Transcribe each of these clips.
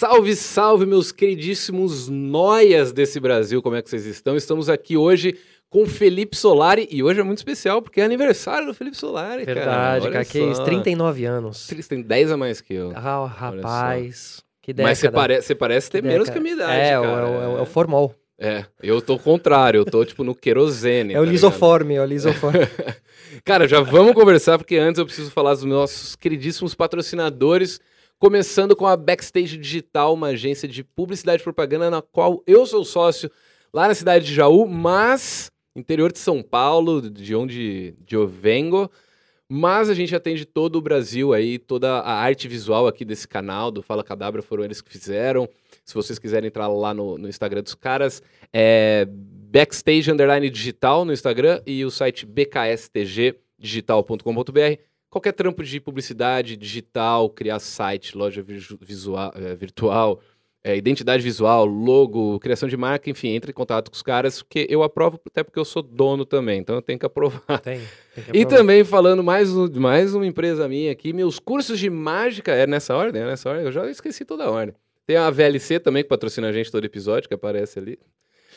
Salve, salve, meus queridíssimos noias desse Brasil, como é que vocês estão? Estamos aqui hoje com Felipe Solari e hoje é muito especial porque é aniversário do Felipe Solari, Verdade, cara. cara, que é isso, 39 anos. Você tem 10 a mais que eu. Ah, rapaz, que década. Mas você, pare... você parece ter que menos que a minha idade, É, o- cara. é, o- é o formol. É, eu tô ao contrário, eu tô tipo no querosene. É o tá ligado? lisoforme, é o lisoforme. Cara, já vamos conversar, porque antes eu preciso falar dos nossos queridíssimos patrocinadores, começando com a Backstage Digital, uma agência de publicidade e propaganda na qual eu sou sócio lá na cidade de Jaú, mas interior de São Paulo, de onde de eu vengo. Mas a gente atende todo o Brasil aí, toda a arte visual aqui desse canal, do Fala Cadabra, foram eles que fizeram. Se vocês quiserem entrar lá no, no Instagram dos caras, é Backstage Underline Digital no Instagram e o site bkstgdigital.com.br. Qualquer trampo de publicidade digital, criar site, loja visu- visual, é, virtual, é, identidade visual, logo, criação de marca, enfim, entre em contato com os caras, porque eu aprovo, até porque eu sou dono também, então eu tenho que aprovar. Tem, tem que E aprovar. também falando mais, mais uma empresa minha aqui, meus cursos de mágica, é nessa ordem, é nessa ordem, eu já esqueci toda a ordem. Tem a VLC também, que patrocina a gente todo episódio, que aparece ali.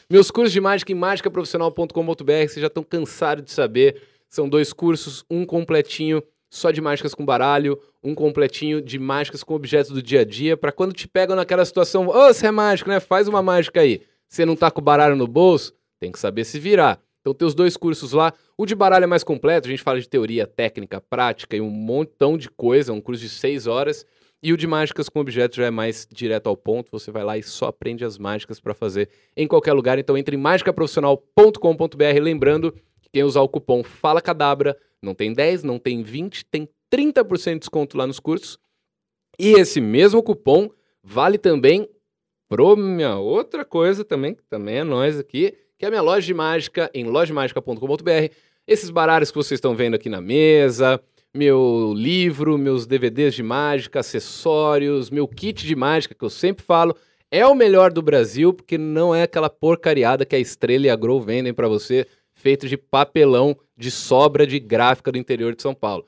Meus cursos de mágica em mágicaprofissional.com.br, vocês já estão cansados de saber. São dois cursos, um completinho só de mágicas com baralho, um completinho de mágicas com objetos do dia a dia, pra quando te pegam naquela situação, ô, você é mágico, né? Faz uma mágica aí. Você não tá com o baralho no bolso? Tem que saber se virar. Então tem os dois cursos lá. O de baralho é mais completo, a gente fala de teoria, técnica, prática e um montão de coisa, um curso de seis horas. E o de mágicas com objetos já é mais direto ao ponto, você vai lá e só aprende as mágicas para fazer em qualquer lugar. Então entre em mágicaprofissional.com.br, lembrando quem usar o cupom Fala Cadabra não tem 10, não tem 20, tem 30% de desconto lá nos cursos. E esse mesmo cupom vale também pro minha outra coisa também, que também é nós aqui, que é a minha loja de mágica em lojamagica.com.br. Esses baralhos que vocês estão vendo aqui na mesa, meu livro, meus DVDs de mágica, acessórios, meu kit de mágica que eu sempre falo, é o melhor do Brasil, porque não é aquela porcariada que a Estrela e a Grow vendem pra você, feito de papelão de sobra de gráfica do interior de São Paulo.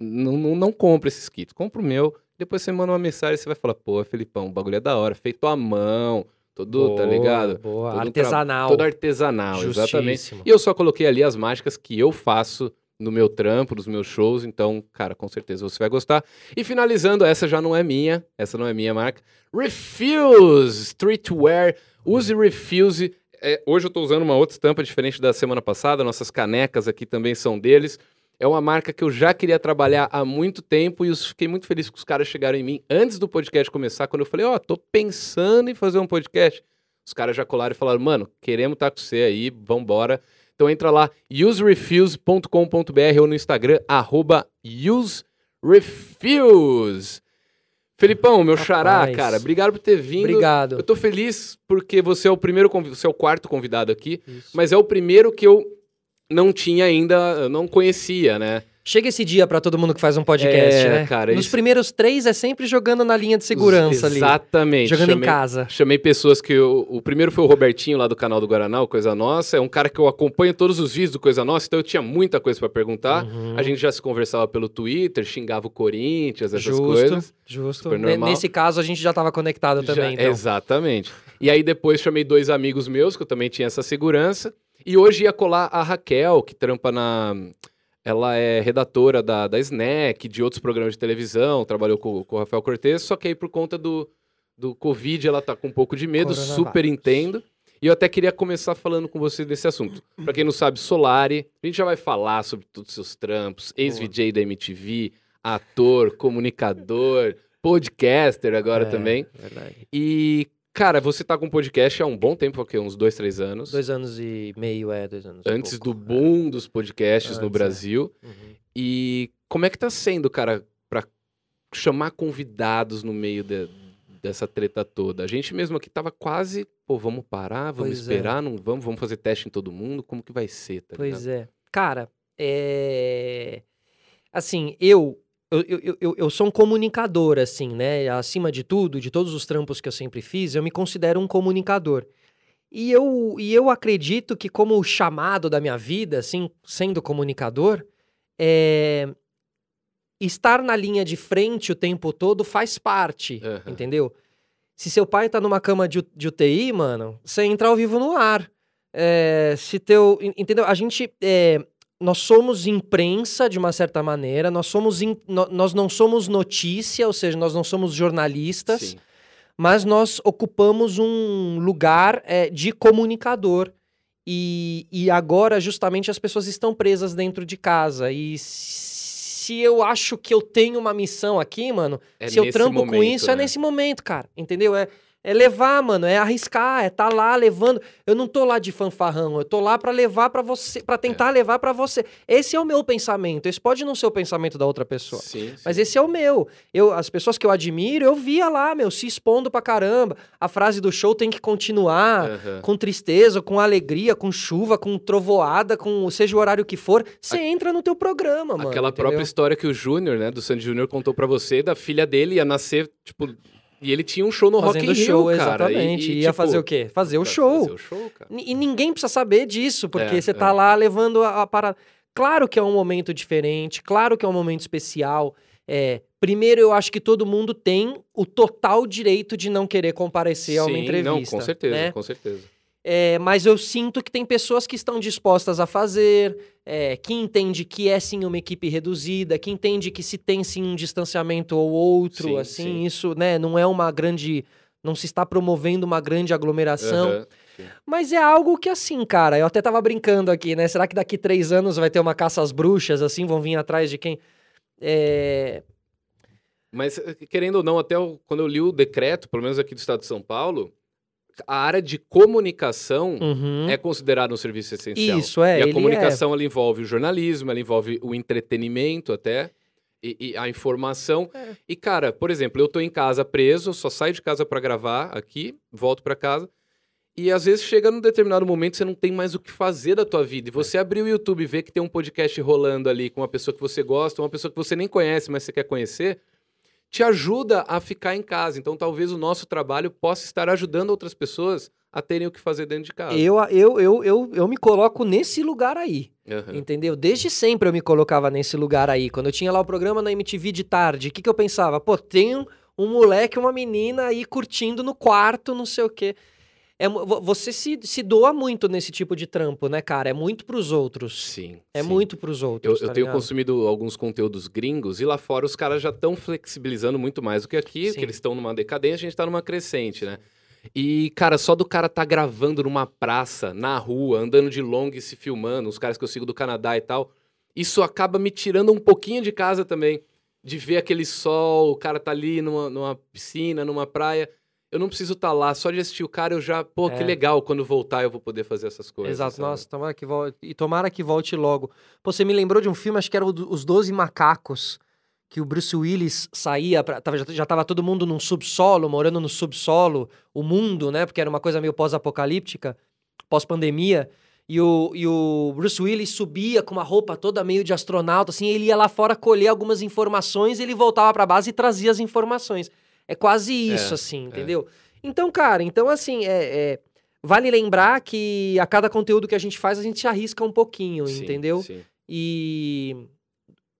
Não, não, não compra esses kits, compra o meu, depois você manda uma mensagem e você vai falar, pô, Felipão, o bagulho é da hora, feito à mão, todo, tá Boa, ligado? Boa, Todo artesanal. Todo artesanal, exatamente. Justíssimo. E eu só coloquei ali as mágicas que eu faço no meu trampo, nos meus shows, então, cara, com certeza você vai gostar. E finalizando, essa já não é minha, essa não é minha marca. Refuse Streetwear. Use Refuse. É, hoje eu tô usando uma outra estampa diferente da semana passada, nossas canecas aqui também são deles. É uma marca que eu já queria trabalhar há muito tempo e eu fiquei muito feliz que os caras chegaram em mim antes do podcast começar, quando eu falei, ó, tô pensando em fazer um podcast. Os caras já colaram e falaram, mano, queremos estar com você aí, vambora. Então entra lá, userefuse.com.br ou no Instagram, arroba userefuse. Felipão, meu xará, Rapaz. cara, obrigado por ter vindo. Obrigado. Eu tô feliz porque você é o primeiro, você é o quarto convidado aqui, Isso. mas é o primeiro que eu não tinha ainda, eu não conhecia, né? Chega esse dia pra todo mundo que faz um podcast, É, né? cara, Nos isso- primeiros três é sempre jogando na linha de segurança ali. Exatamente. Jogando Chamei- em casa. Chamei pessoas que. Eu, o primeiro foi o Robertinho lá do canal do Guaraná, o Coisa Nossa. É um cara que eu acompanho todos os vídeos do Coisa Nossa, então eu tinha muita coisa pra perguntar. Uhum. A gente já se conversava pelo Twitter, xingava o Corinthians, essas Justo, coisas. justo. Super normal. Nesse caso, a gente já tava conectado Já- também, então. Exatamente. E aí depois chamei dois amigos meus, que eu também tinha essa segurança. E hoje ia colar a Raquel, que trampa na. Ela é redatora da, da Snack, de outros programas de televisão, trabalhou com, com o Rafael Cortez, só que aí por conta do, do Covid ela tá com um pouco de medo, super entendo. E eu até queria começar falando com você desse assunto. Pra quem não sabe, Solari, a gente já vai falar sobre todos os seus trampos, ex-VJ da MTV, ator, comunicador, podcaster agora É, também. Verdade. E, cara, você tá com podcast há um bom tempo, o quê? Uns dois, três anos. Dois anos e meio, é, dois anos. e antes do pouco, boom dos podcasts no Antes, é. Brasil. é. Uhum. E como é que tá sendo, cara, pra chamar convidados no meio de- dessa treta toda? A gente mesmo aqui tava quase, pô, vamos parar, vamos Pois é. esperar, não vamos, vamos fazer teste em todo mundo, como que vai ser, tá Pois ligado? é. Cara, é. Assim, eu. Eu, eu, eu, eu sou um comunicador, assim, né? Acima de tudo, de todos os trampos que eu sempre fiz, eu me considero um comunicador. E eu, e eu acredito que, como chamado da minha vida, assim, sendo comunicador, é, estar na linha de frente o tempo todo faz parte, Aham. entendeu? Se seu pai tá numa cama de, de UTI, mano, você entra ao vivo no ar. É, se teu. en- Entendeu? A gente. é, nós somos imprensa, de uma certa maneira, nós, somos in- no- nós não somos notícia, ou seja, nós não somos jornalistas, Sim. mas nós ocupamos um lugar é, de comunicador. E, e agora, justamente, as pessoas estão presas dentro de casa. E se eu acho que eu tenho uma missão aqui, mano, É se eu trampo com momento, isso, é né? nesse momento, cara. Entendeu? É, é levar, mano, é arriscar, é tá lá levando. Eu não tô lá de fanfarrão, eu tô lá pra levar pra você, para tentar levar pra você. Esse é o meu pensamento. Esse pode não ser o pensamento da outra pessoa. Sim, sim. Mas esse é o meu. Eu, as pessoas que eu admiro, eu via lá, meu, se expondo pra caramba. A frase do show tem que continuar. Aham. Com tristeza, com alegria, com chuva, com trovoada, com seja o horário que for, você entra no teu programa, mano. Aquela entendeu? própria história que o Júnior, né, do Sandy Júnior, contou pra você, da filha dele ia nascer, tipo, e ele tinha um show no Rock Fazendo in Rio, show, cara. exatamente. E, e, Ia tipo, fazer o quê? Fazer o show. Fazer o show, E ninguém precisa saber disso, porque É, você tá é. lá levando a, a parada. Claro que é um momento diferente, claro que é um momento especial. É, primeiro, eu acho que todo mundo tem o total direito de não querer comparecer a uma Sim, entrevista. Não, com certeza, né? com certeza. É, mas eu sinto que tem pessoas que estão dispostas a fazer, é, que entende que é sim uma equipe reduzida, que entende que se tem sim um distanciamento ou outro, Sim, assim, sim. isso, né, não é uma grande, não se está promovendo uma grande aglomeração. Aham. Mas é algo que, assim, cara, eu até tava brincando aqui, né? Será que daqui três anos vai ter uma caça às bruxas, assim, vão vir atrás de quem? É... Mas, querendo ou não, até o- quando eu li o decreto, pelo menos aqui do estado de São Paulo, a área de comunicação uhum. é considerada um serviço essencial. Isso, é, E a ele comunicação, ela envolve o jornalismo, ela envolve o entretenimento até, e, e a informação. É. E, cara, por exemplo, eu tô em casa preso, só saio de casa pra gravar aqui, volto pra casa, e às vezes chega num determinado momento você não tem mais o que fazer da tua vida. E você abrir o YouTube e ver que tem um podcast rolando ali com uma pessoa que você gosta, uma pessoa que você nem conhece, mas você quer conhecer, te ajuda a ficar em casa. Então, talvez o nosso trabalho possa estar ajudando outras pessoas a terem o que fazer dentro de casa. Eu, eu, eu, eu, eu me coloco nesse lugar aí. Aham. Entendeu? Desde sempre eu me colocava nesse lugar aí. Quando eu tinha lá o programa na MTV de tarde, o que, que eu pensava? Pô, tem um, um moleque, uma menina aí curtindo no quarto, não sei o quê. É, você se, se doa muito nesse tipo de trampo, né, cara? É muito pros outros. Sim. É sim. muito pros Eu, outros. eu tá tenho ligado? consumido alguns conteúdos gringos e lá fora os caras já estão flexibilizando muito mais do que aqui, Sim. que eles estão numa decadência, a gente tá numa crescente, né? E, cara, só do cara tá gravando numa praça, na rua, andando de long e se filmando, os caras que eu sigo do Canadá e tal, isso acaba me tirando um pouquinho de casa também, de ver aquele sol, o cara tá ali numa, numa piscina, numa praia. Eu não preciso estar lá, só de assistir o cara eu já, pô, que É. legal, quando voltar eu vou poder fazer essas coisas. Exato, sabe? nossa, tomara que volte. E tomara que volte logo. Pô, você me lembrou de um filme, acho que era Os Doze Macacos, que o Bruce Willis saía, pra, já, já tava todo mundo num subsolo, morando no subsolo, o mundo, né? Porque era uma coisa meio pós-apocalíptica, pós-pandemia. E o, e o Bruce Willis subia com uma roupa toda meio de astronauta, assim, ele ia lá fora colher algumas informações, ele voltava pra base e trazia as informações. É quase isso, É, assim, entendeu? Então, cara, então assim, é, é, vale lembrar que a cada conteúdo que a gente faz, a gente se arrisca um pouquinho, Sim, entendeu? Sim. E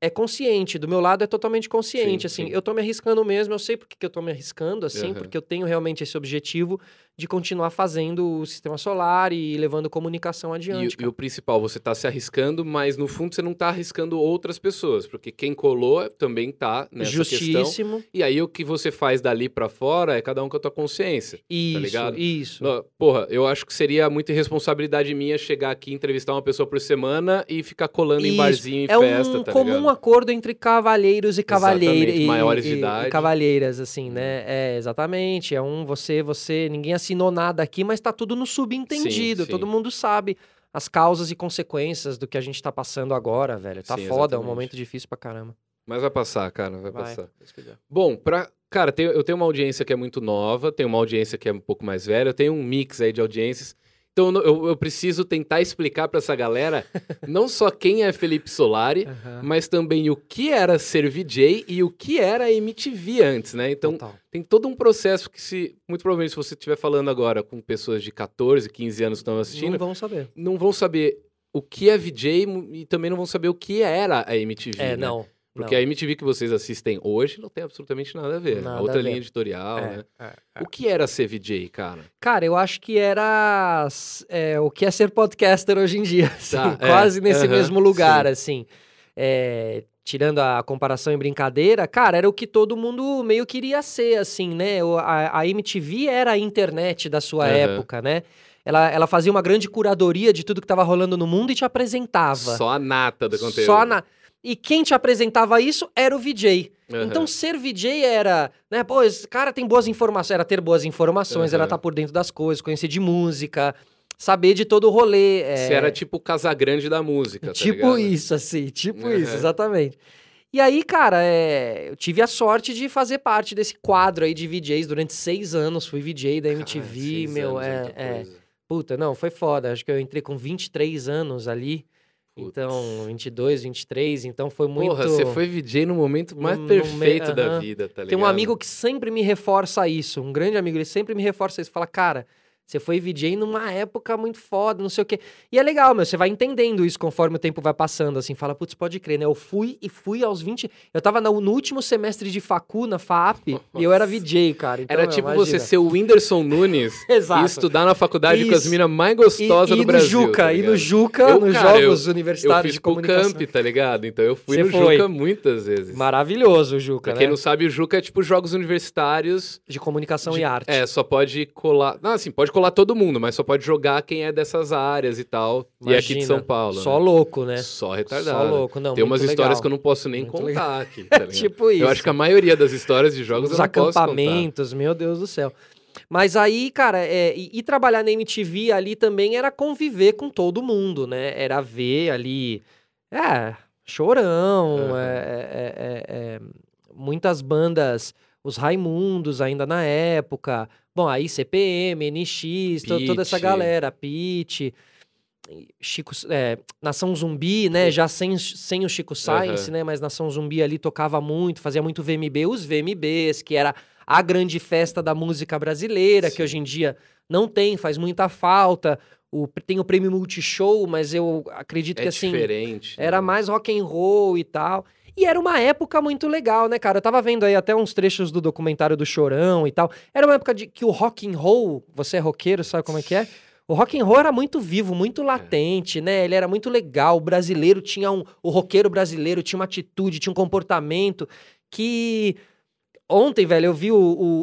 é consciente, do meu lado é totalmente consciente, Sim, assim, sim. eu tô me arriscando mesmo, eu sei porque que eu tô me arriscando, assim, Aham. porque eu tenho realmente esse objetivo de continuar fazendo o sistema solar e levando comunicação E, adiante. e cara. o principal, você tá se arriscando, mas no fundo você não tá arriscando outras pessoas, porque quem colou também tá nessa questão. Justíssimo. E aí o que você faz dali pra fora é cada um com a tua consciência. Isso, ligado? isso. Não, Porra, eu acho que seria muita irresponsabilidade minha chegar aqui e entrevistar uma pessoa por semana e ficar colando em Isso. barzinho em É festa, um tá comum ligado? Acordo entre cavalheiros e cavalheiras. Exatamente, maiores de e, idade. E cavalheiras, assim, né? É, exatamente. É um você, você. Ninguém assinou nada aqui, mas tá tudo no subentendido. Sim, sim. Todo mundo sabe as causas e consequências do que a gente tá passando agora, velho. Tá Sim, foda, é um exatamente. momento difícil pra caramba. Mas vai passar, cara, vai, Vai. passar. Bom, pra... cara, tem- eu tenho uma audiência que é muito nova, tenho uma audiência que é um pouco mais velha, eu tenho um mix aí de audiências. Então eu, eu- preciso tentar explicar pra essa galera não só quem é Felipe Solari, Aham. mas também o que era ser VJ e o que era MTV antes, né? Então Total. tem todo um processo que se muito provavelmente se você estiver falando agora com pessoas de 14, 15 anos que estão assistindo, Não vão saber. não vão saber o que é VJ e também não vão saber o que era a MTV. É, né? não. Porque não. a MTV que vocês assistem hoje não tem absolutamente nada a ver. Nada é outra a linha editorial, É, né? é, é. O que era ser VJ, cara? Cara, eu acho que era é, o que é ser podcaster hoje em dia, assim, Tá, é, quase nesse mesmo lugar, sim. assim. É, tirando a comparação em brincadeira, cara, era o que todo mundo meio queria ser, assim, né? A, a MTV era a internet da sua época, né? Ela, ela fazia uma grande curadoria de tudo que estava rolando no mundo e te apresentava. Só a nata do conteúdo. Só na... E quem te apresentava isso era o VJ. Aham. Então, ser VJ era, né, pô, esse cara tem boas informações, era ter boas informações, era Aham. estar por dentro das coisas, conhecer de música, saber de todo o rolê. é, Você era tipo o Casagrande da música, tá tipo ligado? isso, assim, tipo Aham. isso, exatamente. E aí, cara, é, eu tive a sorte de fazer parte desse quadro aí de VJs durante seis anos. Fui VJ da Cara, MTV, seis meu, anos, é, é. Puta, não, foi foda. Acho que eu entrei com 23 anos ali. Putz. Então, 22, 23, então foi muito... Porra, você foi VJ no momento mais No- no perfeito me- da vida, tá ligado? Tem um amigo que sempre me reforça isso, um grande amigo, ele sempre me reforça isso. Fala, cara, você foi VJ numa época muito foda, não sei o quê. E é legal, meu, você vai entendendo isso conforme o tempo vai passando, assim. Fala, putz, pode crer, né? Eu fui e fui aos 20... Eu tava no, no último semestre de facu, na FAP, e eu era VJ, cara. Então, Era meu, tipo imagina. você ser o Whindersson Nunes e estudar na faculdade com as Isso. minas mais E, gostosas e do no Brasil. Juca, tá e no? Juca, Eu, nos cara, Jogos Eu Universitários fiz de Comunicação. Camp, tá ligado? Então eu fui Você no foi. Juca muitas vezes. Maravilhoso o Juca, Pra quem né? não sabe, o Juca é tipo Jogos Universitários. De comunicação de- e arte. É, só pode colar. Não, assim, pode colar todo mundo, mas só pode jogar quem é dessas áreas e tal. e aqui de Imagina, São Paulo. Só né? louco, né? Só retardado. Só louco, não. Tem umas histórias legal. que eu não posso nem Muito contar aqui. Tá? Tipo isso. Eu acho que a maioria das histórias de jogos Os eu não posso contar. acampamentos, meu Deus do céu. Mas aí, cara, é, e, e trabalhar na MTV ali também era conviver com todo mundo, né? Era ver ali, é, chorão, é, é, é, é, muitas bandas, os Raimundos ainda na época, bom, aí CPM, NX, to- toda essa galera, Pete. Chico, é, Nação Zumbi, né? Já sem, sem o Chico Science, Aham. né? Mas Nação Zumbi ali tocava muito, fazia muito VMB, os VMBs, que era a grande festa da música brasileira, que Sim. hoje em dia não tem, faz muita falta. O, tem o prêmio Multishow, mas eu acredito É que assim diferente. era né? mais rock and roll e tal. E era uma época muito legal, né, cara? Eu tava vendo aí até uns trechos do documentário do Chorão e tal. Era uma época de que o rock and roll, você é roqueiro, sabe como é que é? O rock and roll era muito vivo, muito É. latente, né? Ele era muito legal. O brasileiro tinha um, o roqueiro brasileiro tinha uma atitude, tinha um comportamento que Ontem, velho, eu vi o,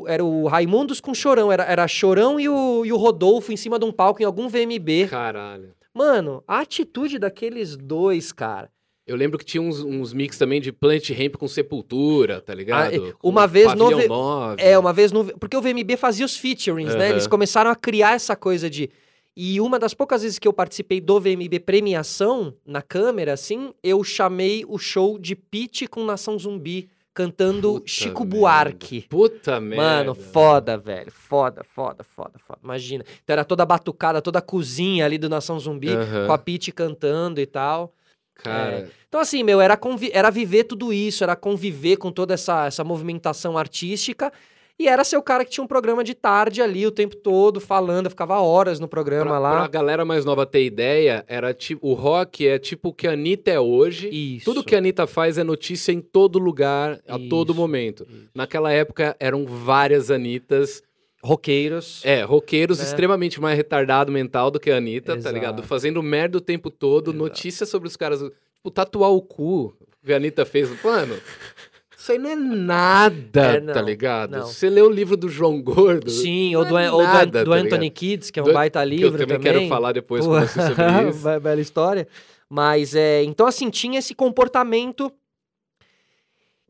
o- era o Raimundos com Chorão, era, era Chorão e o, e o Rodolfo em cima de um palco em algum VMB. Caralho. Mano, a atitude daqueles dois, cara. Eu lembro que tinha uns, uns mix também de Planet Ramp com Sepultura, tá ligado? Ah, Com uma vez no ve- 9. É, uma vez no. Porque o VMB fazia os featurings, né? Aham. Eles começaram a criar essa coisa de. E uma das poucas vezes que eu participei do VMB premiação, na câmera, assim, eu chamei o show de Pete com Nação Zumbi, cantando Puta Chico merda. Buarque. Puta merda. Mano, foda, velho. Foda, foda, foda, foda. Imagina. Então era toda batucada, toda a cozinha ali do Nação Zumbi, Aham. com a Pete cantando e tal. Cara, Então, assim, meu, era, era viver tudo isso, era conviver com toda essa, essa movimentação artística. E era ser o cara que tinha um programa de tarde ali o tempo todo, falando, eu ficava horas no programa pra, lá. pra galera mais nova ter ideia, era tipo, o rock é tipo o que a Anitta é hoje. Isso. Tudo que a Anitta faz é notícia em todo lugar, a todo Isso, momento. isso. Naquela época eram várias Anitas, Roqueiros. é, roqueiros Né? extremamente mais retardado mental do que a Anitta, tá Exato. ligado? Fazendo merda o tempo todo, notícias sobre os caras, tipo, tatuar o cu, que a Anitta fez. Mano, isso aí não é nada, É, não, tá ligado? não. Você lê o livro do João Gordo. Sim, não ou do, é ou do, nada, do tá Anthony ligado? Kids, que é um Do- baita que livro eu também, quero falar depois com Pô, você sobre isso. be- Bela história. Mas, é, então, assim, tinha esse comportamento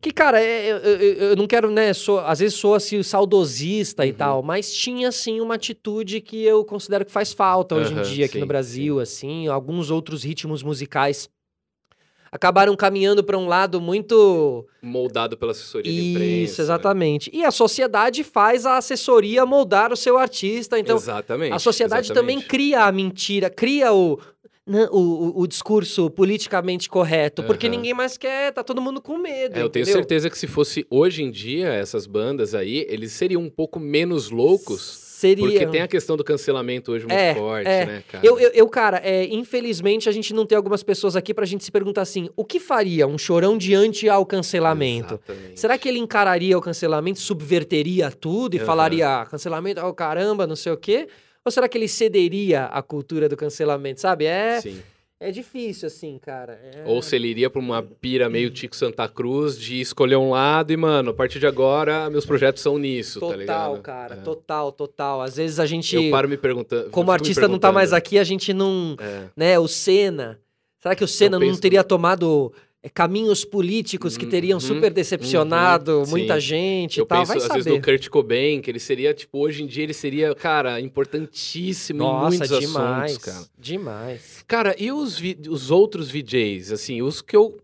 que, cara, é, eu, eu- eu não quero, né, sou, às vezes sou assim, saudosista e Uhum. tal, mas tinha, assim, uma atitude que eu considero que faz falta hoje em Aham, dia aqui no sim, Brasil, assim, alguns outros ritmos musicais acabaram caminhando para um lado muito... Moldado pela assessoria de imprensa. Isso, exatamente. E a sociedade faz a assessoria moldar o seu artista, Né? então... exatamente. A sociedade também exatamente. cria a mentira, cria o, né, o, o- discurso politicamente correto, porque ninguém mais quer, tá todo mundo com medo. É, eu tenho certeza que se fosse hoje em dia, essas bandas aí, eles seriam um pouco menos loucos. Porque tem a questão do cancelamento hoje muito É, forte, é. né, cara? Eu, eu, eu, cara, é, infelizmente a gente não tem algumas pessoas aqui pra gente se perguntar assim: o que faria um chorão diante ao cancelamento? Exatamente. Será que ele encararia o cancelamento, subverteria tudo e Aham. falaria "Ah, cancelamento, oh caramba, não sei o quê? Ou será que ele cederia à cultura do cancelamento, sabe? É, Sim. é difícil, assim, cara. É- Ou se ele iria pra uma pira meio Tico Santa Cruz de escolher um lado e, mano, a partir de agora, meus projetos são nisso, tá Total, ligado? cara, É. total, total. Às vezes a gente, Eu paro me perguntando. como artista não tá mais aqui, a gente não, É. né, o Senna. Será que o Senna não penso- teria tomado caminhos políticos que teriam Uhum, super decepcionado uhum, muita sim. gente Eu e tal? penso, Vai às saber. vezes, no Kurt Cobain, que ele seria, tipo, hoje em dia ele seria, cara, importantíssimo em Nossa, muitos demais, assuntos, cara. demais. Cara, e os, os outros VJs, assim, os que eu.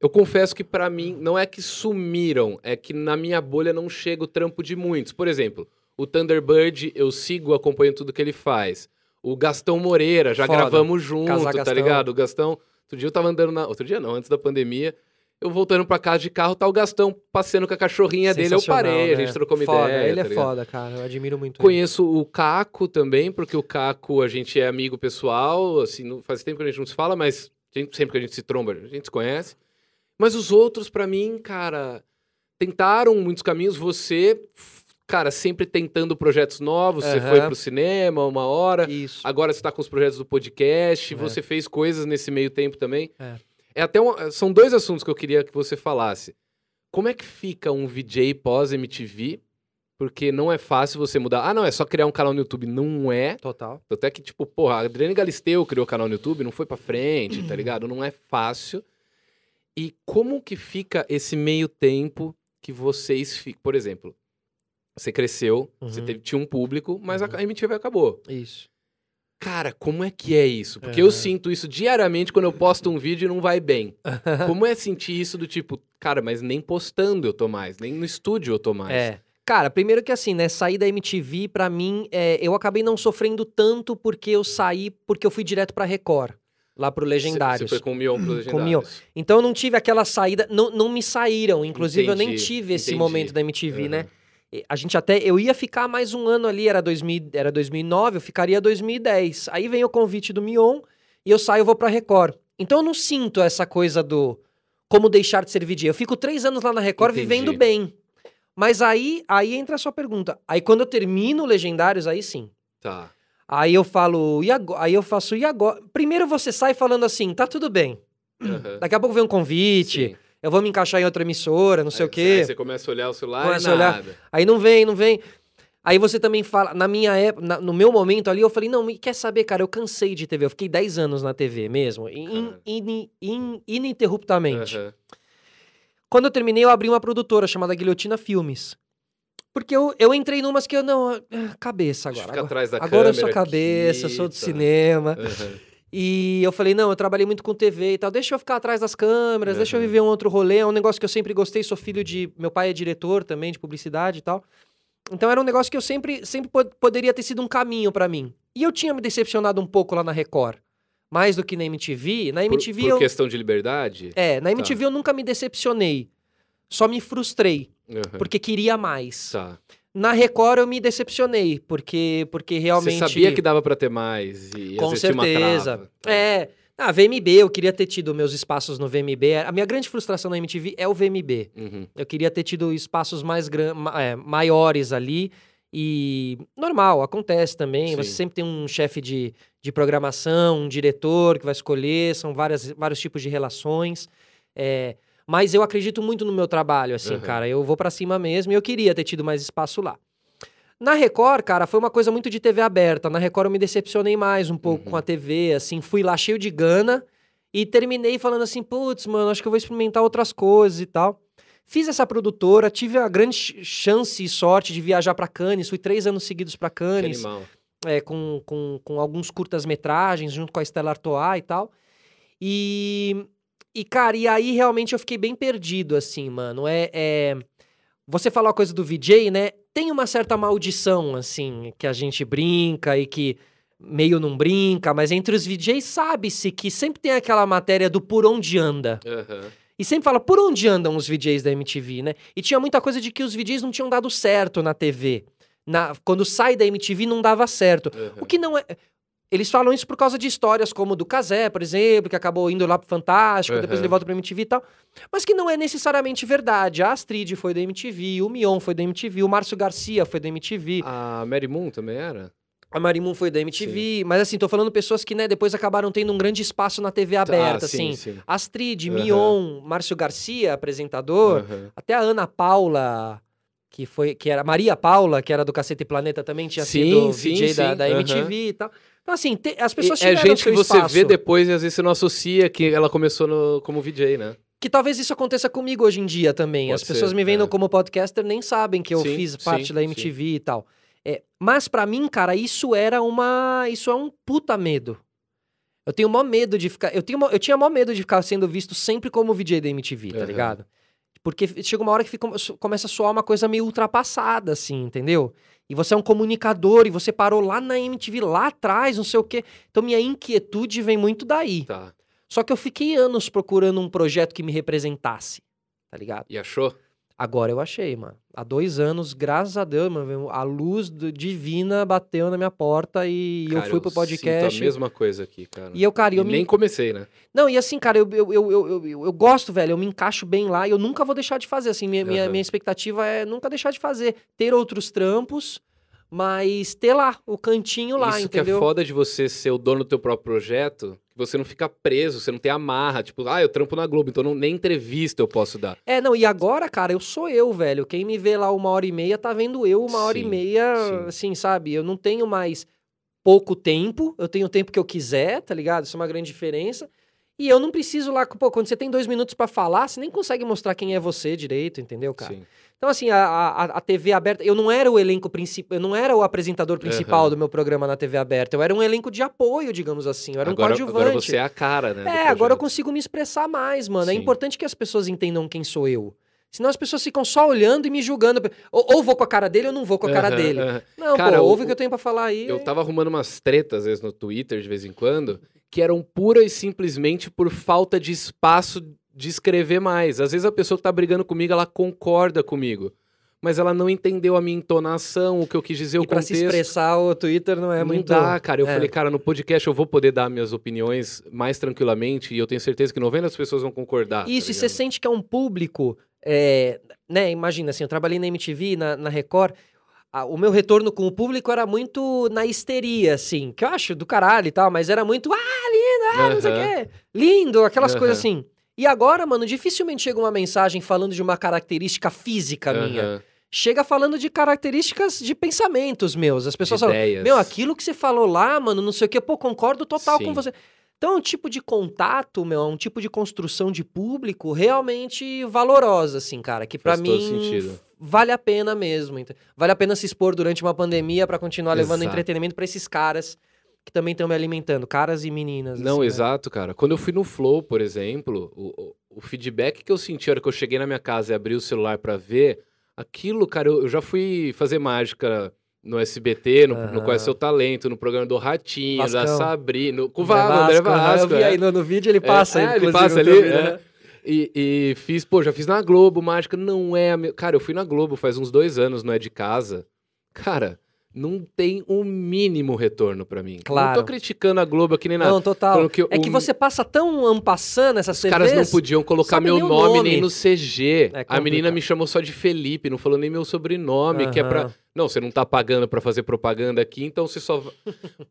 Eu confesso que pra mim não é que sumiram, é que na minha bolha não chega o trampo de muitos. Por exemplo, o Thunderbird, eu sigo, acompanho tudo que ele faz. O Gastão Moreira, já Foda. gravamos junto, Casar tá Gastão. ligado? O Gastão. Outro dia eu tava andando na. Outro dia não, antes da pandemia. Eu voltando pra casa de carro, tá o Gastão passeando com a cachorrinha dele. Eu parei, a né? gente trocou uma foda, ideia. Ele tá é ligado? foda, cara. Eu admiro muito ele. Conheço o Caco também, porque o Caco, a gente é amigo pessoal, assim, não- faz tempo que a gente não se fala, mas a gente- sempre que a gente se tromba, a gente se conhece. Mas os outros, pra mim, cara, tentaram muitos caminhos. Você, cara, sempre tentando projetos novos. Você Aham. foi pro cinema uma hora. Isso. Agora você tá com os projetos do podcast. É. Você fez coisas nesse meio tempo também. É. É até um- são dois assuntos que eu queria que você falasse. Como é que fica um VJ pós-MTV? Porque não é fácil você mudar. Ah, não, é só criar um canal no YouTube. Não é. Total. Até que, tipo, porra, a Adriane Galisteu criou o canal no YouTube, não foi pra frente, tá ligado? Não é fácil. E como que fica esse meio tempo que vocês ficam? Por exemplo, você cresceu, você Uhum. teve, tinha um público, mas Uhum. a MTV acabou. Isso. Cara, como é que é isso? Porque eu sinto isso diariamente quando eu posto um vídeo e não vai bem. Como é sentir isso do tipo, cara, mas nem postando eu tô mais, nem no estúdio eu tô mais. É. Cara, primeiro que assim, né, sair da MTV, pra mim, é, eu acabei não sofrendo tanto porque eu saí, porque eu fui direto pra Record, lá pro Legendários. Você foi com o Mion pro Com o Mion. Legendários. Então eu não tive aquela saída, não, não me saíram, inclusive eu nem Entendi, tive esse entendi. momento da MTV, Aham. né? A gente até, eu ia ficar mais um ano ali, era, 2000, era 2009, eu ficaria 2010. Aí vem o convite do Mion e eu saio vou pra Record. Então eu não sinto essa coisa do como deixar de ser VJ. Eu fico três anos lá na Record Entendi. vivendo bem. Mas aí, aí entra a sua pergunta. Aí quando eu termino Legendários, aí sim. Tá. Aí eu falo, e agora? Aí eu faço, e agora? Primeiro você sai falando assim, tá tudo bem. Aham. Daqui a pouco vem um convite, Sim. Eu vou me encaixar em outra emissora, não sei Aí- o quê. Aí você começa a olhar o celular Começa e a olhar. nada. Aí não vem, não vem. Aí você também fala, na minha época, na- no meu momento ali, eu falei, não, me- quer saber, cara, eu cansei de TV. Eu fiquei 10 anos na TV mesmo, in- in- in- ininterruptamente. Aham. Quando eu terminei, eu abri uma produtora chamada Guilhotina Filmes. Porque eu, eu entrei numas que eu não. ah, Cabeça agora. ficar Agora, atrás da agora eu sou câmera cabeça, aqui, sou do tá. cinema. Aham. E eu falei, não, eu trabalhei muito com TV e tal, deixa eu ficar atrás das câmeras, deixa eu viver um outro rolê, é um negócio que eu sempre gostei, sou filho de... Meu pai é diretor também de publicidade e tal. Então era um negócio que eu sempre, sempre pod- poderia ter sido um caminho pra mim. E eu tinha me decepcionado um pouco lá na Record. Mais do que na MTV. Na Por, MTV por eu... questão de liberdade? É, na MTV eu nunca me decepcionei. Só me frustrei, Aham. porque queria mais. Tá. Na Record eu me decepcionei, porque, porque realmente... Você sabia que dava pra ter mais e Com certeza. Tá. É. Ah, VMB, eu queria ter tido meus espaços no VMB. A minha grande frustração na MTV é o VMB. Uhum. Eu queria ter tido espaços mais gran... é, maiores ali. E normal, acontece também. Sim. Você sempre tem um chefe de, de programação, um diretor que vai escolher, são várias, vários tipos de relações. É, mas eu acredito muito no meu trabalho, assim, Uhum. cara. Eu vou pra cima mesmo e eu queria ter tido mais espaço lá. Na Record, cara, foi uma coisa muito de TV aberta. Na Record eu me decepcionei mais um pouco Uhum. com a TV, assim, fui lá cheio de gana e terminei falando assim, putz, mano, acho que eu vou experimentar outras coisas e tal. Fiz essa produtora, tive a grande ch- chance e sorte de viajar pra Cannes, fui três anos seguidos pra Que Cannes, é, com, com, com alguns curtas-metragens, junto com a Estela Artois e tal. E, e, cara, e aí realmente eu fiquei bem perdido, assim, mano. É, é... Você falou a coisa do VJ, né? Tem uma certa maldição, assim, que a gente brinca e que meio não brinca, mas entre os VJs sabe-se que sempre tem aquela matéria do por onde anda. Aham. E sempre fala por onde andam os VJs da MTV, né? E tinha muita coisa de que os VJs não tinham dado certo na TV. na, quando sai da MTV não dava certo. Uhum. O que não é. Eles falam isso por causa de histórias como do Casé, por exemplo, que acabou indo lá pro Fantástico, depois Uhum. ele volta pra MTV e tal. Mas que não é necessariamente verdade. A Astrid foi da MTV, o Mion foi da MTV, o Márcio Garcia foi da MTV, A Mary Moon também era? a Marimun foi da MTV. Mas assim, tô falando pessoas que, né, depois acabaram tendo um grande espaço na TV aberta, ah, sim, assim. sim. Astrid, Uhum. Mion, Márcio Garcia, apresentador. Uhum. Até a Ana Paula, que foi, que era Maria Paula, que era do Cacete Planeta, também tinha Sim, sido sim, VJ da, sim, da. MTV e tal. Então, assim, te- as pessoas é tiveram gente seu que você espaço. vê depois e às vezes você não associa que ela começou no- como VJ, né? Que talvez isso aconteça comigo hoje em dia também. Pode as pessoas ser, me vendo é. como podcaster nem sabem que eu Sim, fiz sim, parte da sim. MTV e tal. É, mas pra mim, cara, isso era uma. Isso é um puta medo. Eu tenho maior medo de ficar. Eu, tenho, mó- eu tinha maior medo de ficar sendo visto sempre como VJ da MTV, tá Aham. ligado? Porque chega uma hora que fica, começa a soar uma coisa meio ultrapassada, assim, entendeu? E você é um comunicador e você parou lá na MTV, lá atrás, não sei o quê. Então minha inquietude vem muito daí. Tá. Só que eu fiquei anos procurando um projeto que me representasse, tá ligado? E achou? Agora eu achei, mano. Há dois anos, graças a Deus, mano, a luz do- divina bateu na minha porta e eu Cara, fui pro Sinto podcast. a mesma coisa aqui, cara. E eu, cara, E eu me nem comecei, né? não, e assim, cara, eu, eu, eu, eu, eu, eu gosto, velho, eu me encaixo bem lá e eu nunca vou deixar de fazer. Assim, minha, minha, Aham. minha expectativa é nunca deixar de fazer. Ter outros trampos, mas ter lá, o cantinho lá, Isso que entendeu? é foda de você ser o dono do teu próprio projeto, que você não fica preso, você não tem amarra. Tipo, ah, eu trampo na Globo, então não, nem entrevista eu posso dar. É, não, e agora, cara, eu sou eu, velho. Quem me vê lá uma hora e meia tá vendo eu uma hora e meia, sim. assim, sabe? Eu não tenho mais pouco tempo, eu tenho o tempo que eu quiser, tá ligado? Isso é uma grande diferença. E eu não preciso lá, pô, quando você tem dois minutos pra falar, você nem consegue mostrar quem é você direito, entendeu, cara? Sim. Então, assim, a, a, a TV aberta, eu não era o elenco principal, eu não era o apresentador principal Aham. do meu programa na TV aberta, eu era um elenco de apoio, digamos assim, eu era agora, um coadjuvante. agora você é a cara, né? É, agora eu consigo me expressar mais, mano. É Sim. importante que as pessoas entendam quem sou eu. Senão as pessoas ficam só olhando e me julgando. Ou, ou vou com a cara dele ou não vou com a cara Aham, dele. aham. Não, Cara, pô, o- ouve o que eu tenho pra falar aí. Eu tava arrumando umas tretas, às vezes, no Twitter, de vez em quando, que eram pura e simplesmente por falta de espaço de escrever mais. Às vezes a pessoa que tá brigando comigo, ela concorda comigo. Mas ela não entendeu a minha entonação, o que eu quis dizer, o E pra se contexto. expressar, o Twitter não é não muito... dá, cara. Eu é. falei, cara, no podcast eu vou poder dar minhas opiniões mais tranquilamente e eu tenho certeza que 90 pessoas vão concordar. tá Isso, e você sente que é um público... é, né, imagina, assim, eu trabalhei na MTV, na, na Record... o meu retorno com o público era muito na histeria, assim, que eu acho do caralho e tal, mas era muito, ah, lindo, ah, não sei o quê, lindo, aquelas Aham. coisas assim. E agora, mano, dificilmente chega uma mensagem falando de uma característica física minha. Aham, chega falando de características de pensamentos meus. As pessoas falam, meu, aquilo que você falou lá, mano, não sei o que, pô, concordo total com Sim. você. Então, é um tipo de contato, meu, é um tipo de construção de público realmente valorosa, assim, cara, que todo mim sentido. vale a pena mesmo. Vale a pena se expor durante uma pandemia pra continuar levando Exato. entretenimento pra esses caras que também estão me alimentando, caras e meninas. Não, assim, né? exato, cara. Quando eu fui no Flow, por exemplo, o, o- feedback que eu senti a hora que eu cheguei na minha casa e abri o celular pra ver, aquilo, cara, eu, eu já fui fazer mágica no SBT, no, no Aham. Qual é Seu Talento, no programa do Ratinho, da Vascão. Sabrina, no, com o André Va- André Vasco. Eu vi é. aí no, no vídeo, ele passa. É, é, ele passa no ali. vídeo, é. né? E, e fiz, pô, já fiz na Globo, mágica, não é a me... Cara, eu fui na Globo faz uns dois anos, não é de casa. Cara, não tem um mínimo retorno pra mim. Não Claro. tô criticando a Globo aqui nem nada. Não, total. Que É que o- você passa tão ampassando essas Os caras não podiam colocar meu o nome, nome. nem no CG. É a menina me chamou só de Felipe, não falou nem meu sobrenome, que é pra. Não, você não tá pagando pra fazer propaganda aqui, então você só.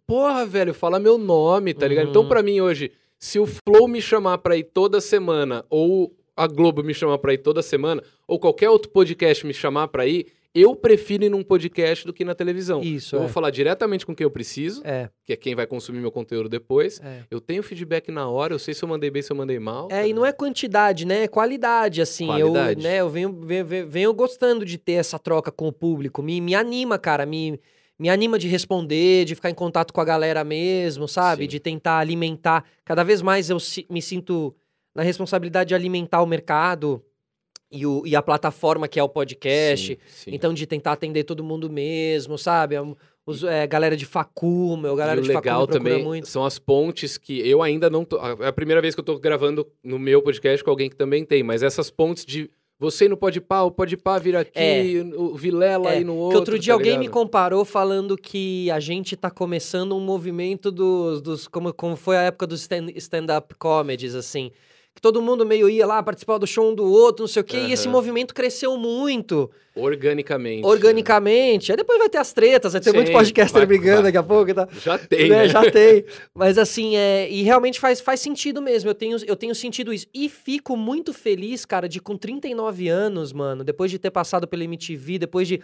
Porra, velho, fala meu nome, tá ligado? Uhum. Então, pra mim hoje, se o Flow me chamar pra ir toda semana, ou a Globo me chamar pra ir toda semana, ou qualquer outro podcast me chamar pra ir, eu prefiro ir num podcast do que na televisão. Isso, eu é. vou falar diretamente com quem eu preciso, É, que é quem vai consumir meu conteúdo depois. é. Eu tenho feedback na hora, eu sei se eu mandei bem, se eu mandei mal. É, e não é quantidade, né? É qualidade, assim. Qualidade. Eu, né, eu venho, venho, venho- gostando de ter essa troca com o público. Me, me anima, cara. Me, me anima de responder, de ficar em contato com a galera mesmo, sabe? Sim. De tentar alimentar. Cada vez mais eu me sinto na responsabilidade de alimentar o mercado e, o, e a plataforma que é o podcast. Sim, sim. Então, de tentar atender todo mundo mesmo, sabe? É Os, é, galera de facu, meu, galera e o de legal me também muito. são as pontes que eu ainda não tô. É a primeira vez que eu tô gravando no meu podcast com alguém que também tem, mas essas pontes de Você no Pode Pá, o Pode Pá vir aqui, É. o Vilela É, aí no que outro. outro dia tá alguém me ligado? comparou falando que a gente tá começando um movimento dos. dos como, como foi a época dos stand- stand-up comedies, assim. Que todo mundo meio ia lá participar do show um do outro, não sei o quê, e esse movimento cresceu muito, Organicamente. né? organicamente. Aí depois vai ter as tretas, vai ter muito Sim, podcaster vai- brigando vai. daqui a pouco e tal. Já tem, né, né? Já tem. Mas assim, é, e realmente faz, faz sentido mesmo. Eu tenho, eu tenho sentido isso. E fico muito feliz, cara, de com 39 anos, mano, depois de ter passado pela MTV, depois de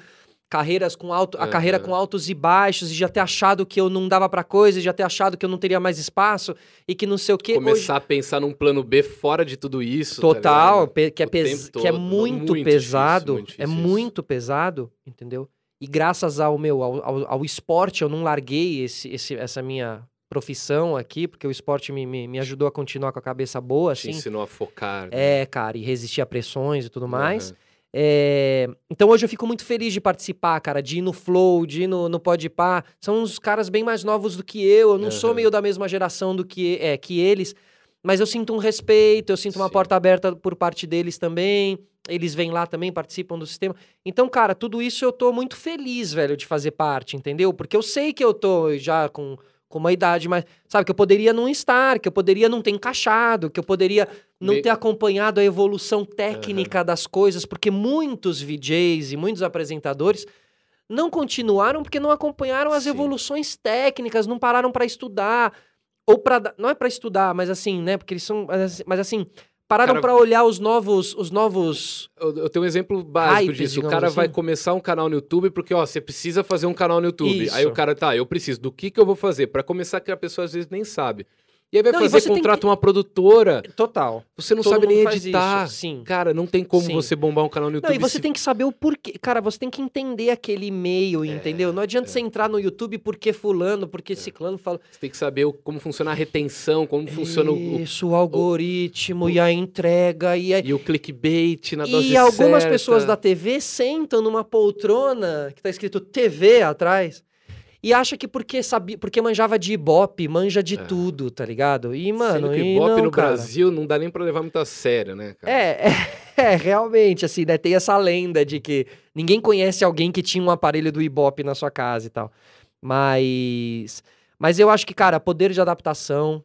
carreiras com alto, a carreira com altos e baixos, e já ter achado que eu não dava pra coisa, e já ter achado que eu não teria mais espaço, e que não sei o quê. Começar a pensar num plano B fora de tudo isso. tá Total, pe- que é, pes- que é muito, Muito pesado. difícil, muito é difícil isso. muito pesado, entendeu? E graças ao meu, ao, ao, ao esporte, eu não larguei esse, esse, essa minha profissão aqui, porque o esporte me, me, me ajudou a continuar com a cabeça boa, Te assim. ensinou a focar. né? É, cara, e resistir a pressões e tudo mais. Aham. É, Então hoje eu fico muito feliz de participar, cara, de ir no Flow, de ir no, no Podpah. São uns caras bem mais novos do que eu. Eu não sou Aham. meio da mesma geração do que, é, que eles. Mas eu sinto um respeito, eu sinto uma Sim. porta aberta por parte deles também. Eles vêm lá também, participam do sistema. Então, cara, tudo isso eu tô muito feliz, velho, de fazer parte, entendeu? Porque eu sei que eu tô já com, com uma idade mais. Sabe, que eu poderia não estar, que eu poderia não ter encaixado, que eu poderia não Me- ter acompanhado a evolução técnica das coisas, porque muitos VJs e muitos apresentadores não continuaram porque não acompanharam as Sim. evoluções técnicas, não pararam para estudar ou para não é para estudar, mas assim, né? Porque eles são, mas assim- mas assim pararam para olhar os novos, os novos. Eu, eu tenho um exemplo básico Hypes, disso. O cara vai assim. começar um canal no YouTube porque, ó, você precisa fazer um canal no YouTube. Aí Isso. o cara, tá, eu preciso. Do que que eu vou fazer? Pra começar, que a pessoa às vezes nem sabe. E aí vai Não, e fazer, contrata uma produtora. Total. Você não Todo sabe nem editar. sim. Cara, não tem como Sim. você bombar um canal no YouTube. Não, e você se- tem que saber o porquê. Cara, você tem que entender aquele meio, entendeu? Não adianta você entrar no YouTube porque fulano, porque ciclano fala. Você tem que saber o- como funciona a retenção, como funciona o, o- Isso, o algoritmo e a entrega e a... e o clickbait na dose E algumas certa. pessoas da TV sentam numa poltrona que tá escrito TV atrás e acha que porque sabia, porque manjava de Ibope, manja de É. tudo, tá ligado? E mano, Sendo que e Ibope não, no cara. Brasil não dá nem pra levar muito a sério, né, cara? É, é, é, realmente, assim, né? Tem essa lenda de que ninguém conhece alguém que tinha um aparelho do Ibope na sua casa e tal. Mas. Mas eu acho que, cara, poder de adaptação.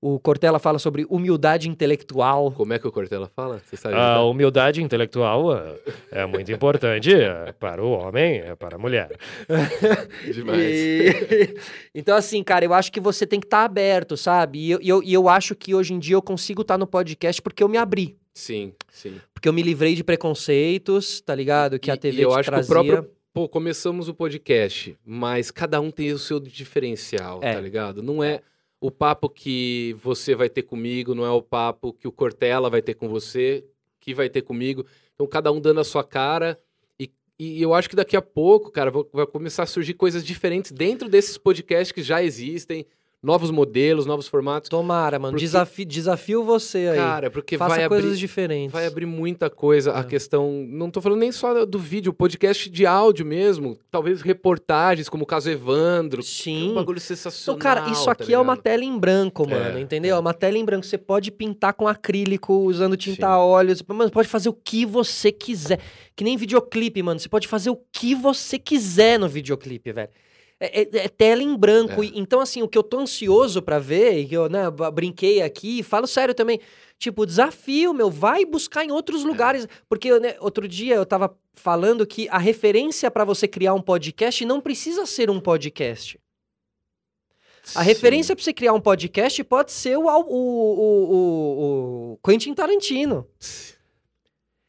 O Cortella fala sobre humildade intelectual. Como é que o Cortella fala? Você sabe? A humildade intelectual é, é muito importante é, para o homem, é para a mulher. Demais. E- então, assim, cara, eu acho que você tem que estar aberto, sabe? E eu, e eu, e eu acho que hoje em dia eu consigo estar no podcast porque eu me abri. Sim, sim. Porque eu me livrei de preconceitos, tá ligado? Que a E- TV e eu te acho trazia. que o próprio. Pô, começamos o podcast, mas cada um tem o seu diferencial, É. tá ligado? Não é o papo que você vai ter comigo, não é o papo que o Cortella vai ter com você, que vai ter comigo. Então, cada um dando a sua cara. E, e eu acho que daqui a pouco, cara, vai começar a surgir coisas diferentes dentro desses podcasts que já existem, novos modelos, novos formatos. Tomara, mano. Porque- Desafio, desafio você aí. Cara, porque Faça vai coisas abrir, diferentes. Vai abrir muita coisa. A É. questão. Não tô falando nem só do vídeo, podcast de áudio mesmo. Talvez reportagens, como o caso Evandro. que é Sim. Um bagulho sensacional. Então, cara, isso tá aqui é uma tela em branco, É, mano, entendeu? é. É uma tela em branco. Você pode pintar com acrílico, usando tinta Sim. a óleo. Você- pode fazer o que você quiser. Que nem videoclipe, mano. Você pode fazer o que você quiser no videoclipe, velho. É, é- é tela em branco. É. Então, assim, o que eu tô ansioso pra ver, e que eu né, brinquei aqui, falo sério também. Tipo, desafio, meu, vai buscar em outros lugares. Porque né, outro dia eu tava falando que a referência pra você criar um podcast não precisa ser um podcast. A Sim. referência pra você criar um podcast pode ser o, o, o, o, Quentin Tarantino.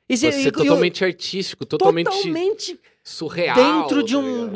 E se- Você e- é totalmente artístico, totalmente, totalmente surreal. dentro de tá um?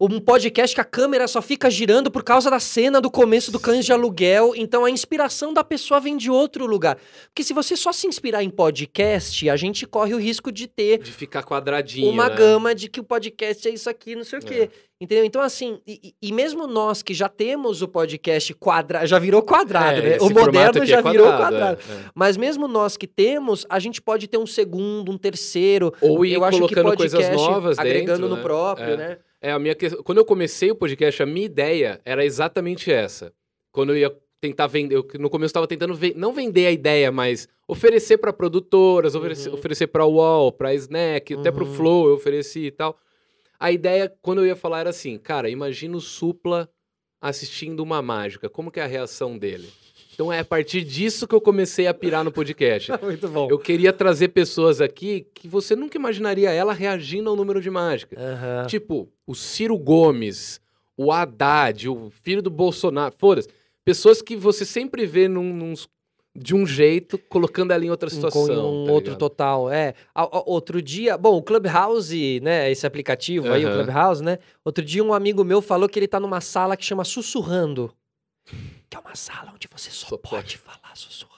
Um podcast que a câmera só fica girando por causa da cena do começo do Cães de Aluguel. Então a inspiração da pessoa vem de outro lugar. Porque se você só se inspirar em podcast, a gente corre o risco de ter De ficar quadradinho. uma né? gama de que o podcast é isso aqui, não sei o É. quê. Entendeu? Então, assim, e, e mesmo nós que já temos o podcast quadrado, já virou quadrado, É, né? O moderno aqui já é virou quadrado, quadrado. é, é. Mas mesmo nós que temos, a gente pode ter um segundo, um terceiro. Ou ir eu acho que colocando podcast coisas novas agregando dentro, no né? próprio, É. né? É, a minha que... Quando eu comecei o podcast, a minha ideia era exatamente essa. Quando eu ia tentar vender. Eu, no começo estava tentando ve- não vender a ideia, mas oferecer para produtoras, oferecer, Uhum. oferecer para Wall, para Snack, até para o Uhum. Flow eu ofereci e tal. A ideia, quando eu ia falar, era assim, cara, imagina o Supla assistindo uma mágica. Como que é a reação dele? Então é a partir disso que eu comecei a pirar no podcast. Muito bom. Eu queria trazer pessoas aqui que você nunca imaginaria ela reagindo ao número de mágica. Aham. Tipo, o Ciro Gomes, o Haddad, o filho do Bolsonaro. Foda-se. Pessoas que você sempre vê num, num- de um jeito, colocando ela em outra situação. com um tá outro total, é. A- a- outro dia, bom, o Clubhouse, né, esse aplicativo aí, o. Clubhouse, né? Outro dia um amigo meu falou que ele tá numa sala que chama Sussurrando. Que é uma sala onde você só, Só pode, pode. falar sussurrando.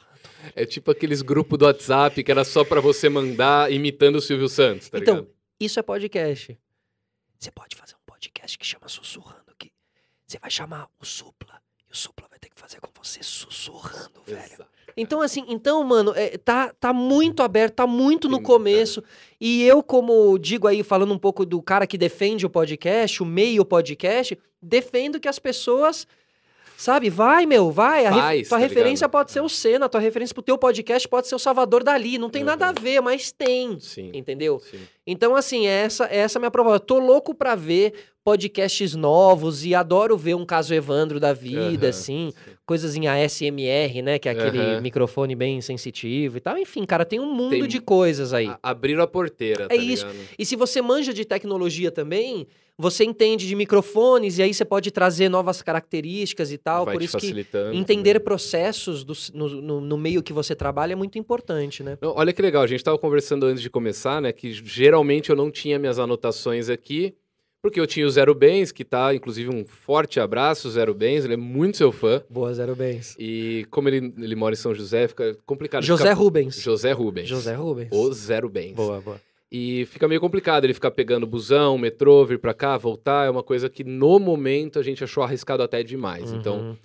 É tipo aqueles grupos do WhatsApp que era só pra você mandar imitando o Silvio Santos, tá Então, ligado? Isso é podcast. Você pode fazer um podcast que chama Sussurrando, que você vai chamar o Supla. E o Supla vai ter que fazer com você sussurrando, velho. Exato. Então, assim, então, mano, é, tá, tá muito aberto, tá muito no começo. E eu, como digo aí, falando um pouco do cara que defende o podcast, o meio podcast, defendo que as pessoas. Sabe, vai, meu, vai. A ref- tua tá referência ligado? pode ser o Senna, tua referência pro teu podcast pode ser o Salvador Dali. Não tem nada a Uhum. ver, mas tem. Sim. Entendeu? sim. Então, assim, essa, essa é a minha proposta. Tô louco pra ver podcasts novos e adoro ver um caso Evandro da vida, Aham, assim, sim. coisas em ASMR, né? Que é aquele Aham. microfone bem sensitivo e tal. Enfim, cara, tem um mundo Tem- de coisas aí. A- abriram a porteira, tá É isso. ligado? E se você manja de tecnologia também, você entende de microfones e aí você pode trazer novas características e tal. Vai Por isso que entender também. processos do- no, no- no meio que você trabalha é muito importante, né? Não, olha que legal, a gente estava conversando antes de começar, né? Que geralmente eu não tinha minhas anotações aqui, porque eu tinha o Zero Bens, que tá, inclusive, um forte abraço, Zero Bens, ele é muito seu fã. Boa, Zero Bens. E como ele, ele mora em São José, fica complicado. José fica... Rubens. José Rubens. José Rubens. O Zero Bens. Boa, boa. E fica meio complicado ele ficar pegando busão, metrô, vir pra cá, voltar. É uma coisa que no momento a gente achou arriscado até demais. Então, Uhum.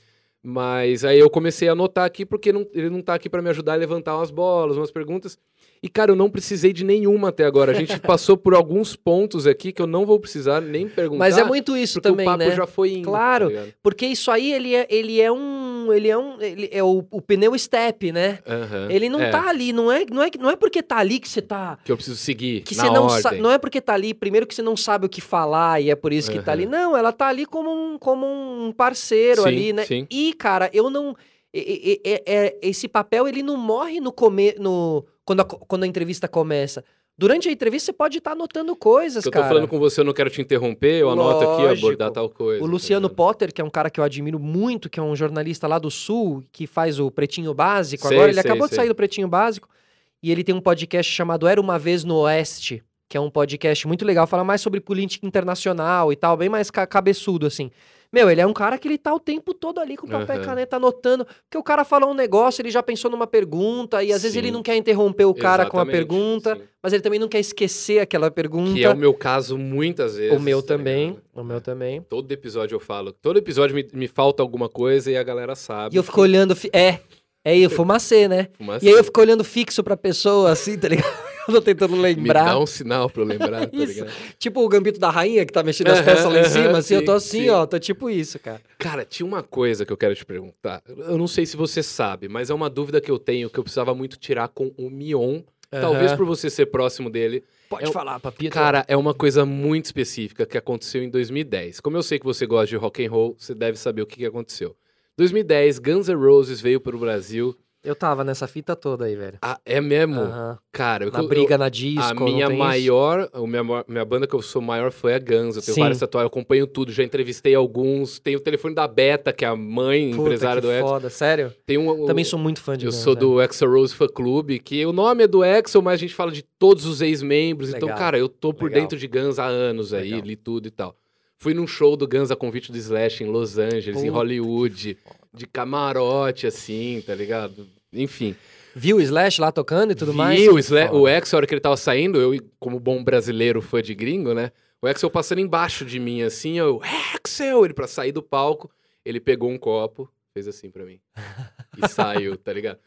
mas aí eu comecei a anotar aqui porque não- ele não tá aqui pra me ajudar a levantar umas bolas, umas perguntas. E, cara, eu não precisei de nenhuma até agora. A gente passou por alguns pontos aqui que eu não vou precisar nem perguntar. Mas é muito isso também, o papo né? já foi indo. Claro. tá? Porque isso aí, ele é, ele é um... Ele é um... Ele é o, o pneu step, né? Aham. Ele não É, tá ali, não é, não, é, não é porque tá ali que você tá... Que eu preciso seguir Que você não. Não é porque tá ali, primeiro que você não sabe o que falar e é por isso que tá ali. Não, ela tá ali como um, como um parceiro Sim, ali, né? sim. E, cara, eu não. e- e- e- é- esse papel, ele não morre no come, no quando, a, quando a entrevista começa. Durante a entrevista, você pode estar anotando coisas, Se eu tô cara. falando com você, eu não quero te interromper, eu anoto aqui, abordar tal coisa. O tá Luciano ligado? Potter, que é um cara que eu admiro muito, que é um jornalista lá do Sul, que faz o Pretinho Básico. Sei, Agora ele sei, acabou de sei. sair do Pretinho Básico e ele tem um podcast chamado Era uma Vez no Oeste, que é um podcast muito legal, fala mais sobre política internacional e tal, bem mais ca- cabeçudo, assim. Meu, ele é um cara que ele tá o tempo todo ali com papel e Aham. caneta anotando, porque o cara falou um negócio, ele já pensou numa pergunta, e às vezes Sim. ele não quer interromper o cara com a Exatamente, pergunta, sim. mas ele também não quer esquecer aquela pergunta. Que é o meu caso muitas vezes. O meu tá também, ligado? o meu também. Todo episódio eu falo. Todo episódio me, me falta alguma coisa e a galera sabe. E eu fico olhando. fi- É, é aí, o fumacê, né? Fumacê. E aí eu fico olhando fixo pra pessoa, assim, tá ligado? Eu tô tentando Me lembrar. dá um sinal pra eu lembrar, tá ligado? Tipo o gambito da rainha que tá mexendo as peças lá em cima, assim, eu tô sim, assim, sim. ó, tô tipo isso, cara. Cara, tinha uma coisa que eu quero te perguntar. Eu não sei se você sabe, mas é uma dúvida que eu tenho que eu precisava muito tirar com o Mion. Talvez Aham. por você ser próximo dele. Pode é falar, papito. Cara, é uma coisa muito específica que aconteceu em 2010. Como eu sei que você gosta de rock and roll, você deve saber o que, que aconteceu. 2010, Guns N' Roses veio para o Brasil. Eu tava nessa fita toda aí, velho. Ah, é mesmo? Cara, eu, Na eu- briga na disco. a minha maior, a minha, maior- minha banda que eu sou maior foi a Guns. Eu tenho Sim. várias tatuagens, eu acompanho tudo, já entrevistei alguns. Tem o telefone da Beta, que é a mãe Puta, empresária do Exo. foda, sério? Tem um, Também sou muito fã de Eu Guns, sou né? do Exo Rose Fan Club, que o nome é do Exo, mas a gente fala de todos os ex-membros. Então, cara, eu tô por Legal. dentro de Guns há anos aí, Legal. li tudo e tal. Fui num show do Guns a convite do Slash em Los Angeles, em Puta Hollywood, de camarote, assim, tá ligado? Enfim. Viu o Slash lá tocando e tudo mais? Vi o, Sla- Foda. o Exo, a hora que ele tava saindo, eu, como bom brasileiro fã de gringo, né? O Exo passando embaixo de mim, assim, eu, Exo! Ele pra sair do palco, ele pegou um copo, fez assim pra mim. E saiu, tá ligado?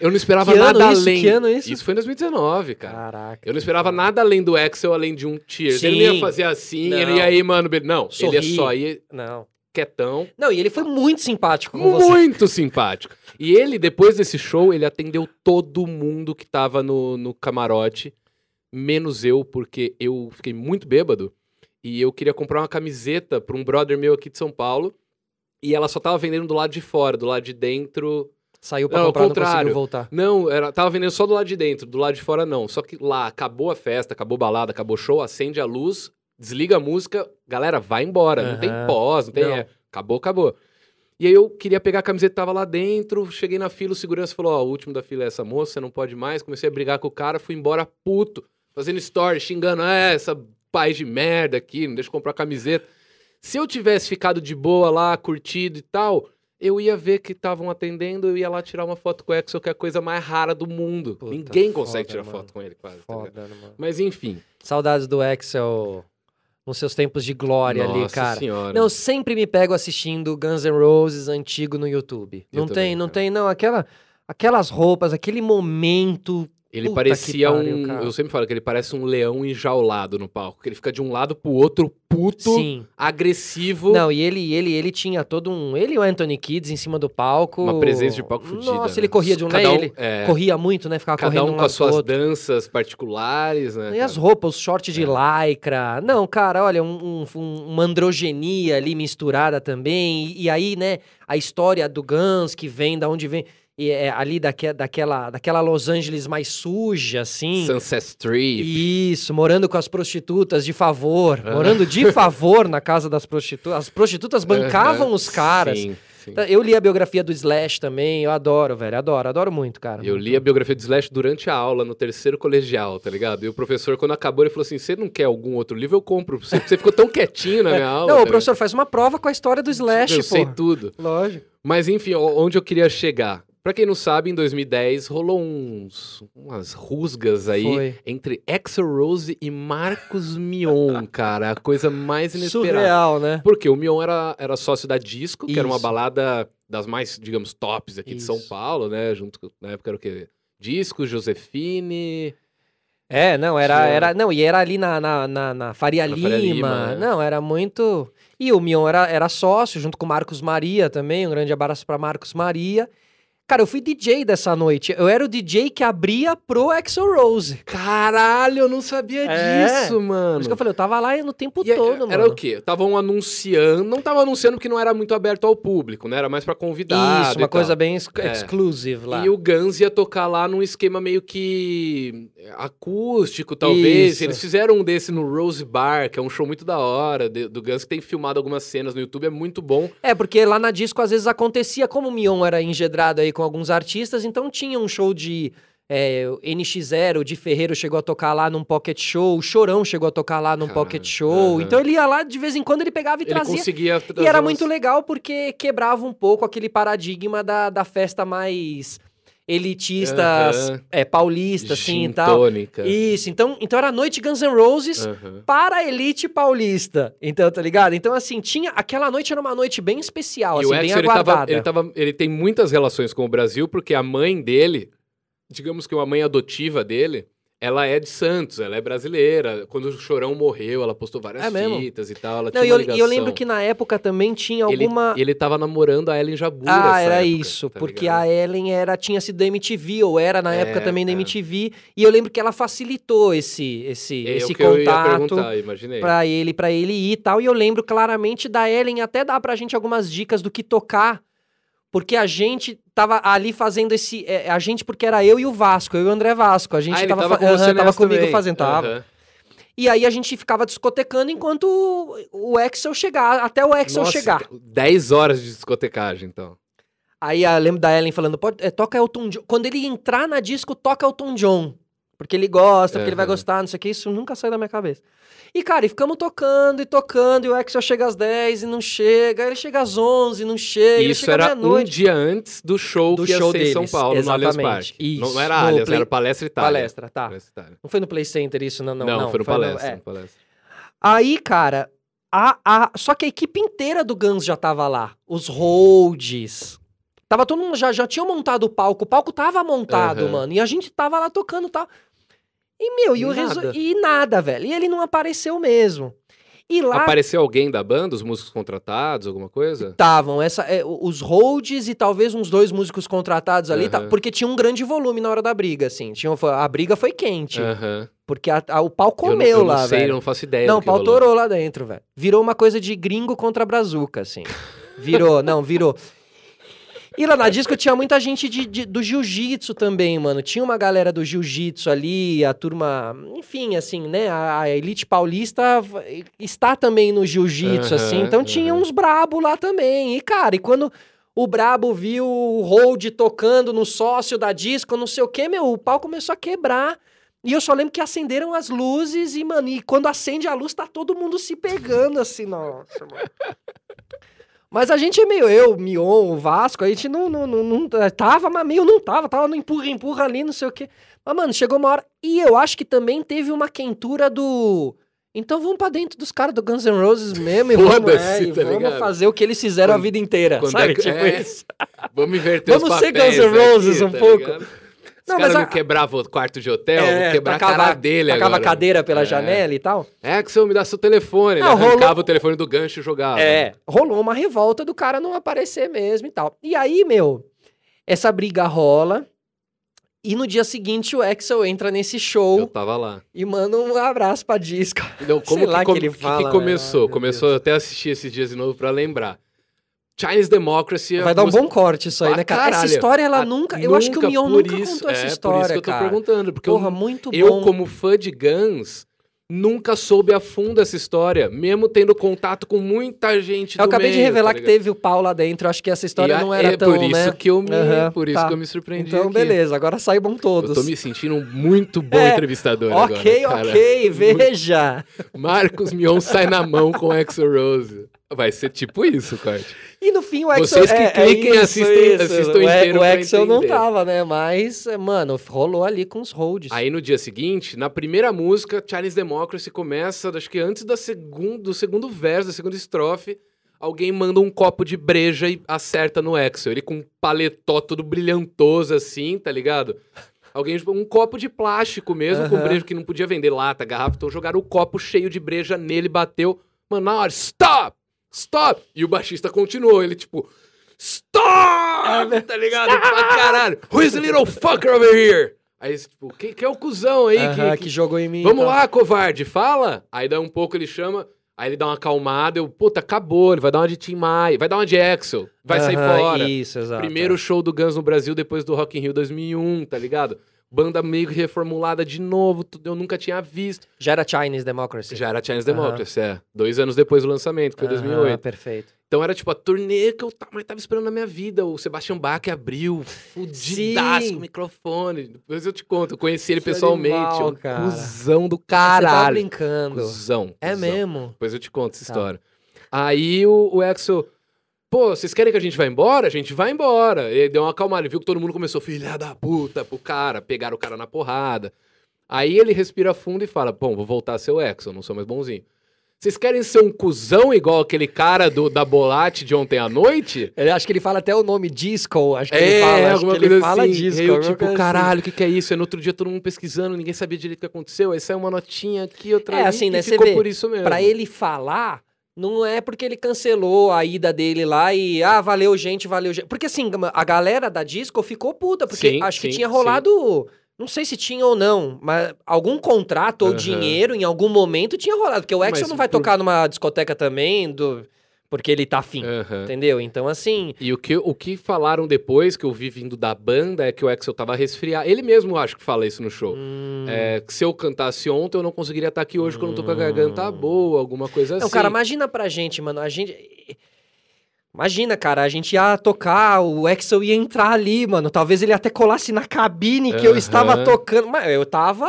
Eu não esperava Que nada isso? além. Que ano isso? Isso foi em 2019, cara. Caraca. Eu não esperava nada além do Excel, além de um cheers. Ele não ia fazer assim, Não. ele ia aí, mano. Não, ele Sorrir. ia só ir. Não. quietão. Não, e ele foi muito simpático com você. Muito simpático. E ele, depois desse show, ele atendeu todo mundo que tava no, no camarote, menos eu, porque eu fiquei muito bêbado. E eu queria comprar uma camiseta pra um brother meu aqui de São Paulo. E ela só tava vendendo do lado de fora, do lado de dentro. Saiu pra Não, comprar, não contrário. conseguiu voltar. Não, era, tava vendendo só do lado de dentro, do lado de fora não. Só que lá acabou a festa, acabou balada, acabou o show, acende a luz, desliga a música, galera, vai embora. Não tem pós, não tem. Não. é, acabou, acabou. E aí eu queria pegar a camiseta que tava lá dentro, cheguei na fila, o segurança falou: Ó, o último da fila é essa moça, não pode mais. Comecei a brigar com o cara, fui embora puto, fazendo story, xingando, é, essa pai de merda aqui, não deixa eu comprar camiseta. Se eu tivesse ficado de boa lá, curtido e tal, eu ia ver que estavam atendendo, eu ia lá tirar uma foto com o Exo, que é a coisa mais rara do mundo. Puta, Ninguém consegue foda, tirar mano. foto com ele, quase. tá? Foda, né, mano. Mas enfim. Saudades do Axel nos seus tempos de glória ali, Nossa cara. senhora. Não, eu sempre me pego assistindo Guns N' Roses antigo no YouTube. Eu não tem, não cara. tem, não. Aquela, aquelas roupas, aquele momento. Ele Puta parecia pariu, um. cara. Eu sempre falo que ele parece um leão enjaulado no palco. Que ele fica de um lado pro outro, puto, Sim. agressivo. Não, e ele, ele, ele tinha todo um. Ele e o Anthony Kids em cima do palco. Uma presença de palco fudida. Nossa, né? ele corria de um Cada lado. um, ele é, corria muito, né? Ficava cada correndo um um com as suas outro. danças particulares, né? E as cara? roupas, os shorts de É. lycra. Não, cara, olha, um- um- um- uma androgenia ali misturada também. E, e aí, né, a história do Guns, que vem da onde vem. E é ali daque, daquela, daquela Los Angeles mais suja, assim. Sunset Strip. Isso, morando com as prostitutas de favor. Ah. Morando de favor na casa das prostitutas. As prostitutas bancavam os caras. Sim, sim. Eu li a biografia do Slash também, eu adoro, velho, adoro, adoro muito, cara. Eu li a biografia do Slash durante a aula, no terceiro colegial, tá ligado? E o professor, quando acabou, ele falou assim: você não quer algum outro livro? Eu compro. Você, você ficou tão quietinho na minha aula. Não, tá o professor faz uma prova com a história do? Slash, Eu sei pô. tudo. Lógico. Mas enfim, onde eu queria chegar? Pra quem não sabe, em 2010 rolou uns, umas rusgas aí Foi. entre Axel Rose e Marcos Mion, cara. A coisa mais inesperada. Surreal, né? Porque o Mion era, era sócio da Disco, que era uma Isso. balada das mais, digamos, tops aqui de São Isso. Paulo, né? Junto com, na época era o quê? Disco, Josefine. É, não, era, era, não, e era ali na, na, na, na Faria, Na Lima, Faria Lima, é. não, era muito... E o Mion era, era sócio, junto com o Marcos Maria também, um grande abraço pra Marcos Maria. Cara, eu fui DJ dessa noite, eu era o DJ que abria pro Axel Rose. Caralho, eu não sabia É. disso, mano. Por isso que eu falei, eu tava lá no tempo E todo, era mano. o quê? Estavam anunciando, não estavam anunciando porque não era muito aberto ao público, né? Era mais pra convidado. Isso, uma tal. coisa bem ex É. exclusive lá. E o Guns ia tocar lá num esquema meio que acústico, talvez. Isso. Eles fizeram um desse no Rose Bar, que é um show muito da hora, de- do Guns, que tem filmado algumas cenas no YouTube, é muito bom. É, porque lá na disco às vezes acontecia, como o Mion era engedrado aí com alguns artistas, então tinha um show de é, o NX0, o Di Ferreiro chegou a tocar lá num pocket show, o Chorão chegou a tocar lá num Caralho, pocket show. Então ele ia lá, de vez em quando ele pegava e Ele trazia. conseguia E era umas- muito legal porque quebrava um pouco aquele paradigma da, da festa mais elitista, Aham. é, paulista, assim e tal. tônica. Isso, então, então era noite Guns N' Roses, Aham. para a elite paulista. Então, tá ligado? Então, assim, tinha. Aquela noite era uma noite bem especial, E assim, o bem Axel, ele, tava, aguardada. ele, tava, ele tem muitas relações com o Brasil, porque a mãe dele, digamos que uma mãe adotiva dele, ela é de Santos, ela é brasileira. Quando o Chorão morreu, ela postou várias É fitas e tal. Ela Não, tinha e eu, e eu lembro que na época também tinha Ele- alguma. Ele, tava namorando a Ellen Jabur Ah, era época, isso, tá porque ligado? a Ellen era, tinha sido da MTV, ou era na É, época também da é. MTV, e eu lembro que ela facilitou esse, esse, É esse eu ia contato imaginei. pra ele, para ele ir e tal, e eu lembro claramente da Ellen até dar pra gente algumas dicas do que tocar, porque a gente tava ali fazendo esse, é, a gente porque era eu e o Vasco, eu e o André Vasco, a gente ah, tava, tava, com você aham, tava comigo também. fazendo, tava. Aham. E aí a gente ficava discotecando enquanto o, Axel chegar, até o Axel Nossa, chegar. 10 horas de discotecagem, então. Aí eu lembro da Ellen falando, Pode, é, toca Elton John. Quando ele entrar na disco, toca Elton John. Porque ele gosta, porque ele vai gostar, não sei o que, isso nunca sai da minha cabeça. E, cara, e ficamos tocando e tocando, e o Axel chega às 10 e não chega, aí ele chega às 11 e não chega, E ele isso chega era um dia antes do show Do que ia show ser em São Paulo, no Allianz exatamente. Parque. Não, Isso, não era no Allianz, Play- era Palestra Itália. Palestra, tá. Palestra Itália. Não foi no Play Center isso, não, não, Não, não. foi no no- Palestra. é. no Palestra. Aí, cara, a, a, só que a equipe inteira do Guns já tava lá. Os holds. Tava todo mundo, já, já tinha montado o palco. O palco tava montado, Aham. mano. E a gente tava lá tocando e tal. E, meu, e, o Nada. resu- e nada, velho. E ele não apareceu mesmo. E lá Apareceu alguém da banda, os músicos contratados, alguma coisa? estavam essa, é, os holds e talvez uns dois músicos contratados ali, tá- Aham. porque tinha um grande volume na hora da briga, assim. Tinha, a briga foi quente, Aham. porque a- a- o pau Eu não- comeu eu lá, não sei, velho. eu não faço ideia. Não, o pau torou lá dentro, velho. Virou uma coisa de gringo contra brazuca, assim. Virou, não, virou. E lá na disco tinha muita gente de, de- do jiu-jitsu também, mano. Tinha uma galera do jiu-jitsu ali, a turma. Enfim, assim, né? A, a elite paulista está também no jiu-jitsu, Aham, assim. Então tinha aham. uns brabo lá também. E, cara, e quando. O Brabo viu o Hold tocando no sócio da disco, não sei o que, meu, o pau começou a quebrar. E eu só lembro que acenderam as luzes e, mano, e quando acende a luz, tá todo mundo se pegando assim, nossa, mano. Mas a gente é meio, eu, Mion, o Vasco, a gente não, não, não, não- tava, mas meio não tava, tava no empurra-empurra ali, não sei o quê. Mas, mano, chegou uma hora. E eu acho que também teve uma quentura do. Então vamos pra dentro dos caras do Guns N' Roses mesmo e vamos, é, e tá vamos ligado? fazer o que eles fizeram a Quando- vida inteira, sabe? é tipo é. isso. Vamos inverter Vamos os ser Guns N' Roses aqui, um tá pouco. ligado? Os caras a- quebravam o quarto de hotel, É, quebrar tacava- a cara dele Tacava agora. cadeira pela É. janela e tal. É que você me dá seu telefone. Não, ele arrancava rolou- o telefone do gancho e jogava. É, rolou uma revolta do cara não aparecer mesmo e tal. E aí, meu, essa briga rola. E no dia seguinte o Axel entra nesse Eu show tava lá. e manda um abraço pra disco. Então, como Sei lá que, que com- ele que fala, começou? né? Meu começou, eu até assisti esses dias de novo pra lembrar. Chinese Democracy. Vai a dar um bom corte isso aí, né, cara? caralho. Essa história, ela A- nunca. Eu acho que o Mion nunca isso- contou essa é, história, por isso que eu tô cara. perguntando. Porque Porra, eu, muito bom. eu, como fã de Guns, nunca soube a fundo essa história. Mesmo tendo contato com muita gente Eu acabei de meio, revelar tá que teve o pau lá dentro. Acho que essa história a- não era é tão, por isso né? que eu me, Aham, por isso tá. que eu me surpreendi Então, aqui. beleza. Agora saibam todos. Eu tô me sentindo um muito bom É, entrevistador Ok, agora, cara. ok, veja. Marcos Mion sai na mão com Exo Rose. Vai ser tipo isso, Corte. E no fim o Axel... Vocês que é, é cliquem, isso, assistem- isso. assistam o, inteiro O Axel não tava, né? Mas, é, mano, rolou ali com os holds. Aí no dia seguinte, na primeira música, Chinese Democracy começa, acho que antes da segun, do segundo verso, da segunda estrofe, alguém manda um copo de breja e acerta no Axel. Ele com um paletó todo brilhantoso assim, tá ligado? Alguém, tipo, um copo de plástico mesmo, com breja que não podia vender lata, garrafa, então jogaram o copo cheio de breja nele, bateu. Mano, na hora, stop! Stop! E o baixista continuou, ele tipo, stop! tá ligado? Pra caralho. Who is the little fucker over here? Aí, tipo, quem que é o cuzão aí? que- Aham, que, que, jogou em mim. Vamos então. lá, covarde, fala. Aí daí um pouco ele chama, aí ele dá uma acalmada, eu, puta, acabou, ele vai dar uma de Tim Maia, vai dar uma de Axel, vai sair fora. Isso, exato. Primeiro show do Guns no Brasil depois do Rock in Rio 2001, tá ligado? Banda meio reformulada de novo, tudo eu nunca tinha visto. Já era Chinese Democracy. Já era Chinese Aham. Democracy, é. Dois anos depois do lançamento, que foi Aham, 2008. perfeito. Então era tipo a turnê que eu tava esperando na minha vida. O Sebastian Bach abriu, fudidaço com o microfone. Depois eu te conto, eu conheci ele Que pessoalmente. animal, um cara. cuzão do Você tá caralho. brincando. Cusão. É cuzão. mesmo? Depois eu te conto essa Tá. história. Aí o, o Exo, pô, vocês querem que a gente vá embora? A gente vai embora. Ele deu uma acalmada, ele viu que todo mundo começou, filha da puta, pro cara, pegaram o cara na porrada. Aí ele respira fundo e fala, bom, vou voltar a ser o Exo, não sou mais bonzinho. Vocês querem ser um cuzão igual aquele cara do, da Bolate de ontem à noite? Ele, acho que ele fala até o nome Disco. Acho que É, ele fala, acho alguma que ele fala assim. Disco. eu, tipo, assim. caralho, o que, que é isso? Aí no outro dia todo mundo pesquisando, ninguém sabia direito o que aconteceu. Aí saiu uma notinha aqui, outra É, ali, assim, e né, você ficou vê, por isso mesmo. Pra ele falar, não é porque ele cancelou a ida dele lá e, ah, valeu gente, valeu gente. Porque assim, a galera da Disco ficou puta, porque Sim, acho que sim, tinha rolado, não sei se tinha ou não, mas algum contrato ou Aham. dinheiro em algum momento tinha rolado. Porque o Mas não vai por- tocar numa discoteca também, do, porque ele tá afim, Aham. entendeu? Então, assim, E o que, o que falaram depois, que eu vi vindo da banda, é que o Axel tava resfriado. Ele mesmo acho que fala isso no show. hum, É, que se eu cantasse ontem, eu não conseguiria estar aqui hoje, porque eu não tô com a garganta boa, alguma coisa Não, assim. cara, imagina pra gente, mano. A gente. Imagina, cara, a gente ia tocar, o Axel ia entrar ali, mano. Talvez ele até colasse na cabine que eu Aham. estava tocando. Mas eu tava.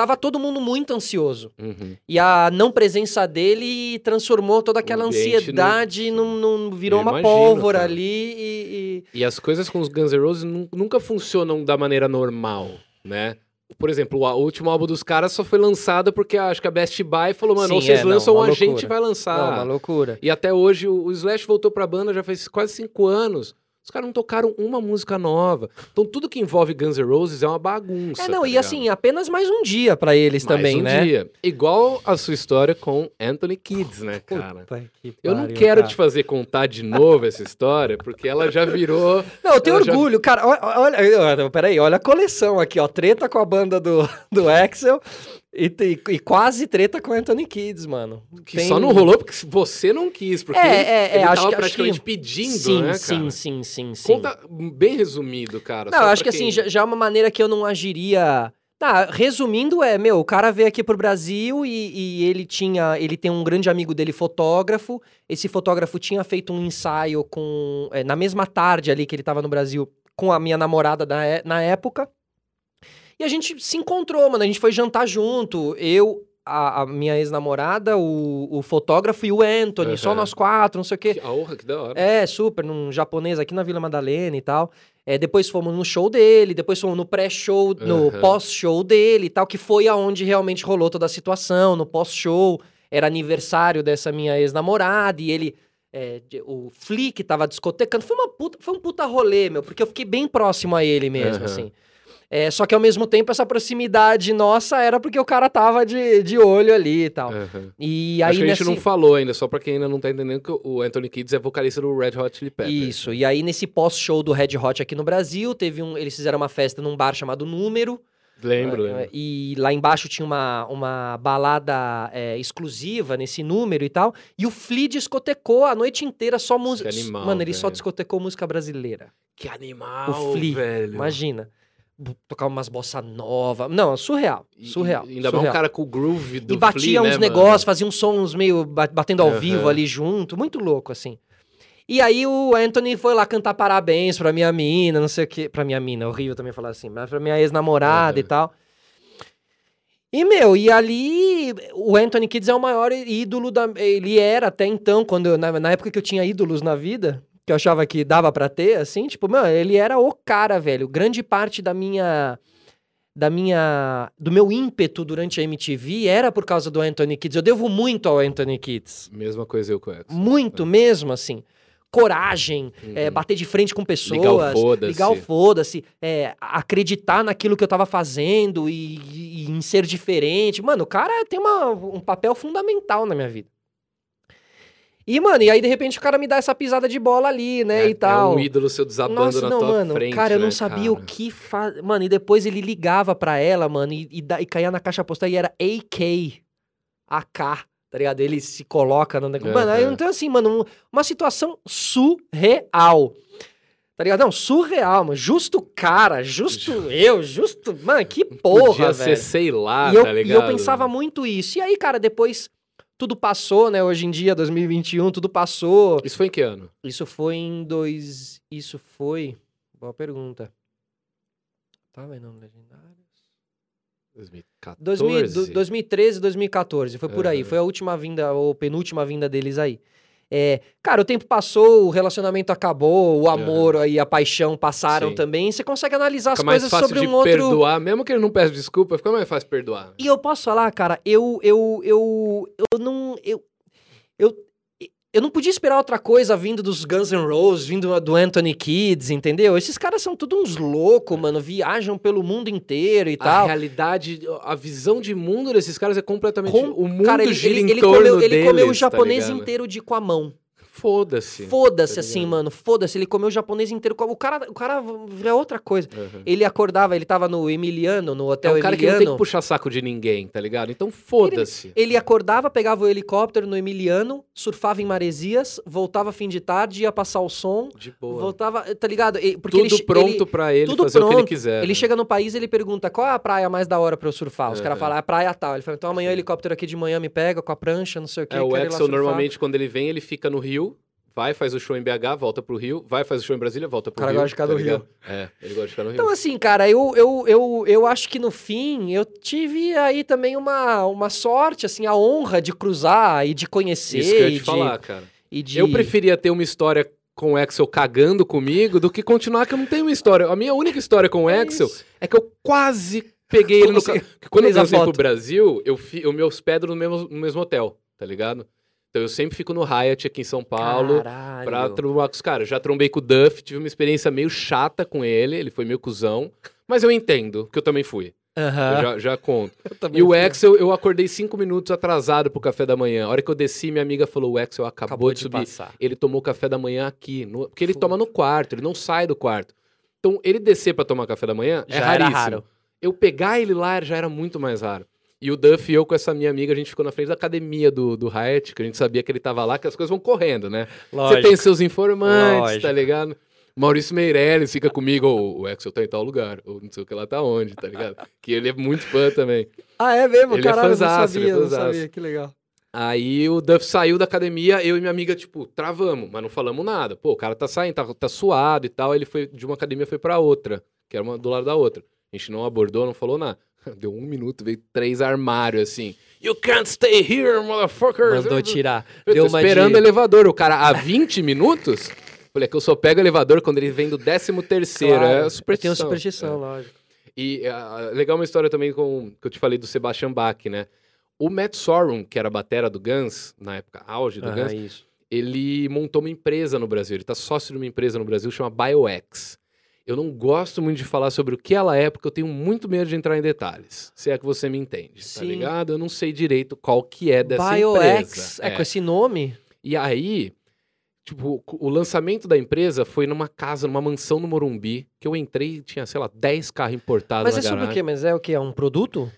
Tava todo mundo muito ansioso. Uhum. E a não presença dele transformou toda aquela ansiedade num, num- virou Eu uma imagino, pólvora cara. ali e. e- E as coisas com os Guns N' Roses nu- nunca funcionam da maneira normal, né? Por exemplo, o, último álbum dos caras só foi lançado porque acho que a Best Buy falou, mano, ou Sim, vocês é, não, lançam ou uma a gente vai lançar. Não, uma loucura. E até hoje o, o Slash voltou pra banda já faz quase cinco anos. Os caras não tocaram uma música nova. Então tudo que envolve Guns N' Roses é uma bagunça. É, não, tá e ligado? assim, apenas mais um dia pra eles Mais também, um né? dia. Igual a sua história com Anthony Kids, né, cara? Puta Eu não pariu, quero cara. te fazer contar de novo essa história, porque ela já virou. Não, eu tenho Ela já- orgulho, cara. Olha, olha, olha, peraí, olha a coleção aqui, ó. Treta com a banda do, do Axel e, te- e quase treta com o Anthony Kids, mano. Que Tem- só não rolou porque você não quis, porque É, ele, é, é, ele acho que- acho praticamente que- pedindo, sim, né, sim, cara? sim, sim, sim. Conta bem resumido, cara. Não, eu acho que quem- assim, já, já é uma maneira que eu não agiria. Tá, resumindo, é, meu, o cara veio aqui pro Brasil e, e ele tinha. Ele tem um grande amigo dele, fotógrafo. Esse fotógrafo tinha feito um ensaio com. é, na mesma tarde ali que ele tava no Brasil, com a minha namorada da é- na época. E a gente se encontrou, mano. A gente foi jantar junto. Eu, a, a minha ex-namorada, o, o fotógrafo e o Anthony. Só Aham. nós quatro, não sei o quê. Que honra, que da hora. É, super, num japonês aqui na Vila Madalena e tal. É, depois fomos no show dele, depois fomos no pré-show, no Aham. pós-show dele e tal, que foi aonde realmente rolou toda a situação, no pós-show. Era aniversário dessa minha ex-namorada e ele. é, o Flick tava discotecando. Foi, uma puta, foi um puta rolê, meu, porque eu fiquei bem próximo a ele mesmo, Aham. assim. É, só que ao mesmo tempo essa proximidade nossa era porque o cara tava de, de olho ali e tal. Aham. E É. Acho aí que a gente nesse... não falou ainda, só pra quem ainda não tá entendendo que o Anthony Kids é vocalista do Red Hot Chili Peppers. Isso, e aí nesse pós-show do Red Hot aqui no Brasil, teve um, eles fizeram uma festa num bar chamado Número, Lembro, eh, lembro. e lá embaixo tinha uma, uma balada eh, exclusiva nesse número e tal, e o Flea discotecou a noite inteira só música. Mano, ele só velho. discotecou música brasileira. Que animal, o Flea, velho. Imagina. Tocar umas bossa nova. Não, surreal. E- Surreal. e ainda surreal. um cara com o groove do e batia Flea, uns né, negócios, fazia uns sons meio ba- batendo ao Aham. vivo ali junto, muito louco, assim. E aí o Anthony foi lá cantar parabéns pra minha mina, não sei o quê. Pra minha mina, é horrível também falar assim, mas pra minha ex-namorada e Aham. tal. E, meu, e ali o Anthony Kids é o maior ídolo da. Ele era até então, quando eu- na, na época que eu tinha ídolos na vida, que eu achava que dava pra ter, assim, tipo, meu, ele era o cara, velho. Grande parte da minha da minha do meu ímpeto durante a MTV era por causa do Anthony Kids. Eu devo muito ao Anthony Kids. mano? Mesma coisa eu com Edson. Muito mesmo, assim. Coragem, é, Uhum. bater de frente com pessoas. Ligar o foda-se. foda-se, é, acreditar naquilo que eu tava fazendo e, e- e em ser diferente. Mano, o cara tem uma- um papel fundamental na minha vida. E, mano, e aí de repente o cara me dá essa pisada de bola ali, né, é, e tal. É um ídolo seu desabando Nossa, na não, tua mano, frente, cara, eu não né, sabia o cara? que fazer. Mano, e depois ele ligava pra ela, mano, e, e, da- e caía na caixa postal e era AK. AK, tá ligado? Ele se coloca no negócio. Mano, aí Aham. então assim, mano, um- uma situação surreal. Tá ligado? Não, surreal, mano. Justo cara, justo eu, justo. Mano, que porra, Podia velho. ser, sei lá, E eu, tá e ligado? eu pensava muito isso. E aí, cara, depois tudo passou, né? Hoje em dia, 2021, tudo passou. Isso foi em que ano? Isso foi em dois. Isso foi. Boa pergunta. Tá vendo? Legendários? 2014? 2000 do- 2013, 2014. Foi por aí. Aham. Foi a última vinda, ou penúltima vinda deles aí. É, cara, o tempo passou, o relacionamento acabou, o amor e a paixão passaram Sim. também. Você consegue analisar Fica as coisas sobre um outro. perdoar, mesmo que ele não peça desculpa, fica mais fácil perdoar. E eu posso falar, cara, eu eu eu eu não eu eu eu não podia esperar outra coisa vindo dos Guns N' Roses, vindo do Anthony Kids, entendeu? Esses caras são tudo uns loucos, mano, viajam pelo mundo inteiro e A tal. realidade, a visão de mundo desses caras é completamente... Com- O mundo Cara, ele, gira ele, em ele torno comeu, ele deles, comeu o tá japonês ligado? inteiro de com a mão. Foda-se. Foda-se, tá assim, mano. Foda-se. Ele comeu o japonês inteiro. O cara, o cara é outra coisa. Uhum. Ele acordava, ele tava no Emiliano, no É hotel um cara que não Emiliano. tem que puxar saco de ninguém, tá ligado? Então foda-se. Ele acordava, pegava o helicóptero no Emiliano, surfava em Maresias, voltava fim de tarde, ia passar o som, De boa. voltava, tá ligado? Porque Tudo ele, pronto ele, pra ele tudo fazer o que ele pronto. quiser. ele né? chega no país, ele pergunta qual é a praia mais da hora pra eu surfar. Os caras Aham. falam, a praia tal. Ele fala, então amanhã o helicóptero aqui de manhã me pega com a prancha, não sei o que. É, o Axel normalmente, quando ele vem, ele fica no Rio, vai, faz o show em BH, volta pro Rio, vai, faz o show em Brasília, volta pro cara Rio. gosta de ficar tá no Rio. É, ele gosta de ficar no Rio. Então, assim, cara, eu, eu, eu, eu acho que no fim eu tive aí também uma, uma sorte, assim, a honra de cruzar e de conhecer. Isso que eu ia te de, falar, cara. e de- Eu preferia ter uma história com o Axel cagando comigo do que continuar que eu não tenho uma história. A minha única história com o É Axel isso. é que eu quase peguei ele no. Quando eu fez dancei pro? Brasil, eu, fi, eu me no mesmo, no mesmo hotel, tá ligado? Então eu sempre fico no Hyatt aqui em São Paulo Caralho. pra trombar com os caras. Já trombei com o Duff, tive uma experiência meio chata com ele, ele foi meio cuzão, mas eu entendo, que eu também fui. Aham. Eu já, já conto. E o. Axel, eu acordei cinco minutos atrasado pro café da manhã. A hora que eu desci, minha amiga falou: o Axel acabou, acabou de subir. passar. Ele tomou café da manhã aqui. no- porque ele toma no quarto, ele não sai do quarto. Então, ele descer pra tomar café da manhã é Já era raríssimo. raro. Eu pegar ele lá já era muito mais raro. E o Duff e eu com essa minha amiga, a gente ficou na frente da academia do, do Hyatt, que a gente sabia que ele tava lá, que as coisas vão correndo, né? Você tem seus informantes, Lógico. tá ligado? Maurício Meirelles fica comigo, ou o Axel tá em tal lugar, ou não sei o que lá tá onde, tá ligado? que ele é muito fã também. Ah, é mesmo? Ele é Caralho, eu não fãzaço, ele é sabia, não sabia. Que legal. Aí o Duff saiu da academia, eu e minha amiga, tipo, travamos, mas não falamos nada. Pô, o cara tá saindo, tá, tá suado e tal. Ele foi de uma academia foi pra outra, que era uma do lado da outra. A gente não abordou, não falou nada. Deu um minuto, veio três armários assim. You can't stay here, motherfucker! Mandou tirar. Eu Deu tô esperando o de... elevador. O cara, há 20 minutos? Falei é que eu só pego o elevador quando ele vem do 13 terceiro. Claro, é superstição. Tem uma superstição, É. lógico. E ah, legal uma história também com que eu te falei do Sebastian Bach, né? O Matt Sorum, que era a batera do Guns, na época auge do Aham, Guns, isso. ele montou uma empresa no Brasil. Ele tá sócio de uma empresa no Brasil, chama BioX. Eu não gosto muito de falar sobre o que ela é, porque eu tenho muito medo de entrar em detalhes. Se é que você me entende, tá Sim. ligado? Eu não sei direito qual que é dessa BioX, empresa. é, com esse nome? E aí, tipo, o lançamento da empresa foi numa casa, numa mansão no Morumbi, que eu entrei e tinha, sei lá, 10 carros importados Mas é sobre o garagem. quê? Mas é o quê? É um produto?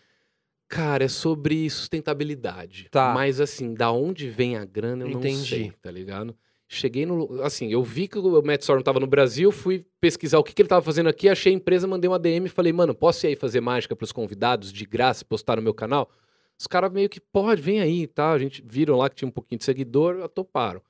Cara, é sobre sustentabilidade. Tá. Mas assim, da onde vem a grana eu não Entendi. sei, tá ligado? Cheguei no. Assim, eu vi que o Matt Sorum tava no Brasil, fui pesquisar o que, que ele tava fazendo aqui, achei a empresa, mandei uma DM e falei, mano, posso ir aí fazer mágica pros convidados de graça, postar no meu canal? Os caras meio que, pode, vem aí e tal. A gente viram lá que tinha um pouquinho de seguidor, toparam.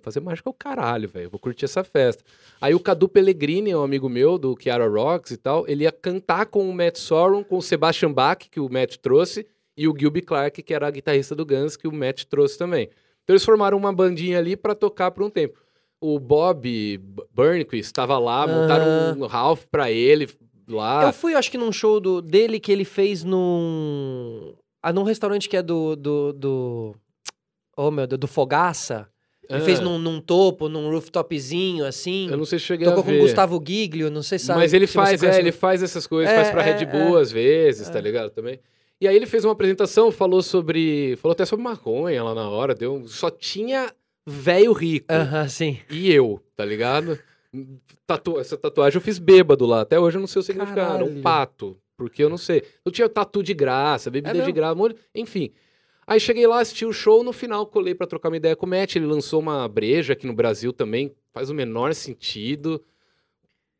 Fazer mágica é o caralho, velho. Vou curtir essa festa. Aí o Cadu Pellegrini, um amigo meu do Chiara Rocks e tal, ele ia cantar com o Matt Sorum, com o Sebastian Bach, que o Matt trouxe, e o Gilby Clark, que era a guitarrista do Guns, que o Matt trouxe também. Então eles formaram uma bandinha ali pra tocar por um tempo. O Bob Burnquist estava lá, montaram um Ralph pra ele lá. Eu fui, acho que num show do, dele que ele fez num. Ah, num restaurante que é do. do, do... Oh, meu Deus, do Fogaça. Ele Ah, fez num, num topo, num rooftopzinho, assim. Eu não sei se cheguei Tocou a com ver. o Gustavo Giglio, não sei se sabe. Mas ele faz, é, ele faz essas coisas, É, faz pra é, Red é. Bull às vezes, É. tá ligado? Também. E aí ele fez uma apresentação, falou sobre. Falou até sobre maconha lá na hora, deu. Só tinha velho rico. Aham, sim. E eu, tá ligado? Tatu... Essa tatuagem eu fiz bêbado lá. Até hoje eu não sei o significado. Caralho. Um pato. Porque eu não sei. Eu tinha tatu de graça, bebida É de graça, um monte- enfim. Aí cheguei lá, assisti o show, no final colei pra trocar uma ideia com o Matt. Ele lançou uma breja aqui no Brasil também, faz o menor sentido.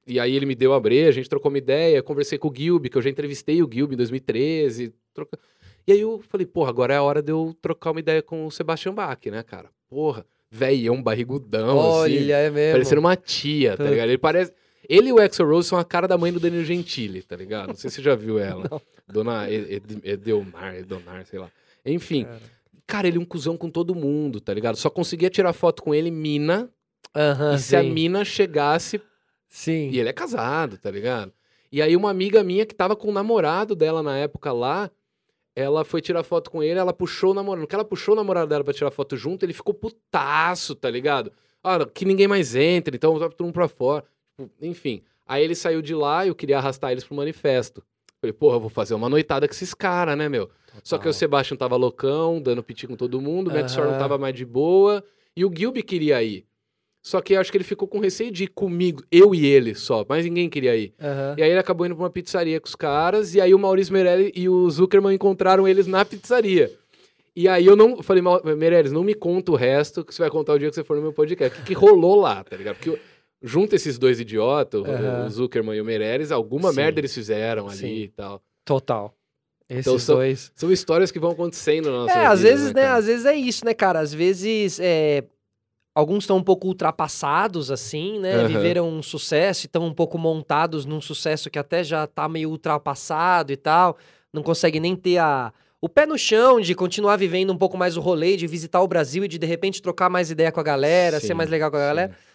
E aí ele me deu a breja, a gente trocou uma ideia, conversei com o Gilby, que eu já entrevistei o Gilby em 2013. Troca... E aí eu falei, porra, agora é a hora de eu trocar uma ideia com o Sebastian Bach, né, cara? Porra, velhão, barrigudão, assim. Olha, é mesmo. Parecendo uma tia, tá ligado? Ele parece. Ele e o Axel Rose são a cara da mãe do Danilo Gentili, tá ligado? Não sei se você já viu ela. Dona Ed- Ed- Edelmar, Edonar, sei lá. Enfim, Cara. cara, ele é um cuzão com todo mundo, tá ligado? Só conseguia tirar foto com ele, mina, e se a mina chegasse. Sim. E ele é casado, tá ligado? E aí, uma amiga minha que tava com o namorado dela na época lá, ela foi tirar foto com ele, ela puxou o namorado. No que ela puxou o namorado dela pra tirar foto junto, ele ficou putaço, tá ligado? Ah, que ninguém mais entre, então tá todo mundo pra fora. Tipo, Enfim. Aí ele saiu de lá e eu queria arrastar eles pro manifesto. Falei, porra, eu vou fazer uma noitada com esses caras, né, meu? Só que o Sebastian tava loucão, dando piti com todo mundo, o Matt Sorum Aham. tava mais de boa, e o Gilby queria ir. Só que eu acho que ele ficou com receio de ir comigo, eu e ele só, mas ninguém queria ir. Aham. E aí ele acabou indo pra uma pizzaria com os caras, e aí o Maurício Meirelles e o Zuckerman encontraram eles na pizzaria. E aí eu não falei, "Mau- Meirelles, não me conta o resto, que você vai contar o dia que você for no meu podcast. O que, que rolou lá, tá ligado? Porque eu- junto esses dois idiotas, o- Aham. o Zuckerman e o Meirelles, alguma Sim. merda eles fizeram ali Sim. e tal. Total. Esses Então, são- dois. São histórias que vão acontecendo na nossa É, vida. às vezes, né? cara? Às vezes é isso, né, cara? Às vezes é, alguns estão um pouco ultrapassados, assim, né? Aham. Viveram um sucesso e estão um pouco montados num sucesso que até já tá meio ultrapassado e tal. Não consegue nem ter a, o pé no chão de continuar vivendo um pouco mais o rolê, de visitar o Brasil e de de repente trocar mais ideia com a galera, ser Sim, mais legal com a galera. sim.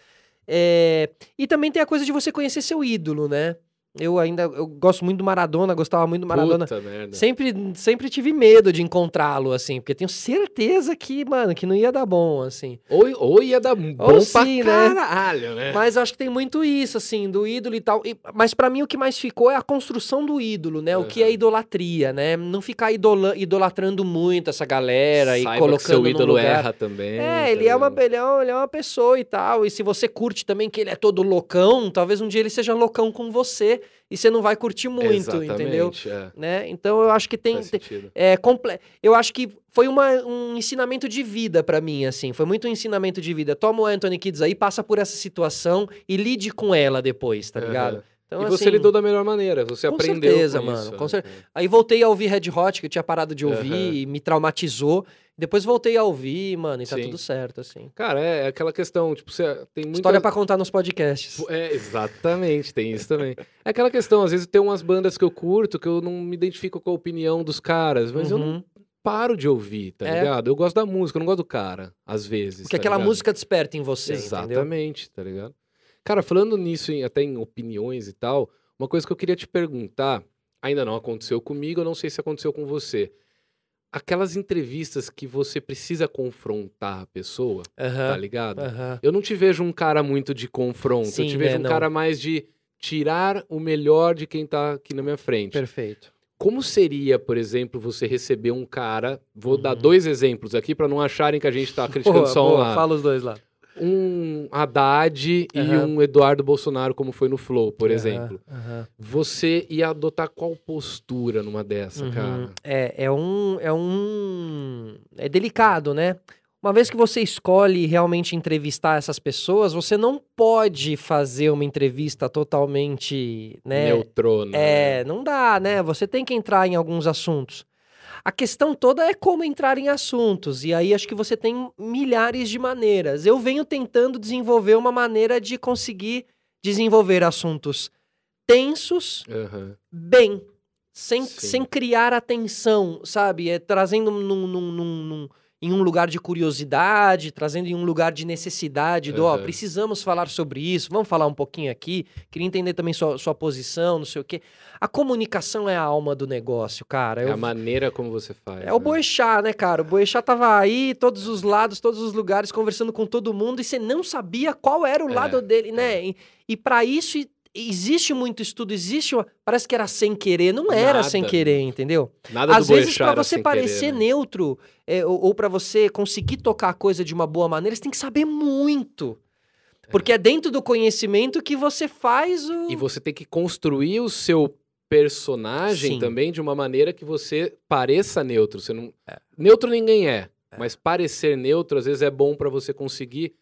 É, E também tem a coisa de você conhecer seu ídolo, né? Eu ainda eu gosto muito do Maradona, gostava muito do Maradona. Puta merda. Sempre, sempre tive medo de encontrá-lo, assim, porque tenho certeza que, mano, que não ia dar bom, assim. Ou, ou ia dar bom pra sim, né? caralho, né? Mas acho que tem muito isso, assim, do ídolo e tal. E- mas pra mim o que mais ficou é a construção do ídolo, né? O que é idolatria, né? Não ficar idola- idolatrando muito essa galera e Saiba colocando que seu ídolo lugar. erra também. É, tá ele é, uma, ele, é, um- ele é uma pessoa e tal. E se você curte também que ele é todo loucão, talvez um dia ele seja loucão com você e você não vai curtir muito, entendeu? Exatamente, é. Né? Então eu acho que tem. Tem- é, comple... Eu acho que foi uma- um ensinamento de vida pra mim, assim. Foi muito um ensinamento de vida. Toma o Anthony Kids aí, passa por essa situação e lide com ela depois, tá ligado? Então, e você assim, lidou da melhor maneira, você com aprendeu certeza, com mano, isso, com né? cer- Aí voltei a ouvir Red Hot, que eu tinha parado de ouvir Aham. e me traumatizou. Depois voltei a ouvir, mano, e tá Sim. tudo certo, assim. Cara, é aquela questão, tipo, você tem muita... História pra contar nos podcasts. É, exatamente, tem isso também. É aquela questão, às vezes tem umas bandas que eu curto que eu não me identifico com a opinião dos caras, mas eu não Uhum. paro de ouvir, tá É. ligado? Eu gosto da música, eu não gosto do cara, às vezes. Porque tá aquela ligado? música desperta em você, entendeu? Exatamente, tá ligado? Cara, falando nisso, em- até em opiniões e tal, uma coisa que eu queria te perguntar, ainda não aconteceu comigo, eu não sei se aconteceu com você. Aquelas entrevistas que você precisa confrontar a pessoa, tá ligado? Eu não te vejo um cara muito de confronto, eu Sim, te vejo né, um não. cara mais de tirar o melhor de quem tá aqui na minha frente. Perfeito. Como seria, por exemplo, você receber um cara, vou dar Uhum. dois exemplos aqui pra não acharem que a gente tá criticando Boa, só um boa, lado. fala os dois lá. Um Haddad e Aham. um Eduardo Bolsonaro, como foi no Flow, por Aham, exemplo. aham. Você ia adotar qual postura numa dessa, Uhum. cara? É, é um. É um. É delicado, né? Uma vez que você escolhe realmente entrevistar essas pessoas, você não pode fazer uma entrevista totalmente, né? Neutrona. É, não dá, né? Você tem que entrar em alguns assuntos. A questão toda é como entrar em assuntos, e aí acho que você tem milhares de maneiras. Eu venho tentando desenvolver uma maneira de conseguir desenvolver assuntos tensos Aham. bem, sem, Sim. sem criar atenção, sabe? É, trazendo num, num- num- num- em um lugar de curiosidade, trazendo em um lugar de necessidade, do, ó, Aham. precisamos falar sobre isso, vamos falar um pouquinho aqui, queria entender também sua, sua posição, não sei o quê. A comunicação é a alma do negócio, cara. É Eu- a maneira como você faz. é o né? Boechat, né, cara? O Boechat tava aí, todos os lados, todos os lugares, conversando com todo mundo, e você não sabia qual era o É, lado dele, né? E, e para isso existe muito estudo, existe. uma- Parece que era sem querer, não era Nada, sem querer, entendeu? Nada Às vezes, era você parecer querer, né? neutro, é, ou, ou para você conseguir tocar a coisa de uma boa maneira, você tem que saber muito. Porque é dentro do conhecimento que você faz o. E você tem que construir o seu personagem Sim. também de uma maneira que você pareça neutro. Você não... Neutro ninguém é, mas parecer neutro às vezes é bom pra você conseguir.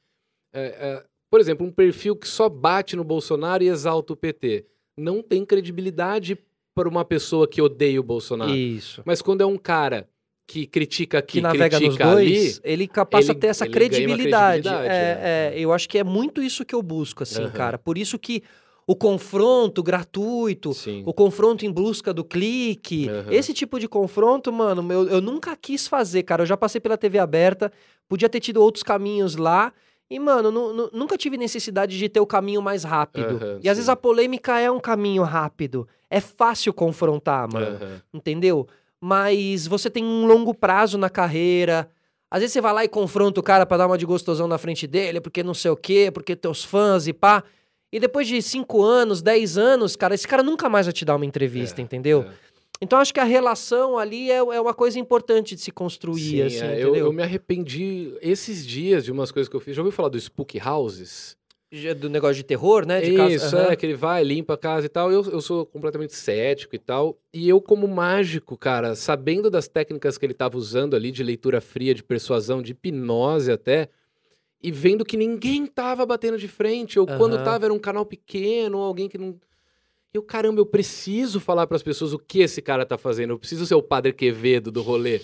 é, é, por exemplo, um perfil que só bate no Bolsonaro e exalta o PT. Não tem credibilidade para uma pessoa que odeia o Bolsonaro. Isso. Mas quando é um cara que critica aqui, que navega nos critica ali, dois, ele ca- passa ele- a ter essa ele credibilidade. credibilidade, é, né? é, eu acho que é muito isso que eu busco, assim, Aham. cara. Por isso que o confronto gratuito, sim. o confronto em busca do clique, Aham. esse tipo de confronto, mano, eu, eu nunca quis fazer, cara. Eu já passei pela TV aberta, podia ter tido outros caminhos lá. E, mano, nu- nu- nunca tive necessidade de ter o caminho mais rápido. Aham, e às vezes sim. a polêmica é um caminho rápido. É fácil confrontar, mano Aham. entendeu? Mas você tem um longo prazo na carreira. Às vezes você vai lá e confronta o cara pra dar uma de gostosão na frente dele, porque não sei o quê, porque teus fãs e pá. E depois de cinco anos, dez anos, cara, esse cara nunca mais vai te dar uma entrevista, É, entendeu? é. Então acho que a relação ali é, é uma coisa importante de se construir, Sim, assim, é, eu, entendeu? eu me arrependi esses dias de umas coisas que eu fiz. Já ouviu falar do Spook Houses? Já Do negócio de terror, né? De casa- Isso, Aham. é, que ele vai, limpa a casa e tal. Eu, eu sou completamente cético e tal. E eu, como mágico, cara, sabendo das técnicas que ele tava usando ali, de leitura fria, de persuasão, de hipnose até, e vendo que ninguém tava batendo de frente, ou quando Aham. tava era um canal pequeno, ou alguém que não. Eu, caramba, eu preciso falar pras pessoas o que esse cara tá fazendo. Eu preciso ser o padre Quevedo do rolê.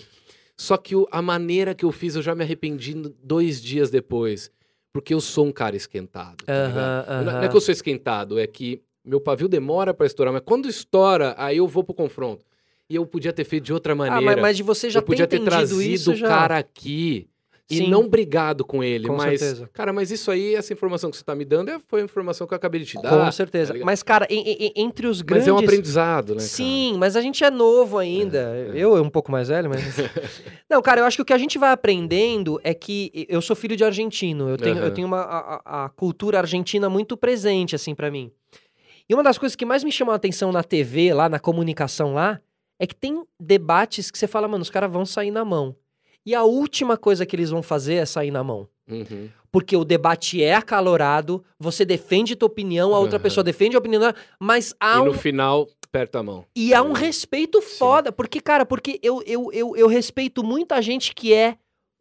Só que o- a maneira que eu fiz, eu já me arrependi dois dias depois. Porque eu sou um cara esquentado. tá Não- Não é que eu sou esquentado, é que meu pavio demora pra estourar, mas quando estoura, aí eu vou pro confronto. E eu podia ter feito de outra Ah, maneira. mas, mas de você já eu podia ter trazido isso o já. cara aqui. E Sim. não brigado com ele. Com mas, certeza. cara, mas isso aí, essa informação que você tá me dando, é- foi a informação que eu acabei de te dar. Com certeza. tá mas, cara, em- em- entre os grandes... Mas é um aprendizado, né? Sim, mas a gente é novo ainda. É, é. Eu é um pouco mais velho, mas. Não, cara, eu acho que o que a gente vai aprendendo é que eu sou filho de argentino. Eu tenho, eu Aham. tenho uma, a, a- cultura argentina muito presente, assim, pra mim. E uma das coisas que mais me chamou a atenção na TV, lá na comunicação lá, é que tem debates que você fala, mano, os caras vão sair na mão. E a última coisa que eles vão fazer é sair na mão. Uhum. Porque o debate é acalorado, você defende tua opinião, a outra Aham. pessoa defende a opinião mas há E um no final, aperta a mão. e há um Hum, respeito sim. foda, porque, cara, porque eu, eu, eu, eu respeito muita gente que é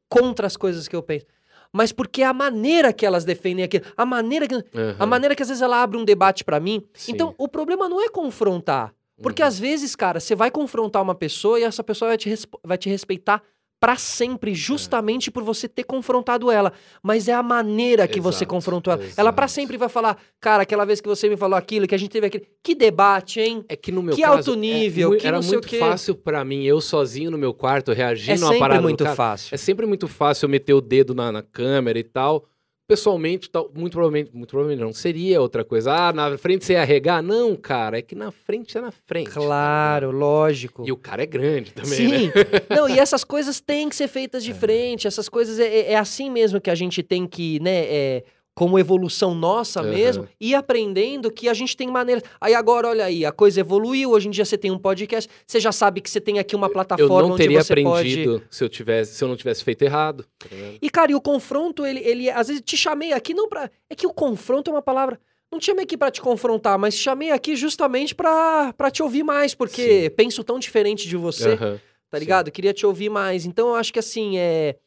contra as coisas que eu penso. Mas porque a maneira que elas defendem aquilo, a maneira que, a Aham. maneira que às vezes ela abre um debate pra mim. Sim. Então, o problema não é confrontar. Porque Uhum. às vezes, cara, você vai confrontar uma pessoa e essa pessoa vai te, vai te respeitar pra sempre, justamente por você ter confrontado ela. Mas é a maneira que você Exato, confrontou ela. Ela pra exato. sempre vai falar, cara, aquela vez que você me falou aquilo, que a gente teve aquele. Que debate, hein? É que no meu Que caso, alto nível, é que era não sei o muito fácil pra mim, eu sozinho no meu quarto, reagindo É a sempre parada do muito cara. fácil. É sempre muito fácil eu meter o dedo na, na câmera e tal. Pessoalmente, tal, muito provavelmente, muito provavelmente não. Seria outra coisa. Ah, na frente você ia arregar? Não, cara, é que na frente é na frente. tá Claro, lógico. ligado? E o cara é grande também, Sim. né? Não, e essas coisas têm que ser feitas de frente. Essas coisas é, é- é assim mesmo que a gente tem que, né, é, como evolução nossa Aham. mesmo, ir aprendendo que a gente tem maneiras. Aí agora, olha aí, a coisa evoluiu. Hoje em dia você tem um podcast, você já sabe que você tem aqui uma Eu plataforma não onde teria você pode. aprendido se, eu tivesse, se eu não tivesse feito errado. tá? E, cara, e o confronto, ele, ele. Às vezes te chamei aqui não pra. É que o confronto é uma palavra. Não te chamei aqui pra te confrontar, mas te chamei aqui justamente pra, pra te ouvir mais, porque Sim. penso tão diferente de você. Aham. tá Sim. ligado? Queria te ouvir mais. Então, eu acho que assim, é.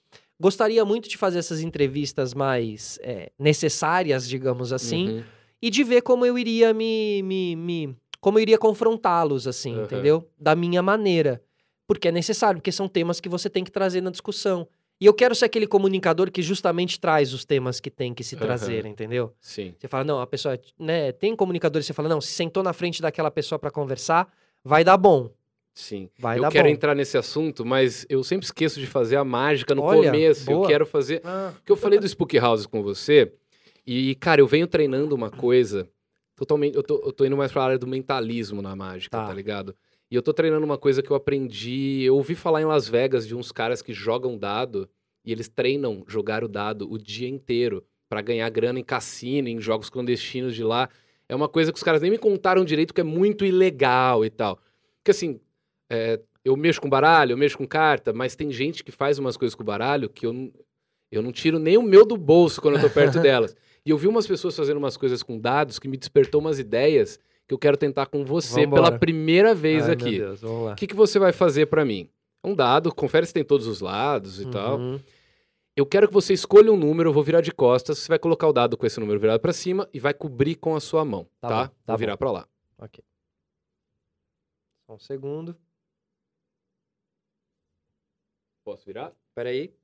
Gostaria muito de fazer essas entrevistas mais é, necessárias, digamos assim, Uhum. e de ver como eu iria me. me, me- como eu iria confrontá-los, assim, Aham. entendeu? Da minha maneira. Porque é necessário, porque são temas que você tem que trazer na discussão. E eu quero ser aquele comunicador que justamente traz os temas que tem que se trazer, entendeu? Sim. Você fala, não, a pessoa, né, tem comunicadores, você fala, não, se sentou na frente daquela pessoa pra conversar, vai dar bom. Sim. Vai eu quero bom. entrar nesse assunto, mas eu sempre esqueço de fazer a mágica no Olha, começo. Eu boa. quero fazer. Ah, Porque eu falei do Spook House com você, e, cara, eu venho treinando uma coisa totalmente. Eu tô, eu tô indo mais pra área do mentalismo na mágica, Tá. tá. ligado? E eu tô treinando uma coisa que eu aprendi. Eu ouvi falar em Las Vegas de uns caras que jogam dado e eles treinam jogar o dado o dia inteiro pra ganhar grana em cassino, em jogos clandestinos de lá. É uma coisa que os caras nem me contaram direito, que é muito ilegal e tal. Porque assim, é, eu mexo com baralho, eu mexo com carta, mas tem gente que faz umas coisas com baralho que eu não, eu não tiro nem o meu do bolso quando eu tô perto delas. E eu vi umas pessoas fazendo umas coisas com dados que me despertou umas ideias que eu quero tentar com você Vambora. pela primeira vez ai, aqui. Deus. O que, que você vai fazer pra mim? Um dado, confere se tem todos os lados e tal. Uhum. Eu quero que você escolha um número, eu vou virar de costas, você vai colocar o dado com esse número virado pra cima e vai cobrir com a sua mão, Tá tá? bom, tá vou bom. virar pra lá. Ok. Só um segundo. Posso virar? Peraí.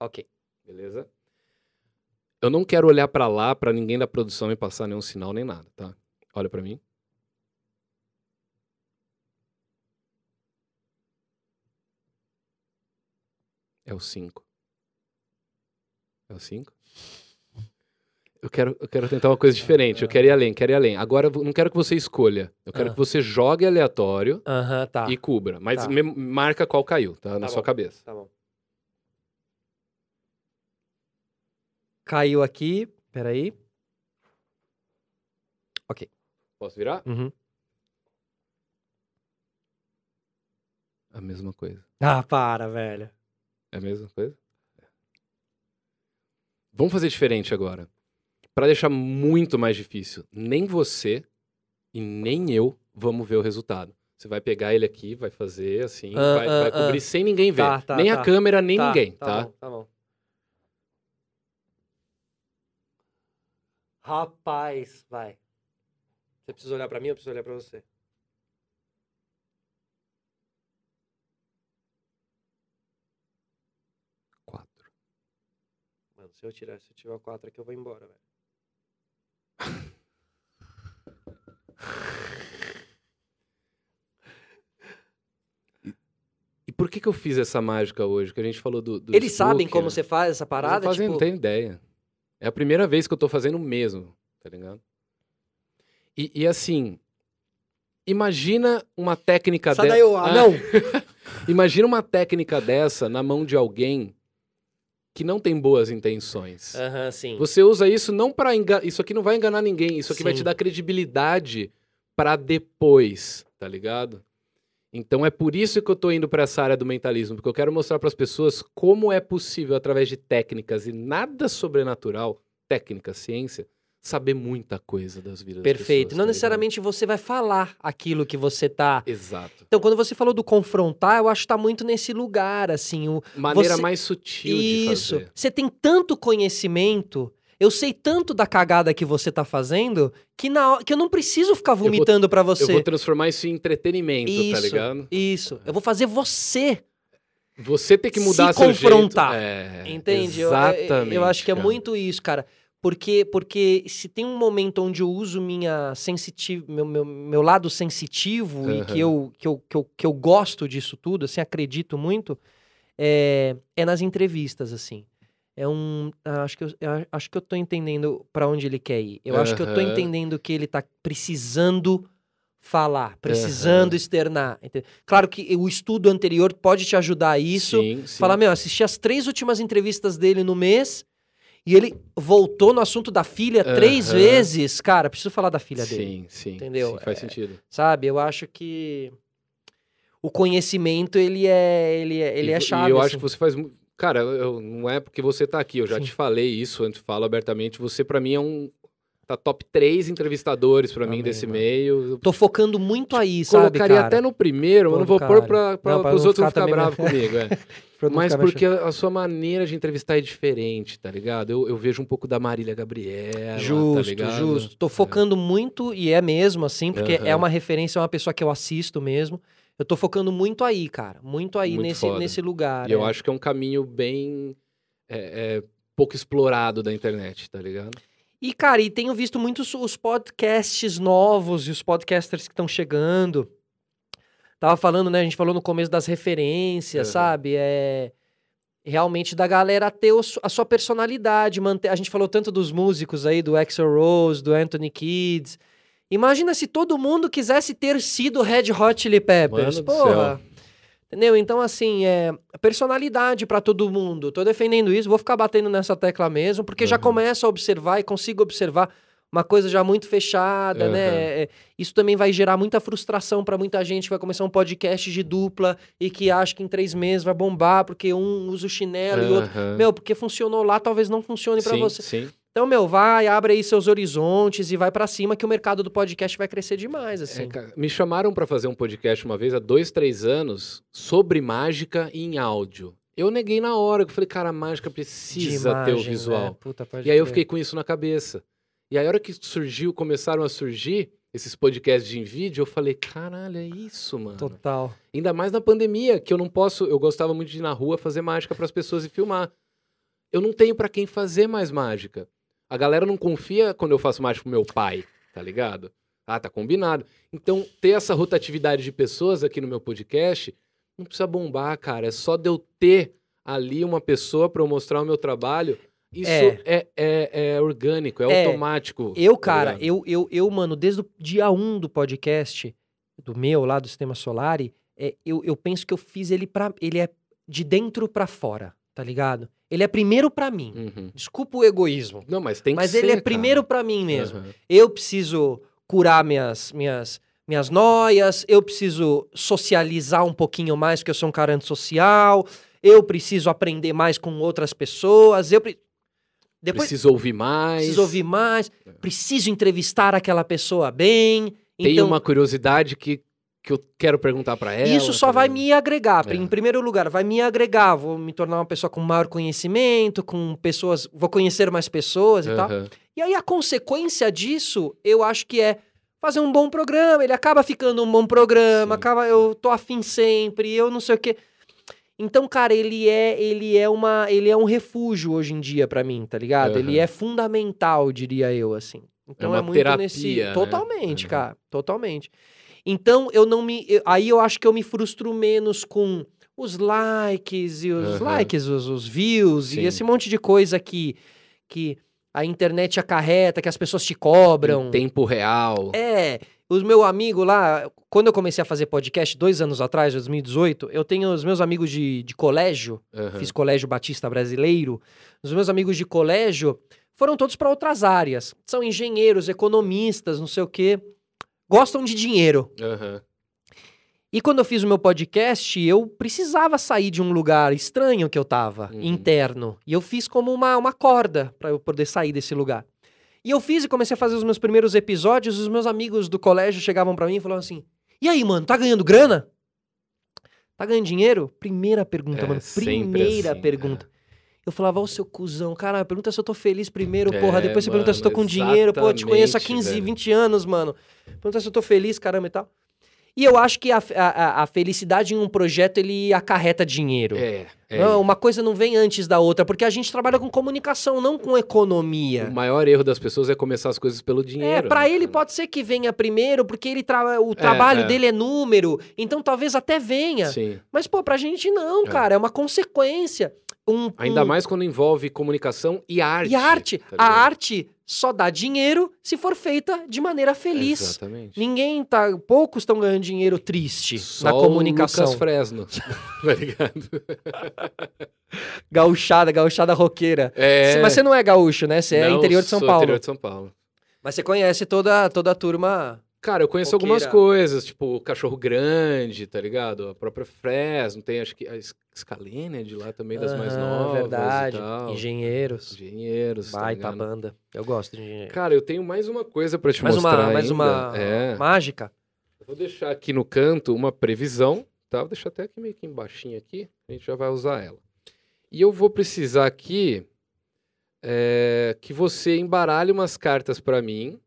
Ok. Beleza? Eu não quero olhar pra lá pra ninguém da produção me passar nenhum sinal nem nada, tá? Olha pra mim. É o 5. É o 5? Eu quero, eu quero tentar uma coisa diferente. Eu quero ir além, quero ir além. Agora eu não quero que você escolha. Eu quero Ah. que você jogue aleatório tá. e cubra. Mas Tá. me- marca qual caiu, tá? Na Tá sua bom. cabeça. Tá bom. Caiu aqui. Peraí. Posso virar? Uhum. A mesma coisa. Ah, para, velho. É a mesma coisa? Vamos fazer diferente agora. Pra deixar muito mais difícil, nem você e nem eu vamos ver o resultado. Você vai pegar ele aqui, vai fazer assim, Ah, vai, ah, vai cobrir ah. sem ninguém ver. Tá, tá, nem tá. a câmera, nem Tá, ninguém, tá? bom, tá bom. Rapaz, vai. Você precisa olhar pra mim ou eu preciso olhar pra você? Quatro. Mano, se eu tirar, se eu tiver o 4 aqui, eu vou embora, velho. E por que que, eu fiz essa mágica hoje? Que a gente falou do. do Eles sabem Spook, como né? você faz essa Eles parada? Não fazem, tipo, não tem ideia. É a primeira vez que eu tô fazendo mesmo, tá ligado? E, e assim, imagina uma técnica dessa. daí, ô anão! Imagina uma técnica dessa na mão de alguém que não tem boas intenções. Sim. Você usa isso não para enganar. Isso aqui não vai enganar ninguém. Isso aqui vai Sim. te dar credibilidade pra depois, tá ligado? Então é por isso que eu tô indo pra essa área do mentalismo, porque eu quero mostrar para as pessoas como é possível através de técnicas e nada sobrenatural, técnica, ciência, saber muita coisa das vidas das Perfeito. pessoas, Não tá necessariamente você vai falar aquilo que você tá. Exato. Então, quando você falou do confrontar, eu acho que tá muito nesse lugar, assim. O... Maneira Você- mais sutil de Isso. fazer. Você tem tanto conhecimento. Eu sei tanto da cagada que você tá fazendo que, na que eu não preciso ficar vomitando pra você. Eu vou transformar isso em entretenimento, tá Isso. ligado? Isso. Eu vou fazer você. Você tem que mudar Se seu confrontar. jeito. É, Entende? Eu- Exatamente. Eu, acho que é cara. muito isso, cara. Porque, porque se tem um momento onde eu uso minha sensitiv... meu, meu, meu lado sensitivo e Aham. que eu, que, eu, que, eu, que eu gosto disso tudo, assim, acredito muito, é, é nas entrevistas, assim. É um. Acho que eu, eu acho que eu tô entendendo pra onde ele quer ir. Eu acho que eu tô entendendo que ele tá precisando falar, precisando externar. entende? Claro que o estudo anterior pode te ajudar a isso. Sim, sim. Falar, meu, assisti as três últimas entrevistas dele no mês e ele voltou no assunto da filha três Aham. vezes. Cara, preciso falar da filha dele. Sim, sim. Entendeu? sim, faz É, sentido. Sabe? Eu acho que o conhecimento, ele é, ele é, ele E é chave. E eu assim. acho que você faz. Cara, eu- não é porque você tá aqui, eu já Sim. te falei isso, antes falo abertamente. Você, pra mim, é um. Tá top três entrevistadores pra mim Amém, desse mano. meio. Eu Tô focando muito aí, sabe, colocaria cara? até no primeiro, Pô, eu não vou cara. pôr pra os outros não ficar ficar bravos comigo. é. Mas porque a sua maneira de entrevistar é diferente, tá ligado? Eu, eu vejo um pouco da Marília Gabriela. tá Justo, ligado? justo. Tô focando muito, e é mesmo, assim, porque Aham. é uma referência, é uma pessoa que eu assisto mesmo. Eu tô focando muito aí, cara. Muito aí, Muito nesse, foda. nesse lugar. E eu é. acho que é um caminho bem. é, é, pouco explorado da internet, tá ligado? E, cara, e tenho visto muitos os podcasts novos e os podcasters que estão chegando. Tava falando, né? A gente falou no começo das referências, Aham. sabe? É realmente da galera ter a sua personalidade, manter. A gente falou tanto dos músicos aí, do Axel Rose, do Anthony Kids. Imagina se todo mundo quisesse ter sido Red Hot Chili Peppers. Mano Porra. Entendeu? Então, assim, é personalidade pra todo mundo. Tô defendendo isso, vou ficar batendo nessa tecla mesmo, porque já Uhum. começo a observar e consigo observar uma coisa já muito fechada, Uhum. né? É, Isso também vai gerar muita frustração pra muita gente que vai começar um podcast de dupla e que acha que em três meses vai bombar porque um usa o chinelo e o outro. Meu, porque funcionou lá, talvez não funcione pra sim, você. Sim. Então, meu, vai, abre aí seus horizontes e vai pra cima que o mercado do podcast vai crescer demais, assim. É, cara, me chamaram pra fazer um podcast uma vez há dois, três anos sobre mágica em áudio. Eu neguei na hora, que eu falei, cara, a mágica precisa ter o imagem, visual. né? Puta, E aí eu crer. fiquei com isso na cabeça. E aí a hora que surgiu, começaram a surgir esses podcasts de vídeo, eu falei, caralho, é isso, mano. Total. Ainda mais na pandemia, que eu não posso, eu gostava muito de ir na rua fazer mágica pras pessoas e filmar. Eu não tenho pra quem fazer mais mágica. A galera não confia quando eu faço mágica pro meu pai, tá ligado? Ah, tá combinado. Então, ter essa rotatividade de pessoas aqui no meu podcast não precisa bombar, cara. É só de eu ter ali uma pessoa pra eu mostrar o meu trabalho. Isso É. é, é, é orgânico, é, É. automático. Eu, tá cara, ligado? eu, eu, eu, mano, desde o dia 1 do podcast, do meu lá do Sistema Solari, é, eu, eu penso que eu fiz ele pra. Ele é de dentro pra fora, tá ligado? Ele é primeiro pra mim. Uhum. Desculpa o egoísmo. Não, mas tem que Mas ser, ele é cara. primeiro pra mim mesmo. Aham. Eu preciso curar minhas, minhas, minhas noias, eu preciso socializar um pouquinho mais, porque eu sou um cara antissocial, eu preciso aprender mais com outras pessoas, eu pre... depois Preciso ouvir mais. preciso ouvir mais, preciso entrevistar aquela pessoa bem. Tem então, uma curiosidade que, que eu quero perguntar pra ela. isso só tá vai me agregar. É. Em primeiro lugar, vai me agregar. Vou me tornar uma pessoa com maior conhecimento, com pessoas. Vou conhecer mais pessoas e tal. Aham. E aí a consequência disso, eu acho que é fazer um bom programa. Ele acaba ficando um bom programa, Sim. acaba eu tô afim sempre, eu não sei o quê. Então, cara, ele é ele é uma ele é um refúgio hoje em dia pra mim, tá ligado? Aham. Ele é fundamental, diria eu assim. Então uma é, muito terapia, nesse né? totalmente, Aham. cara, totalmente. Então eu não me eu- aí eu acho que eu me frustro menos com os likes e os Aham. likes, os, os views Sim. e esse monte de coisa que, que a internet acarreta, que as pessoas te cobram. Em tempo real. É, os meu amigo lá, quando eu comecei a fazer podcast dois anos atrás, 2018, eu tenho os meus amigos de, de colégio, Aham. fiz colégio batista brasileiro, os meus amigos de colégio foram todos para outras áreas. São engenheiros, economistas, não sei o quê. Gostam de dinheiro. Aham. E quando eu fiz o meu podcast, eu precisava sair de um lugar estranho que eu tava, Uhum. interno. E eu fiz como uma, uma corda para eu poder sair desse lugar. E eu fiz e comecei a fazer os meus primeiros episódios. Os meus amigos do colégio chegavam para mim e falavam assim: E aí, mano, tá ganhando grana? Tá ganhando dinheiro? Primeira pergunta, É, mano. Primeira assim, pergunta. Eu falava, ô seu cuzão, cara, pergunta se eu tô feliz primeiro, porra. É, Depois você pergunta se eu tô com dinheiro. Pô, eu te conheço há exatamente, 15, velho. 20 anos, mano. Pergunta se eu tô feliz, caramba e tal. E eu acho que a, a, a felicidade em um projeto, ele acarreta dinheiro. É. é Não, uma coisa não vem antes da outra, porque a gente trabalha com comunicação, não com economia. O maior erro das pessoas é começar as coisas pelo dinheiro. É, pra né, ele cara? pode ser que venha primeiro, porque ele tra... o trabalho é. dele é número, então talvez até venha. Sim. Mas, pô, pra gente não, É. cara, é uma consequência. Um, Ainda um- mais quando envolve comunicação e arte. E arte. tá a arte só dá dinheiro se for feita de maneira feliz. Exatamente. Ninguém tá. Poucos estão ganhando dinheiro triste Só na o comunicação. Lucas Fresno. tá ligado? Gauchada, gauchada roqueira. É. Mas você não é gaúcho, né? Você é Não, interior de São Paulo. interior de São Paulo. Mas você conhece toda, toda a turma. Cara, eu conheço Roqueira. algumas coisas, tipo o Cachorro Grande, tá ligado? A própria Fresno, tem acho que a Scalene é de lá também, das mais Aham, novas verdade. Engenheiros. Engenheiros, tá Baita ligado? banda. Eu gosto de engenheiro. Cara, eu tenho mais uma coisa pra te mais mostrar uma, mais uma É. mágica. Eu Vou deixar aqui no canto uma previsão, tá? Vou deixar até aqui meio que embaixinho aqui, a gente já vai usar ela. E eu vou precisar aqui é, que você embaralhe umas cartas pra mim.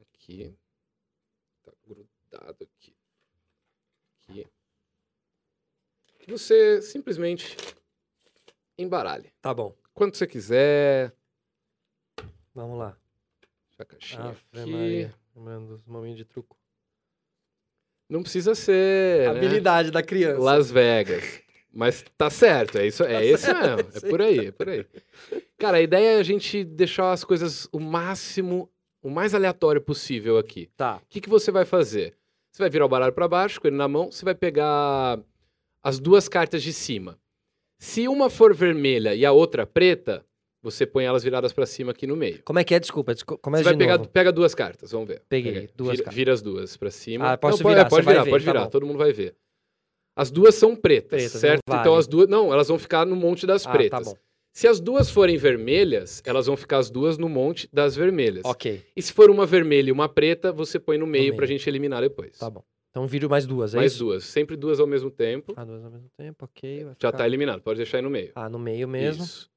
Aqui. Grudado aqui. Aqui. Que você simplesmente embaralhe. Tá bom. Quando você quiser. Vamos lá. Deixa a caixinha Ave aqui. Maria. Lembrando dos momentos de truco. Não precisa ser. né? Habilidade da criança. Las Vegas. Mas tá certo, é isso, é Tá esse certo, mesmo. É por aí, é por aí. Cara, a ideia é a gente deixar as coisas o máximo, o mais aleatório possível aqui. Tá. O que, que você vai fazer? Você vai virar o baralho para baixo, com ele na mão, você vai pegar as duas cartas de cima. Se uma for vermelha e a outra preta, você põe elas viradas para cima aqui no meio. Como é que é? Desculpa. desculpa Você começa vai de pegar, novo. pega duas cartas, vamos ver. Peguei, Pega aí. duas vira, cartas. vira as duas para cima. Ah, posso Não, pode- virar, é, pode você vai virar, ver, pode tá virar, bom. todo mundo vai ver. As duas são pretas, Pretas, certo? vale. Então as duas, não, elas vão ficar no monte das Ah, pretas. tá bom. Se as duas forem vermelhas, elas vão ficar as duas no monte das vermelhas. Ok, E se for uma vermelha e uma preta, você põe no meio, meio. pra gente eliminar depois. tá bom. Então vídeo mais duas, é Mais isso? duas, sempre duas ao mesmo tempo. Ah, duas ao mesmo tempo, ok. vai Já ficar- tá eliminado, pode deixar aí no meio. Ah, no meio mesmo. Isso.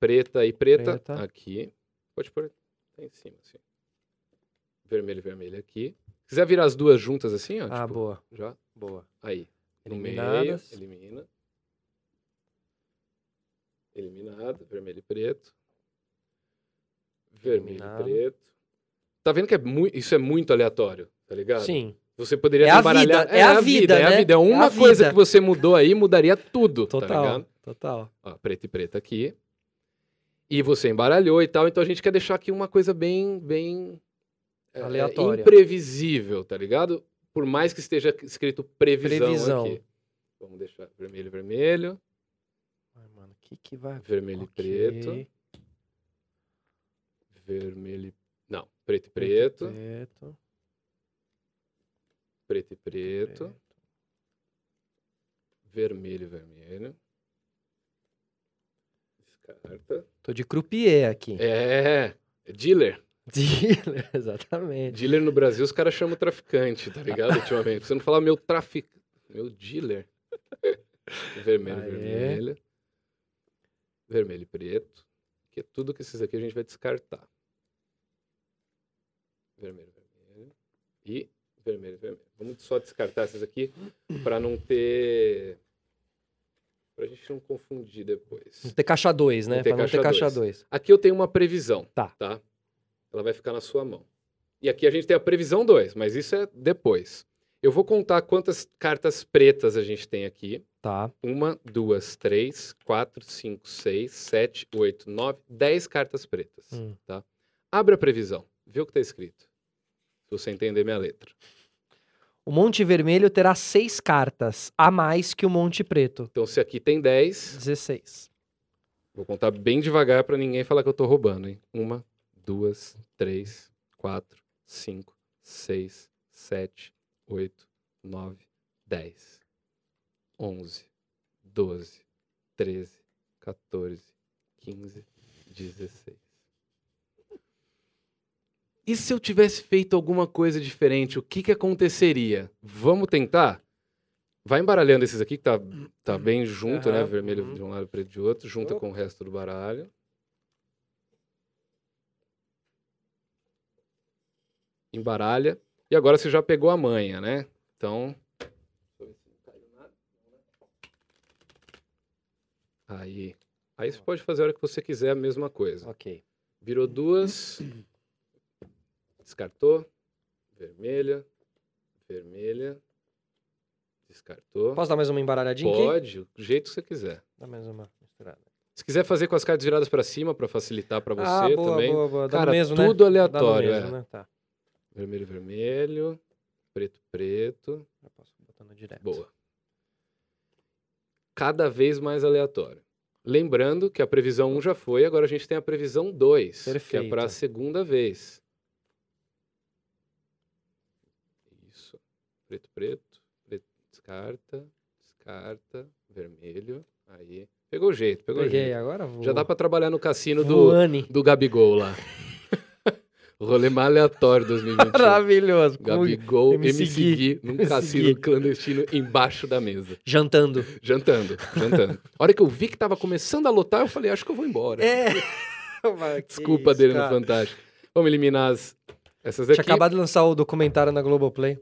Preta e preta, Preta. aqui. Pode pôr em cima, assim. Vermelho e vermelho aqui. Se quiser virar as duas juntas assim, ó. Ah, tipo, boa, Já, boa. aí. No meio, Eliminadas. elimina. Eliminado, vermelho e preto. Vermelho Eliminado. e preto. Tá vendo que é isso é muito aleatório, tá ligado? Sim, Você poderia É a embaralhar- vida, é a vida, é a né? vida. É É uma a coisa vida. que você mudou aí, mudaria tudo, tá total, ligado? total. Ó, preto e preto aqui. E você embaralhou e tal, então a gente quer deixar aqui uma coisa bem, bem é, Aleatória. imprevisível, tá ligado? Por mais que esteja escrito previsão, Previsão. aqui. Vamos deixar vermelho, vermelho, que que vai... vermelho Ok. e preto, vermelho, e- não, preto e preto, Preto. preto e preto, vermelho e vermelho. Descarta. Tô de croupier aqui. É, é dealer. Dealer, exatamente. Dealer no Brasil, os caras chamam traficante, tá ligado? Ultimamente. Você não fala meu traficante, meu dealer. Vermelho, Aê. vermelho. Vermelho e preto. Que é tudo que esses aqui a gente vai descartar. Vermelho, vermelho. E vermelho, vermelho. Vamos só descartar esses aqui pra não ter. Pra gente não confundir depois. Não ter caixa 2, né? Pra não ter caixa caixa dois. 2. Aqui eu tenho uma previsão. Tá. Ela vai ficar na sua mão. E aqui a gente tem a previsão 2, mas isso é depois. Eu vou contar quantas cartas pretas a gente tem aqui. Tá. Uma, duas, três, quatro, cinco, seis, sete, oito, nove, dez cartas pretas. Hum. Abre a previsão. Vê o que está escrito. Se você entender minha letra. O Monte Vermelho terá seis cartas, a mais que o Monte Preto. Então, se aqui tem 10, 16. vou contar bem devagar para ninguém falar que eu tô roubando, hein? Uma, duas, três, quatro, cinco, seis, sete, oito, nove, dez, onze, doze, treze, 14, 15, 16. E se eu tivesse feito alguma coisa diferente, o que que aconteceria? Vamos tentar? Vai embaralhando esses aqui, que tá, tá bem junto, né? Aham, Vermelho uhum. de um lado, preto de outro. Junta Opa. com o resto do baralho. Embaralha. E agora você já pegou a manha, né? Então... Aí. Aí você pode fazer a hora que você quiser a mesma coisa. Ok. Virou duas. Descartou. Vermelha. Vermelha. Descartou. Posso dar mais uma embaralhadinha aqui? Pode, do jeito que você quiser. Dá mais uma misturada. Se quiser fazer com as cartas viradas pra cima pra facilitar pra você ah, boa, também. boa, boa. Cara, mesmo, tudo né? Dá no aleatório, mesmo, é. né? Tá. Vermelho, vermelho. Preto, preto. Já posso botando direto. Boa. Cada vez mais aleatório. Lembrando que a previsão 1 já foi, agora a gente tem a previsão 2, que é Perfeito. para a segunda vez. Isso. Preto, preto, preto, descarta, descarta, vermelho. Aí. Pegou o jeito, pegou o Peguei, jeito. agora vou. Já dá para trabalhar no cassino do, do Gabigol lá. mais aleatório 2021. Maravilhoso. Gabigol, MC MC Gui. Gui, num cassino clandestino embaixo da mesa. Jantando. Jantando, jantando. A hora que eu vi que tava começando a lotar, eu falei, acho que eu vou embora. É. Desculpa isso, dele cara. no Fantástico. Vamos eliminar as, essas Tinha aqui. acabado de lançar o documentário na Globoplay.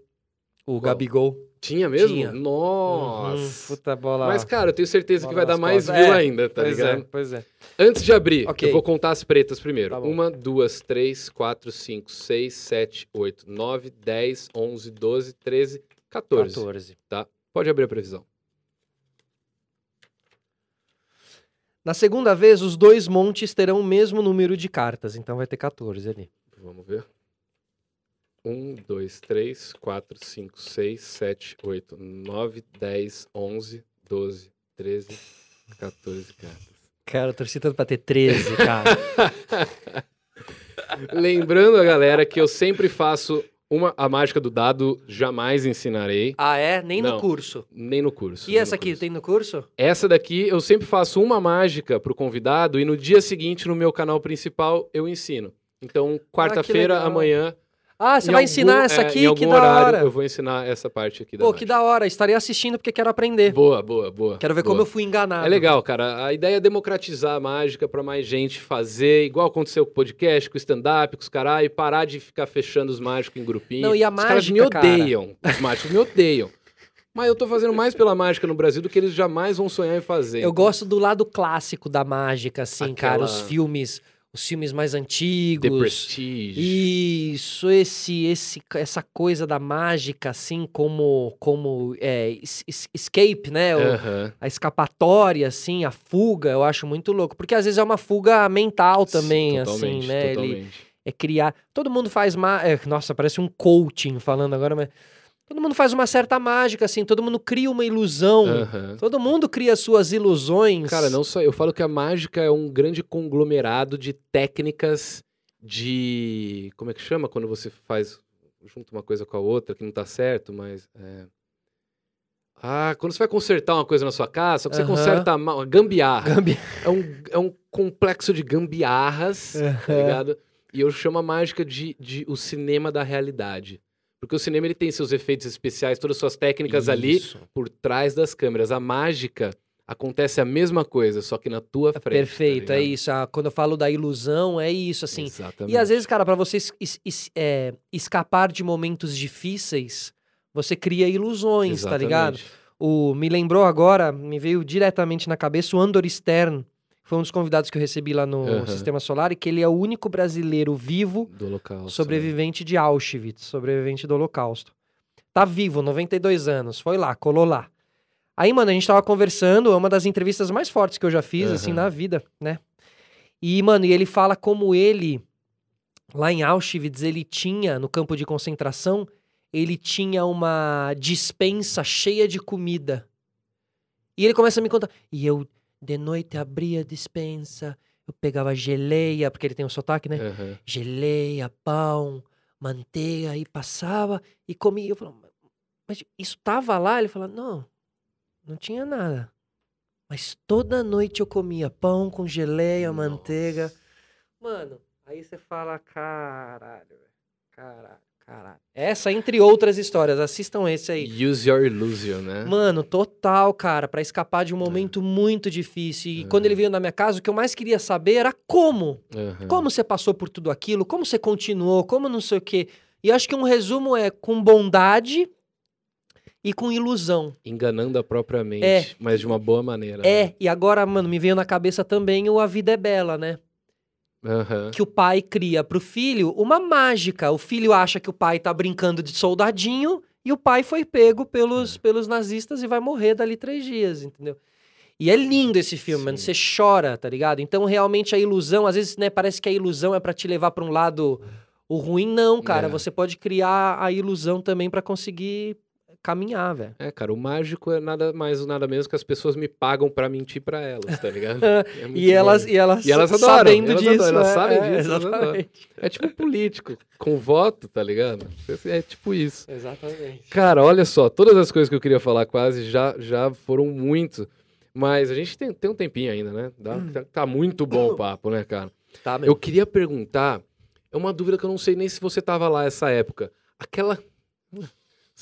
O Qual? Gabigol. Tinha mesmo? Tinha. Nossa. Uhum, puta bola. Mas, cara, eu tenho certeza que vai dar mais costas. view É, ainda, tá pois ligado? é, pois é. Antes de abrir, Ok. eu vou contar as pretas primeiro. Tá. Uma, duas, três, quatro, cinco, seis, sete, oito, nove, dez, onze, doze, treze, 14. 14. Pode abrir a previsão. Na segunda vez, os dois montes terão o mesmo número de cartas, então vai ter 14 ali. Vamos ver. Um, dois, três, quatro, cinco, seis, sete, oito, nove, dez, onze, doze, treze, 14 cartas. Cara, eu torci tanto pra ter 13, cara. Lembrando a galera que eu sempre faço uma, a mágica do dado, jamais ensinarei, ah, é? Nem Não. no curso. nem no curso. E essa aqui, curso. tem no curso? Essa daqui eu sempre faço uma mágica pro convidado e no dia seguinte no meu canal principal eu ensino. Então, quarta-feira, legal. amanhã. Ah, você em vai algum- ensinar essa é, aqui? algum que da horário hora. eu vou ensinar essa parte aqui da Pô, que mágica. da hora. Estarei assistindo porque quero aprender. Boa, boa, boa. Quero ver boa. como eu fui enganado. É legal, cara. A ideia é democratizar a mágica pra mais gente fazer, igual aconteceu com o podcast, com o stand-up, com os caras, e parar de ficar fechando os mágicos em grupinho. Não, e a os caras me mágica, cara? odeiam. Os mágicos me odeiam. Mas eu tô fazendo mais pela mágica no Brasil do que eles jamais vão sonhar em fazer. Eu gosto do lado clássico da mágica, assim, cara. Os Aquela- filmes, os filmes mais The antigos. Prestige. Isso, esse, esse, essa coisa da mágica, assim, como, como é, es- es- escape, né? O-. A escapatória, assim, a fuga, eu acho muito louco. Porque às vezes é uma fuga mental também, Sim, assim, totalmente, né? Ele Totalmente. é criar. Todo mundo faz. Ma... é, nossa, parece um coaching falando agora, mas. Todo mundo faz uma certa mágica, assim, todo mundo cria uma ilusão. Aham. Todo mundo cria suas ilusões. Cara, não só. Eu falo que a mágica é um grande conglomerado de técnicas de. Como é que chama quando você faz. Junta uma coisa com a outra que não tá certo, mas. é, Ah, quando você vai consertar uma coisa na sua casa, só que você Aham. conserta mal. uma Gambiarra. Gambi- É um, é um complexo de gambiarras, tá ligado? E eu chamo a mágica de, de o cinema da realidade. Porque o cinema ele tem seus efeitos especiais, todas as suas técnicas ali Isso. por trás das câmeras. A mágica acontece a mesma coisa, só que na tua frente. Perfeito, tá é isso. Ah, quando eu falo da ilusão, é isso, assim. Exatamente. E às vezes, cara, pra você es- es- é, escapar de momentos difíceis, você cria ilusões, tá ligado? Exatamente. O, me lembrou agora, me veio diretamente na cabeça o Andor Stern. Foi um dos convidados que eu recebi lá no Aham. Sistema Solar e que ele é o único brasileiro vivo Do local. sobrevivente de Auschwitz, sobrevivente do Holocausto. Tá vivo, 92 anos. Foi lá, colou lá. Aí, mano, a gente tava conversando, é uma das entrevistas mais fortes que eu já fiz, assim, Aham. na vida, né? E, mano, e ele fala como ele, lá em Auschwitz, ele tinha, no campo de concentração, ele tinha uma dispensa cheia de comida. E ele começa a me contar. E eu, de noite, abria a dispensa, eu pegava geleia, porque ele tem um sotaque, né? Aham. Geleia, pão, manteiga, e passava e comia. Eu falava, mas isso tava lá? Ele falava, não, não tinha nada. Mas toda noite eu comia pão com geleia, manteiga. Nossa. Mano, aí você fala, caralho, velho. Caralho, caralho. Essa, entre outras histórias, assistam esse aí. Use your illusion, né? Mano, total, cara, pra escapar de um momento muito difícil. E quando ele veio na minha casa, o que eu mais queria saber era como. Aham. Como você passou por tudo aquilo, como você continuou, como não sei o quê. E acho que um resumo é com bondade e com ilusão. Enganando a própria mente, É. mas de uma boa maneira. É, e agora, mano, me veio na cabeça também o A Vida é Bela, né? Aham. que o pai cria pro filho uma mágica. O filho acha que o pai tá brincando de soldadinho e o pai foi pego É. pelos, pelos nazistas e vai morrer dali três dias, entendeu? E é lindo esse filme, mano. Você chora, tá ligado? Então, realmente, a ilusão, às vezes, né, parece que a ilusão é pra te levar pra um lado o ruim. Não, cara. É. Você pode criar a ilusão também pra conseguir caminhar, velho. É, cara, o mágico é nada mais nada menos que as pessoas me pagam pra mentir pra elas, tá ligado? É E elas, e elas, E elas adoram, sabendo elas disso. adoram, elas é, sabem é, disso. Exatamente. É tipo político, com voto, tá ligado? É tipo isso. Exatamente. Cara, olha só, todas as coisas que eu queria falar quase já, já foram muito. Mas a gente tem, tem um tempinho ainda, né? Dá- tá, tá muito bom o papo, né, cara? Tá, meu. Eu queria perguntar, é uma dúvida que eu não sei nem se você tava lá essa época. Aquela.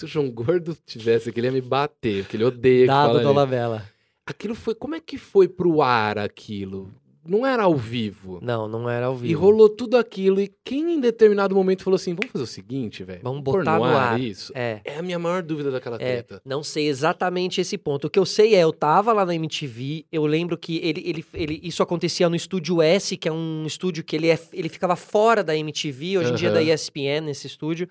Se o João Gordo tivesse aqui, ele ia me bater, porque ele odeia que Dado fala da nisso. Dolabella. Aquilo foi. Como é que foi pro ar aquilo? Não era ao vivo. Não, não era ao vivo. E rolou tudo aquilo. E quem em determinado momento falou assim: vamos fazer o seguinte, velho? Vamos botar no ar." isso. É. É a minha maior dúvida daquela É, treta. não sei exatamente esse ponto. O que eu sei é, eu tava lá na MTV, eu lembro que ele, ele, ele, isso acontecia no Estúdio S, que é um estúdio que ele, é, ele ficava fora da MTV, hoje em dia é da. ESPN, nesse estúdio.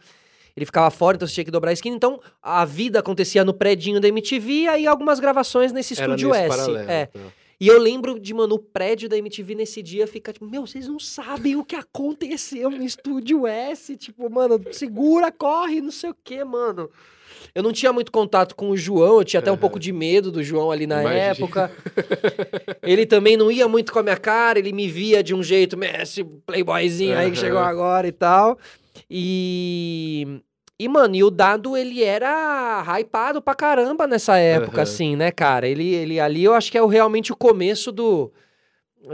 Ele ficava fora, então você tinha que dobrar a esquina. Então, a vida acontecia no predinho da MTV, e aí algumas gravações nesse Era Estúdio nesse S. paralelo, É. tá. E eu lembro de, mano, o prédio da MTV nesse dia fica tipo, meu, vocês não sabem o que aconteceu no Estúdio S. Tipo, mano, segura, corre, não sei o que, mano. Eu não tinha muito contato com o João, eu tinha até um Aham. pouco de medo do João ali na Imagina. época. ele também não ia muito com a minha cara, ele me via de um jeito, "Meu, esse playboyzinho aí que chegou agora e tal. E. E, mano, e o Dado, ele era hypado pra caramba nessa época, Aham. assim, né, cara? Ele, ele ali, eu acho que é o- realmente o começo do,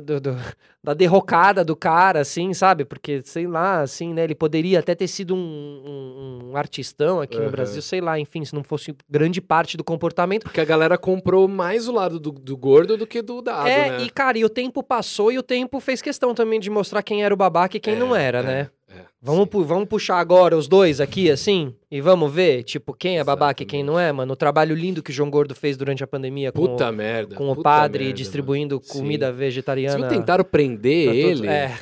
do- do- da derrocada do cara, assim, sabe? Porque, sei lá, assim, né? Ele poderia até ter sido um, um- um artistão aqui no Aham. Brasil, sei lá, enfim, se não fosse grande parte do comportamento. Porque a galera comprou mais o lado do, do gordo do que do dado, é, né? e, cara, e o tempo passou e o tempo fez questão também de mostrar quem era o babaca e quem É, não era, é, né? É, Vamos, pu- vamos puxar agora os dois aqui, assim, e vamos ver, tipo, quem é babaca e quem não é, mano. O trabalho lindo que o João Gordo fez durante a pandemia com, Puta o, merda. com o padre merda, distribuindo mano. comida Sim. Vocês vegetariana. viu, tentaram prender ele É,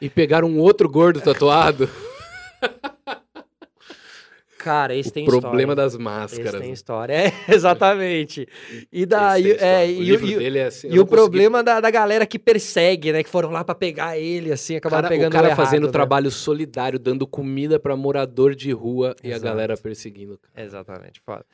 e pegaram um outro gordo tatuado. cara, esse o tem problema história. das Esse máscaras. tem história, é, exatamente. E daí, é, e, o e é assim. e o consegui- problema da, da galera que persegue, né, que foram lá pra pegar ele, assim, acabaram cara, pegando o cara errado, fazendo né? trabalho solidário, dando comida pra morador de rua e a Exato. galera perseguindo. Cara, Exatamente, foda.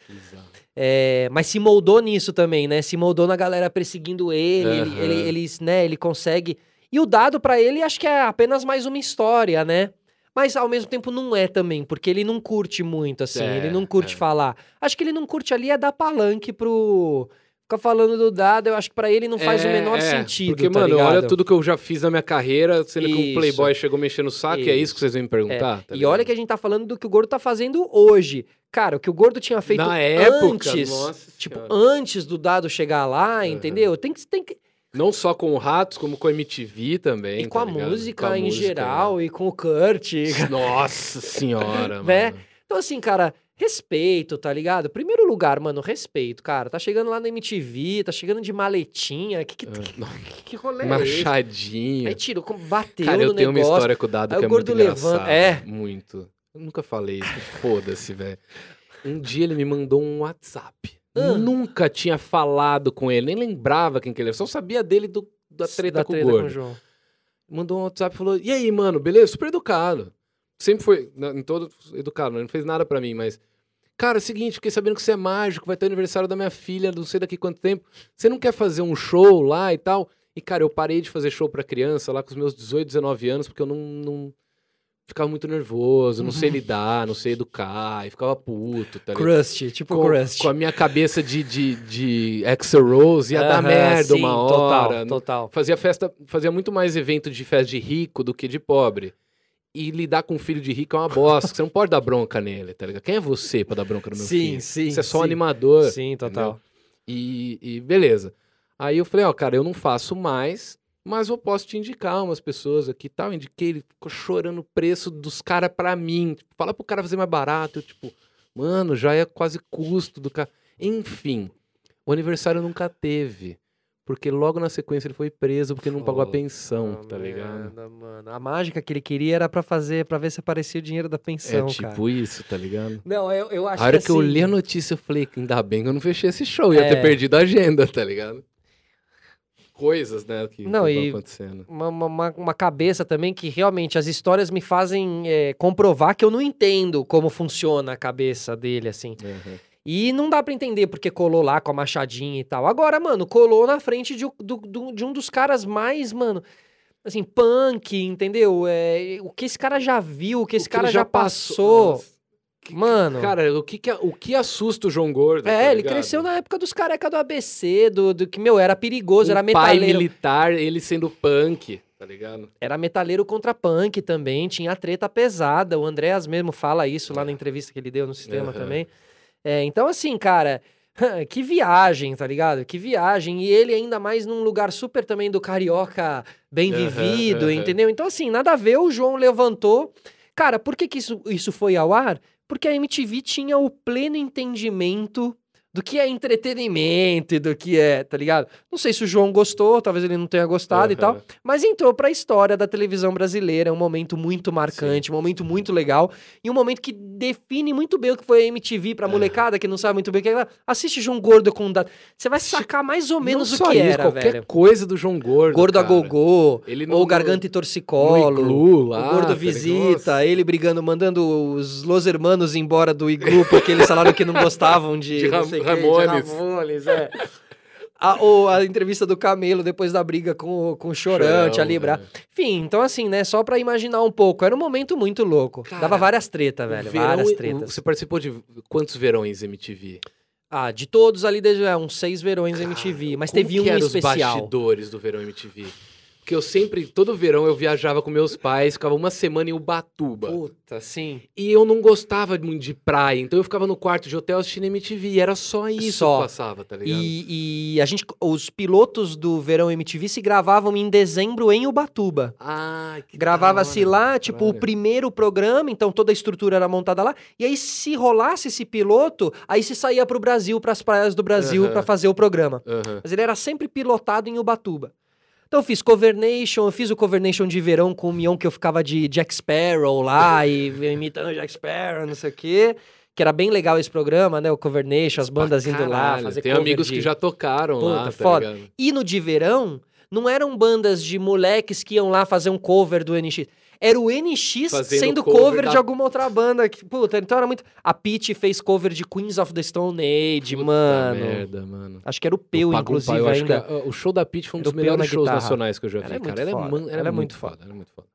É, mas se moldou nisso também, né? Se moldou na galera perseguindo ele, ele, Aham. ele, eles, né, ele consegue. E o dado pra ele acho que é apenas mais uma história, né? Mas ao mesmo tempo não é também, porque ele não curte muito, assim, É, ele não curte é. falar. Acho que ele não curte ali é dar palanque pro. Ficar falando do dado, eu acho que pra ele não faz o É, menor é, sentido. Porque, tá mano, ligado? olha tudo que eu já fiz na minha carreira, sendo que um Isso. playboy chegou mexendo o saco, e é isso que vocês vêm me perguntar? tá E olha que a gente tá falando do que o Gordo tá fazendo hoje. Cara, o que o Gordo tinha feito Na época, antes, nossa tipo, senhora. antes do dado chegar lá, entendeu? Tem que, tem que, Não só com o Ratos, como com a MTV também. E com a tá ligado? música Com a em música, geral, e com o Kurt. Nossa senhora, Né? mano. Então, assim, cara, respeito, tá ligado? Primeiro lugar, mano, respeito, cara. Tá chegando lá na MTV, tá chegando de maletinha. Que, que, Ah, que, que rolê é? Machadinho. Aí tirou, bateu Cara, no eu tenho uma negócio. história com o Dado que o é muito gordo levanta- engraçada. é. Muito. Eu nunca falei isso. Foda-se, velho. Um dia ele me mandou um WhatsApp. Nunca tinha falado com ele, nem lembrava quem que ele era. Só sabia dele do, da treta Da com treta o gordo. o João. mandou um WhatsApp e falou: E aí, mano, beleza? Super educado. Sempre foi, em todo educado, não fez nada pra mim, mas. Cara, é o seguinte, fiquei sabendo que você é mágico, vai ter aniversário da minha filha, não sei daqui quanto tempo. Você não quer fazer um show lá e tal? E, cara, eu parei de fazer show pra criança lá com os meus 18, 19 anos, porque eu não. não... Ficava muito nervoso, não sei lidar, não sei educar, e ficava puto, tá ligado? Crust, tipo com, Crust. com a minha cabeça de, de, de Axl Rose ia dar Aham, merda sim, uma hora. Total, total. Fazia festa, fazia muito mais evento de festa de rico do que de pobre. E lidar com um filho de rico é uma bosta. você não pode dar bronca nele, tá ligado? Quem é você pra dar bronca no meu Sim, filho? sim, Você é só sim. animador. Sim, total. E, e beleza. Aí eu falei, ó, cara, eu não faço mais, mas eu posso te indicar umas pessoas aqui e tal. Indiquei, ele ficou chorando o preço dos caras pra mim. Tipo, fala pro cara fazer mais barato. Eu, tipo, mano, já é quase custo do cara. Enfim, o aniversário nunca teve. Porque logo na sequência ele foi preso porque não pagou a pensão, tá ligado? merda, mano. A mágica que ele queria era pra fazer, pra ver se aparecia o dinheiro da É pensão, tipo cara. isso, tá ligado? Não, eu, eu acho A hora que, que eu assim, li a notícia, eu falei, ainda bem que eu não fechei esse show. Ia É. ter perdido a agenda, tá ligado? Coisas, né, que Não, que acontecendo. uma, uma, uma cabeça também que realmente as histórias me fazem é, comprovar que eu não entendo como funciona a cabeça dele, assim. Uhum. E não dá pra entender porque colou lá com a machadinha e tal. Agora, mano, colou na frente de, um- do- do- de um dos caras mais, mano, assim, punk, entendeu? É, o que esse cara já viu, o que esse O que cara ele já passou. Nossa, que- Mano. Cara, o que, que, o que assusta o João Gordo? É, tá ele cresceu na época dos careca do ABC, do, do que, meu, era perigoso, Um era pai metaleiro. militar, ele sendo punk, tá ligado? Era metaleiro contra punk também, tinha treta pesada. O Andréas mesmo fala isso lá na entrevista que ele deu no sistema Aham. também. É, então, assim, cara, que viagem, tá ligado? Que viagem. E ele ainda mais num lugar super também do carioca bem Aham, vivido, aham. entendeu? Então, assim, nada a ver, o João levantou. Cara, por que, que isso, isso foi ao ar? Porque a MTV tinha o pleno entendimento do que é entretenimento e do que é, tá ligado? Não sei se o João gostou, talvez ele não tenha gostado e tal. Mas entrou pra história da televisão brasileira, é um momento muito marcante, um momento muito legal e um momento que define muito bem o que foi a MTV pra É. molecada que não sabe muito bem o que é. Assiste João Gordo com da... Você vai sacar mais ou menos Não o que isso, era, qualquer velho. coisa do João Gordo. Gordo a cara. gogô, Ele no- ou Garganta e Torcicolo. iglu lá, o gordo visita, ele brigando, mandando os Los Hermanos embora do iglu porque eles falaram que não gostavam de, De não sei Ramones. Ramones, é. A, ou a entrevista do Camelo depois da briga com, o- com o Chorante, Chorão, ali, bra... é. Enfim, então assim, né, só pra imaginar um pouco, era um momento muito louco. Cara, Dava várias tretas, velho, verão- várias tretas. Você participou de quantos verões MTV? Ah, de todos ali, desde é, uns seis verões MTV, mas teve um que eram especial. os bastidores do verão MTV? Porque eu sempre, todo verão eu viajava com meus pais, ficava uma semana em Ubatuba. Puta, sim. E eu não gostava muito de praia, então eu ficava no quarto de hotel assistindo MTV. E era só isso Só. que passava, tá ligado? E, e a gente, os pilotos do verão MTV se gravavam em dezembro em Ubatuba. Ai, que Gravava-se lá, tipo, o caralho. primeiro programa, então toda a estrutura era montada lá. E aí, se rolasse esse piloto, aí se saía pro Brasil, pras praias do Brasil, Aham. pra fazer o programa. Aham. Mas ele era sempre pilotado em Ubatuba. Então eu fiz Cover Nation, eu fiz o Cover Nation de verão com o Mion, que eu ficava de Jack Sparrow lá, e imitando Jack Sparrow, não sei o quê. Que era bem legal esse programa, né? O Cover Nation, as bandas indo lá, fazer Tem amigos de... que já tocaram lá, Puta, tá foda. ligado? E no de verão, não eram bandas de moleques que iam lá fazer um cover do NX. Era o NX Fazendo sendo cover cover, da- de alguma outra banda. Que, puta, então era muito. A Peach fez cover de Queens of the Stone Age, Puta mano. merda, mano. Acho que era o Peu, inclusive, acho ainda. que a- o show da Pitty foi um dos melhores shows nacionais que eu já vi, Ela é cara. Ela é, foda. ela Ela é muito foda. Ela é muito foda.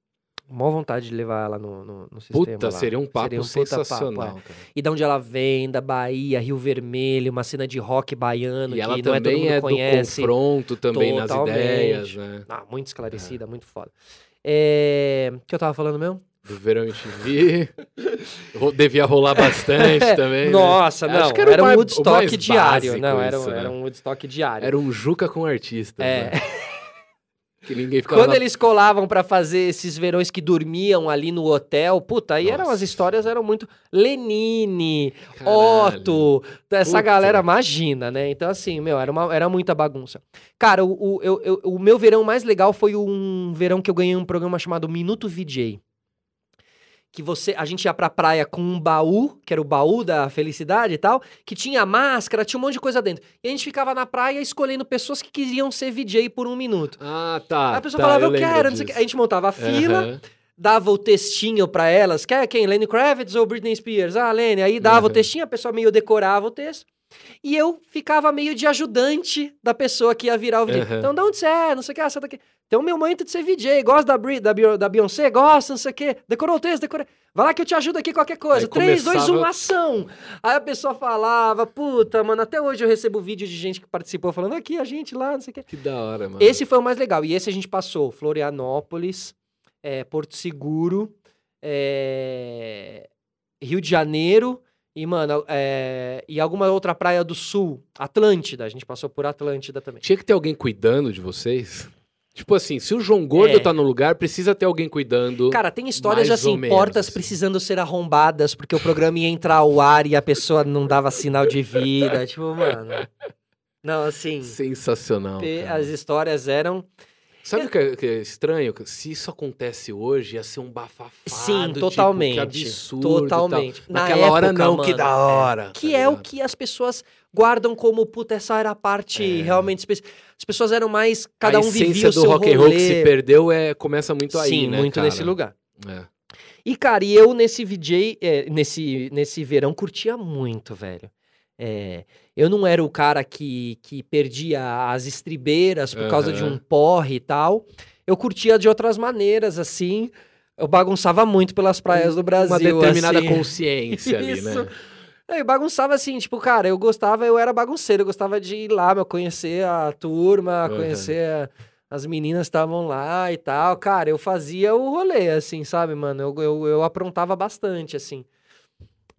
Mó vontade de levar ela no, no, no sistema. Puta, lá. seria um papo Seria um puta papo, sensacional, é. E de onde ela vem, da Bahia, Rio Vermelho, uma cena de rock baiano E ela é também mundo é, conhece. do confronto também nas Totalmente. ideias, né? Ah, muito esclarecida, muito foda. É... O que eu tava falando mesmo? Do Verão MTV. Devia rolar bastante também. né? Nossa, Acho não, que era era, um Woodstock diário. Não, era, um- isso, né? era um Woodstock diário. Era um Juca com artista. É. né? Que ninguém ficava Quando eles colavam pra fazer esses verões que dormiam ali no hotel, puta, aí eram Nossa. as histórias eram muito Lenine, Caralho. Otto, essa Puta. galera imagina, né? Então assim, meu, era, uma, era muita bagunça. Cara, o, o, eu- eu- o meu verão mais legal foi um verão que eu ganhei um programa chamado Minuto VJ. Que você a gente ia pra praia com um baú, que era o baú da felicidade e tal, que tinha máscara, tinha um monte de coisa dentro. E a gente ficava na praia escolhendo pessoas que queriam ser VJ por um minuto. Ah, tá. Aí a pessoa tá, falava, eu, lembro quero, não sei o que. disso. A gente montava a fila, Aham. dava o textinho pra elas. Quer quem? Lenny Kravitz ou Britney Spears? Ah, Lenny. Aí dava o Uhum. textinho, a pessoa meio decorava o texto. E eu ficava meio de ajudante da pessoa que ia virar o VJ. Uhum. Então, de onde você é? Não sei o que, ah, você tá aqui. Tem o meu momento de ser VJ, gosta da, Bri, da, da Beyoncé, gosta, não sei o que. Decorou o texto, decorou. Vai lá que eu te ajudo aqui qualquer coisa. Aí 3, 2, 1, começava- ação. Aí a pessoa falava, puta, mano, até hoje eu recebo vídeo de gente que participou falando aqui, a gente lá, não sei o que. Que da hora, mano. Esse foi o mais legal. E esse a gente passou Florianópolis, eh, Porto Seguro, eh, Rio de Janeiro e, mano, eh, e alguma outra praia do sul. Atlântida. A gente passou por Atlântida também. Tinha que ter alguém cuidando de vocês? Tipo assim, se o João Gordo É. tá no lugar, precisa ter alguém cuidando. Cara, tem histórias de assim, menos, portas assim. precisando ser arrombadas porque o programa ia entrar ao ar e a pessoa não dava sinal de vida. tipo, mano. Não, assim. Sensacional. cara. As histórias eram. Sabe o que é, que é estranho? Se isso acontece hoje, ia ser um bafafá. Sim, totalmente. Tipo, que absurdo. tal. totalmente. Na Naquela hora época, não, que mano, da é. hora. Que tá é o ligado? que as pessoas guardam como, puta, essa era a parte É. realmente especial. As pessoas eram mais, cada a um vivia o do seu rock and roll que rolê. se perdeu é, começa muito aí, Sim, né, muito cara? nesse lugar. É. E, cara, e eu nesse VJ, é, nesse, nesse verão, curtia muito, velho. É, eu não era o cara que, que perdia as estribeiras por causa de um porre e tal. Eu curtia de outras maneiras, assim. Eu bagunçava muito pelas praias do Brasil. Uma determinada assim. consciência ali, né? Isso. Eu bagunçava assim, tipo, cara, eu gostava, eu era bagunceiro, eu gostava de ir lá, meu, conhecer a turma, Uhum. conhecer a- as meninas que estavam lá e tal. Cara, eu fazia o rolê, assim, sabe, mano? Eu, eu, eu aprontava bastante, assim.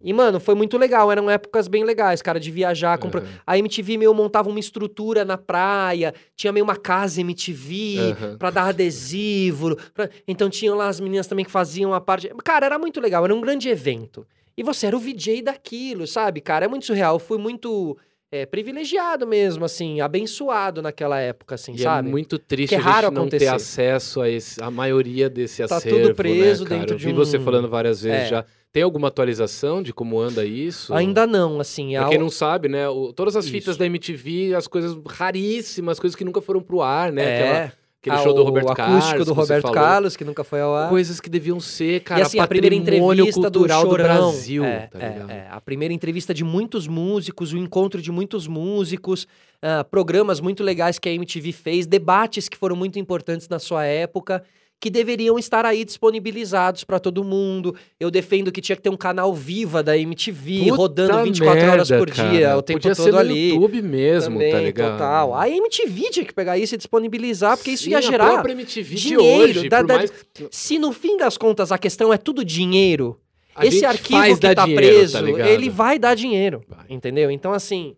E, mano, foi muito legal, eram épocas bem legais, cara, de viajar. compra- Aham. A MTV meio montava uma estrutura na praia, tinha meio uma casa MTV Aham. pra dar adesivo. pra- Então tinham lá as meninas também que faziam a parte. Cara, era muito legal, era um grande evento. E você era o VJ daquilo, sabe, cara? É muito surreal. Eu fui muito é, privilegiado mesmo, assim, abençoado naquela época, assim, E sabe? é muito triste Que é a gente raro não ter acontecer. acesso a, esse, a maioria desse Tá acervo, tudo preso né, dentro Eu de vi você um- falando várias vezes É. já. Tem alguma atualização de como anda isso? Ainda não, assim. Pra a- quem não sabe, né? o- todas as fitas Isso. da MTV, as coisas raríssimas, coisas que nunca foram pro ar, né? é, Aquela- aquele ah, show do o Roberto acústico Carlos. do que você Roberto. Carlos, que nunca foi ao ar. Coisas que deviam ser, cara, e assim, a primeira entrevista do Chorão. Brasil, é, tá é, é. A primeira entrevista de muitos músicos, o encontro de muitos músicos, ah, programas muito legais que a MTV fez, debates que foram muito importantes na sua época, que deveriam estar aí disponibilizados pra todo mundo. Eu defendo que tinha que ter um canal viva da MTV, Puta rodando 24 horas merda, por cara. dia, o tempo Podia todo ser no ali. YouTube mesmo, Também, tá ligado? total. A MTV tinha que pegar isso e disponibilizar, porque isso Sim, ia gerar dinheiro, hoje, da- da- mais... se no fim das contas a questão é tudo dinheiro, A esse arquivo que tá dinheiro, preso, tá ele vai dar dinheiro, Vai. entendeu? Então, assim,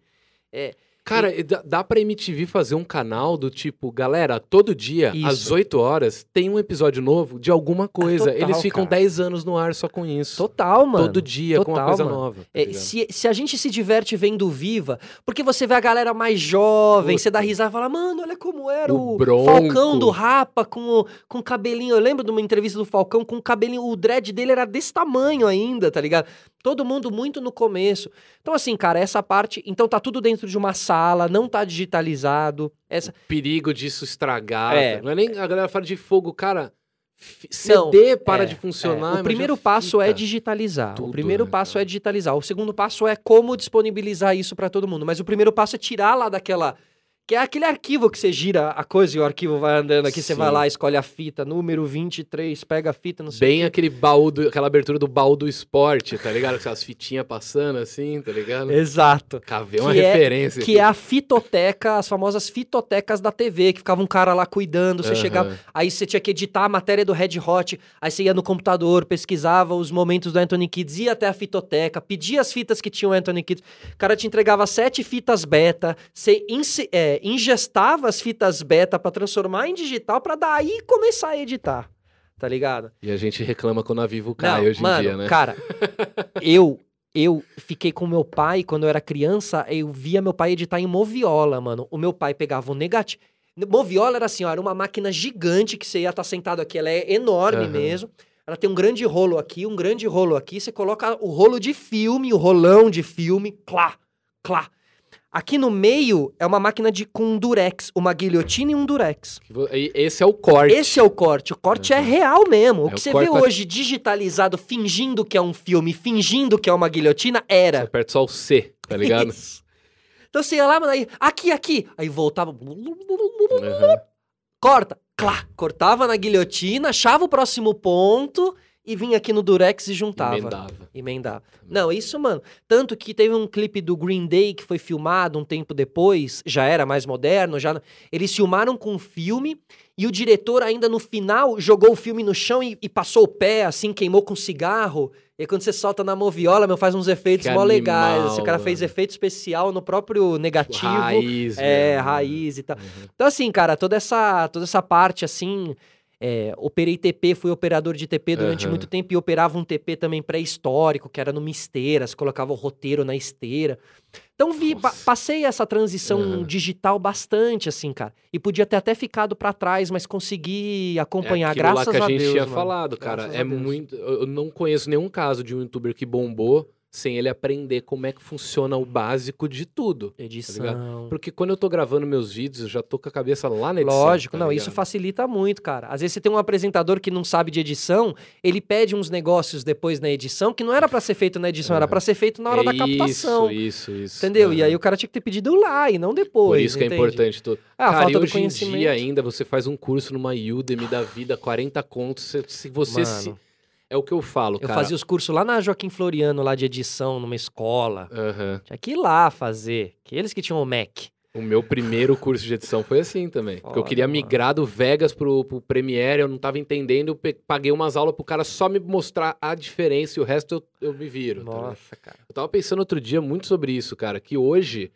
Cara, e dá, dá pra MTV fazer um canal do tipo, galera, todo dia, Isso. às 8 horas, tem um episódio novo de alguma coisa. total, Eles ficam cara. 10 anos no ar só com isso. total, mano. todo dia com uma total, coisa mano. nova. tá É, se, se a gente se diverte vendo Viva, porque você vê a galera mais jovem, você dá Puta. risada e fala, mano, olha como era O o. Falcão do Rapa com o com o cabelinho. Eu lembro de uma entrevista do Falcão com o cabelinho, o dread dele era desse tamanho ainda, tá ligado? Todo mundo muito no começo. Então, assim, cara, essa parte. Então tá tudo dentro de uma sala, não tá digitalizado. Essa, Perigo disso estragar. É. Não é nem a galera fala de fogo, cara. f- Não, CD para é, de funcionar. É, o primeiro passo é digitalizar. Tudo, o primeiro né, passo cara? é digitalizar. O segundo passo é como disponibilizar isso pra todo mundo. Mas o primeiro passo é tirar lá daquela. Que é aquele arquivo que você gira a coisa e o arquivo vai andando aqui. Você Sim. vai lá, escolhe a fita, número 23, pega a fita, não sei Bem aquele baú, do- aquela abertura do baú do esporte, tá ligado? Com as fitinhas passando assim, tá ligado? Exato. Cavei uma que é- referência. Que é a fitoteca, as famosas fitotecas da TV, que ficava um cara lá cuidando, você Aham. chegava, aí você tinha que editar a matéria do Red Hot, aí você ia no computador, pesquisava os momentos do Anthony Kids, ia até a fitoteca, pedia as fitas que tinham o Anthony Kids, o cara te entregava sete fitas beta, você inse- é, ingestava as fitas beta pra transformar em digital, pra daí começar a editar, tá ligado? E a gente reclama quando a Vivo cai Não, hoje mano, em dia, né? cara, eu eu fiquei com meu pai quando eu era criança, eu via meu pai editar em Moviola, mano. O meu pai pegava o negativo. Moviola era assim, ó, era uma máquina gigante que você ia estar sentado aqui, ela é enorme Aham. mesmo. ela tem um grande rolo aqui, um grande rolo aqui. Você coloca o rolo de filme, o rolão de filme, clá, clá. Aqui no meio é uma máquina de com um durex, uma guilhotina e um durex. Esse é o corte. Esse é o corte. O corte é real mesmo. O É que o você vê a- hoje digitalizado, fingindo que é um filme, fingindo que é uma guilhotina, Você era. aperta só o C, tá ligado? Isso. Então você ia lá, mano, aí, aqui, aqui. Aí voltava. Uhum. Corta. Clá. Cortava na guilhotina, achava o próximo ponto e vinha aqui no durex e juntava. Emendava. Emendava. Não, isso, mano. Tanto que teve um clipe do Green Day que foi filmado um tempo depois, já era mais moderno, já eles filmaram com um filme e o diretor ainda no final jogou o filme no chão e, e passou o pé, assim, queimou com cigarro. E quando você solta na moviola, meu, faz uns efeitos Que mó legais. animal, assim, o cara fez mano. efeito especial no próprio negativo. Raiz. É, mesmo. raiz e tal. Uhum. Então, assim, cara, toda essa, toda essa parte, assim. É, operei TP, fui operador de TP durante Aham. muito tempo e operava um TP também pré-histórico, que era numa esteira, colocava o roteiro na esteira. Então, vi, pa- passei essa transição Aham. digital bastante, assim, cara. E podia ter até ficado pra trás, mas consegui acompanhar, é graças lá que a, a gente Deus. tinha mano. falado, cara. Graças a É Deus. muito. Eu não conheço nenhum caso de um youtuber que bombou sem ele aprender como é que funciona o básico de tudo. Edição. Porque quando eu tô gravando meus vídeos, eu já tô com a cabeça lá na edição. Lógico, tá não, isso ligado? facilita muito, cara. Às vezes você tem um apresentador que não sabe de edição, ele pede uns negócios depois na edição que não era pra ser feito na edição, era Aham. pra ser feito na hora É da captação. Isso, isso, isso. Entendeu? E Aham. aí o cara tinha que ter pedido lá e não depois. Por isso que entende? é importante. Tu... Ah, a Cara, falta e do hoje em dia ainda você faz um curso numa Udemy da vida, 40 contos. Se, você se... Mano. É o que eu falo, Eu cara. fazia os cursos lá na Joaquim Floriano, lá de edição, numa escola. Aham. Tinha que ir lá fazer. Que eles que tinham o Mac. O meu primeiro curso de edição foi assim também. porque eu Foda, queria mano. migrar do Vegas pro, pro Premiere, eu não tava entendendo, eu paguei umas aulas pro cara só me mostrar a diferença e o resto eu, eu me viro. tá? Nossa, cara. Eu tava pensando outro dia muito sobre isso, cara, que hoje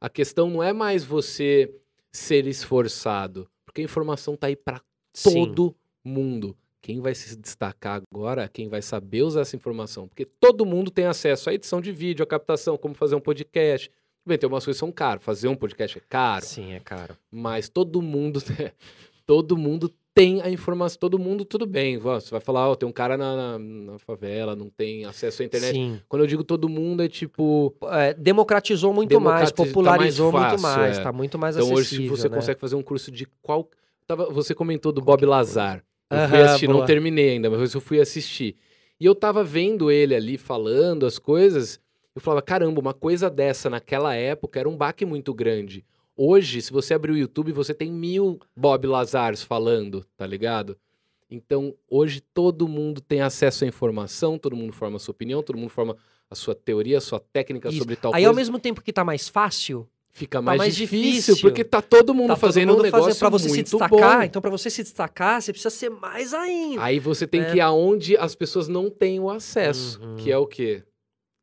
a questão não é mais você ser esforçado, porque a informação tá aí pra Sim. todo mundo. Quem vai se destacar agora quem vai saber usar essa informação, porque todo mundo tem acesso à edição de vídeo, à captação, como fazer um podcast. Bem, tem umas coisas que são caras, fazer um podcast é caro, Sim, é caro. mas todo mundo, todo mundo tem a informação, todo mundo tudo bem. Você vai falar, ó, tem um cara na, na- na favela, não tem acesso à internet. Sim. Quando eu digo todo mundo, é tipo. É, democratizou muito mais, Democratiza- tá mais popularizou muito fácil, mais, é. tá muito mais Então hoje acessível, você né? consegue fazer um curso de qual. Tava, você comentou do Bob Lazar. Eu fui assistir, não boa. terminei ainda, mas eu fui assistir. E eu tava vendo ele ali falando as coisas. Eu falava, caramba, uma coisa dessa naquela época era um baque muito grande. Hoje, se você abrir o YouTube, você tem mil Bob Lazars falando, tá ligado? Então, hoje todo mundo tem acesso à informação, todo mundo forma a sua opinião, todo mundo forma a sua teoria, a sua técnica Isso. sobre tal Aí coisa. ao mesmo tempo que tá mais fácil, Fica mais, mais difícil, difícil. porque tá todo mundo tá todo fazendo mundo um negócio pra você se muito destacar. bom. Então pra você se destacar, você precisa ser mais ainda. Aí você tem É. que ir aonde as pessoas não têm o acesso, Uhum. que é o quê?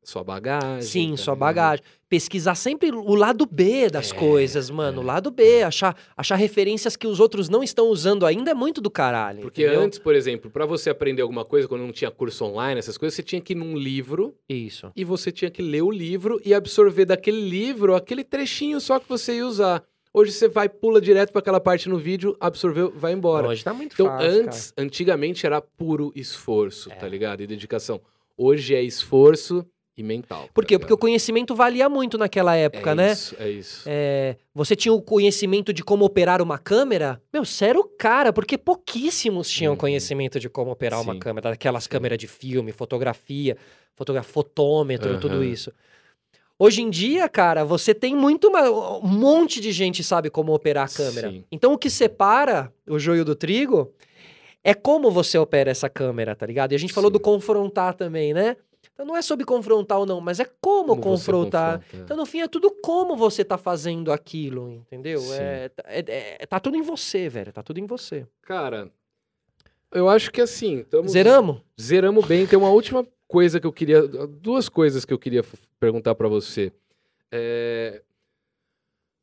Sua bagagem. Sim, tá sua bagagem. Pesquisar sempre o lado B das É, coisas, mano. O é, lado B. Achar, achar referências que os outros não estão usando ainda é muito do caralho. Porque entendeu? antes, por exemplo, pra você aprender alguma coisa, quando não tinha curso online, essas coisas, você tinha que ir num livro Isso. e você tinha que ler o livro e absorver daquele livro aquele trechinho só que você ia usar. Hoje você vai, pula direto pra aquela parte no vídeo, absorveu, vai embora. Hoje tá muito Então, fácil, antes, antigamente era puro esforço, É. tá ligado? E dedicação. Hoje é esforço e mental. Por tá quê? Porque o conhecimento valia muito naquela época, é né? Isso, é isso. É, você tinha o conhecimento de como operar uma câmera? Meu, você era o cara, porque pouquíssimos tinham Uhum. conhecimento de como operar uma Sim. câmera, daquelas câmeras de filme, fotografia, fotogra fotômetro, tudo Aham. isso. Hoje em dia, cara, você tem muito ma- um monte de gente sabe como operar a câmera. Sim. Então o que separa o joio do trigo é como você opera essa câmera, tá ligado? E a gente falou Sim. do confrontar também, né? Então não é sobre confrontar ou não, mas é como, Como confrontar. confronta. Então, no fim, é tudo como você tá fazendo aquilo, entendeu? É, é- é- tá tudo em você, velho. Tá tudo em você. Cara, eu acho que assim. Tamo, Zeramos? Zeramos bem. Tem uma última coisa que eu queria. Duas coisas que eu queria perguntar pra você. É,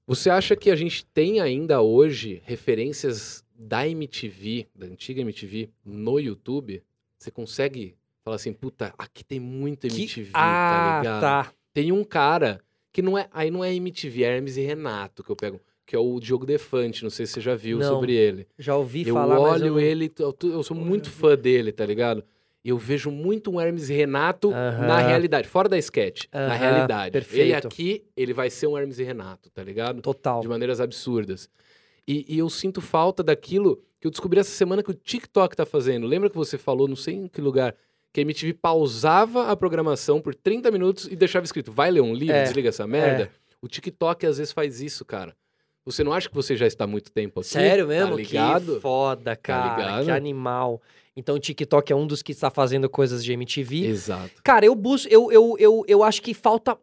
Você acha que a gente tem ainda hoje referências da MTV, da antiga MTV, no YouTube? Você consegue falar assim, puta, aqui tem muito Que- MTV, ah, tá ligado? tá. Tem um cara que não é. Aí não é MTV, é Hermes e Renato que eu pego. que é o Diogo Defante. Não sei se você já viu Não. sobre ele. Já ouvi eu falar, olho eu não- ele, eu, sou muito fã dele, tá ligado? Eu vejo muito um Hermes Renato na realidade, fora da sketch, na realidade. Ele perfeito. aqui, ele vai ser um Hermes Renato, tá ligado? Total. De maneiras absurdas. E, e eu sinto falta daquilo que eu descobri essa semana que o TikTok tá fazendo. Lembra que você falou, não sei em que lugar, que a MTV pausava a programação por 30 minutos e deixava escrito, vai ler um livro, É, desliga essa merda? O TikTok às vezes faz isso, cara. Você não acha que você já está muito tempo aqui? Sério mesmo? Tá ligado? Que foda, cara. ligado? Que animal. Então o TikTok é um dos que está fazendo coisas de MTV. Exato. Cara, eu busco, eu, eu, eu, eu acho que falta.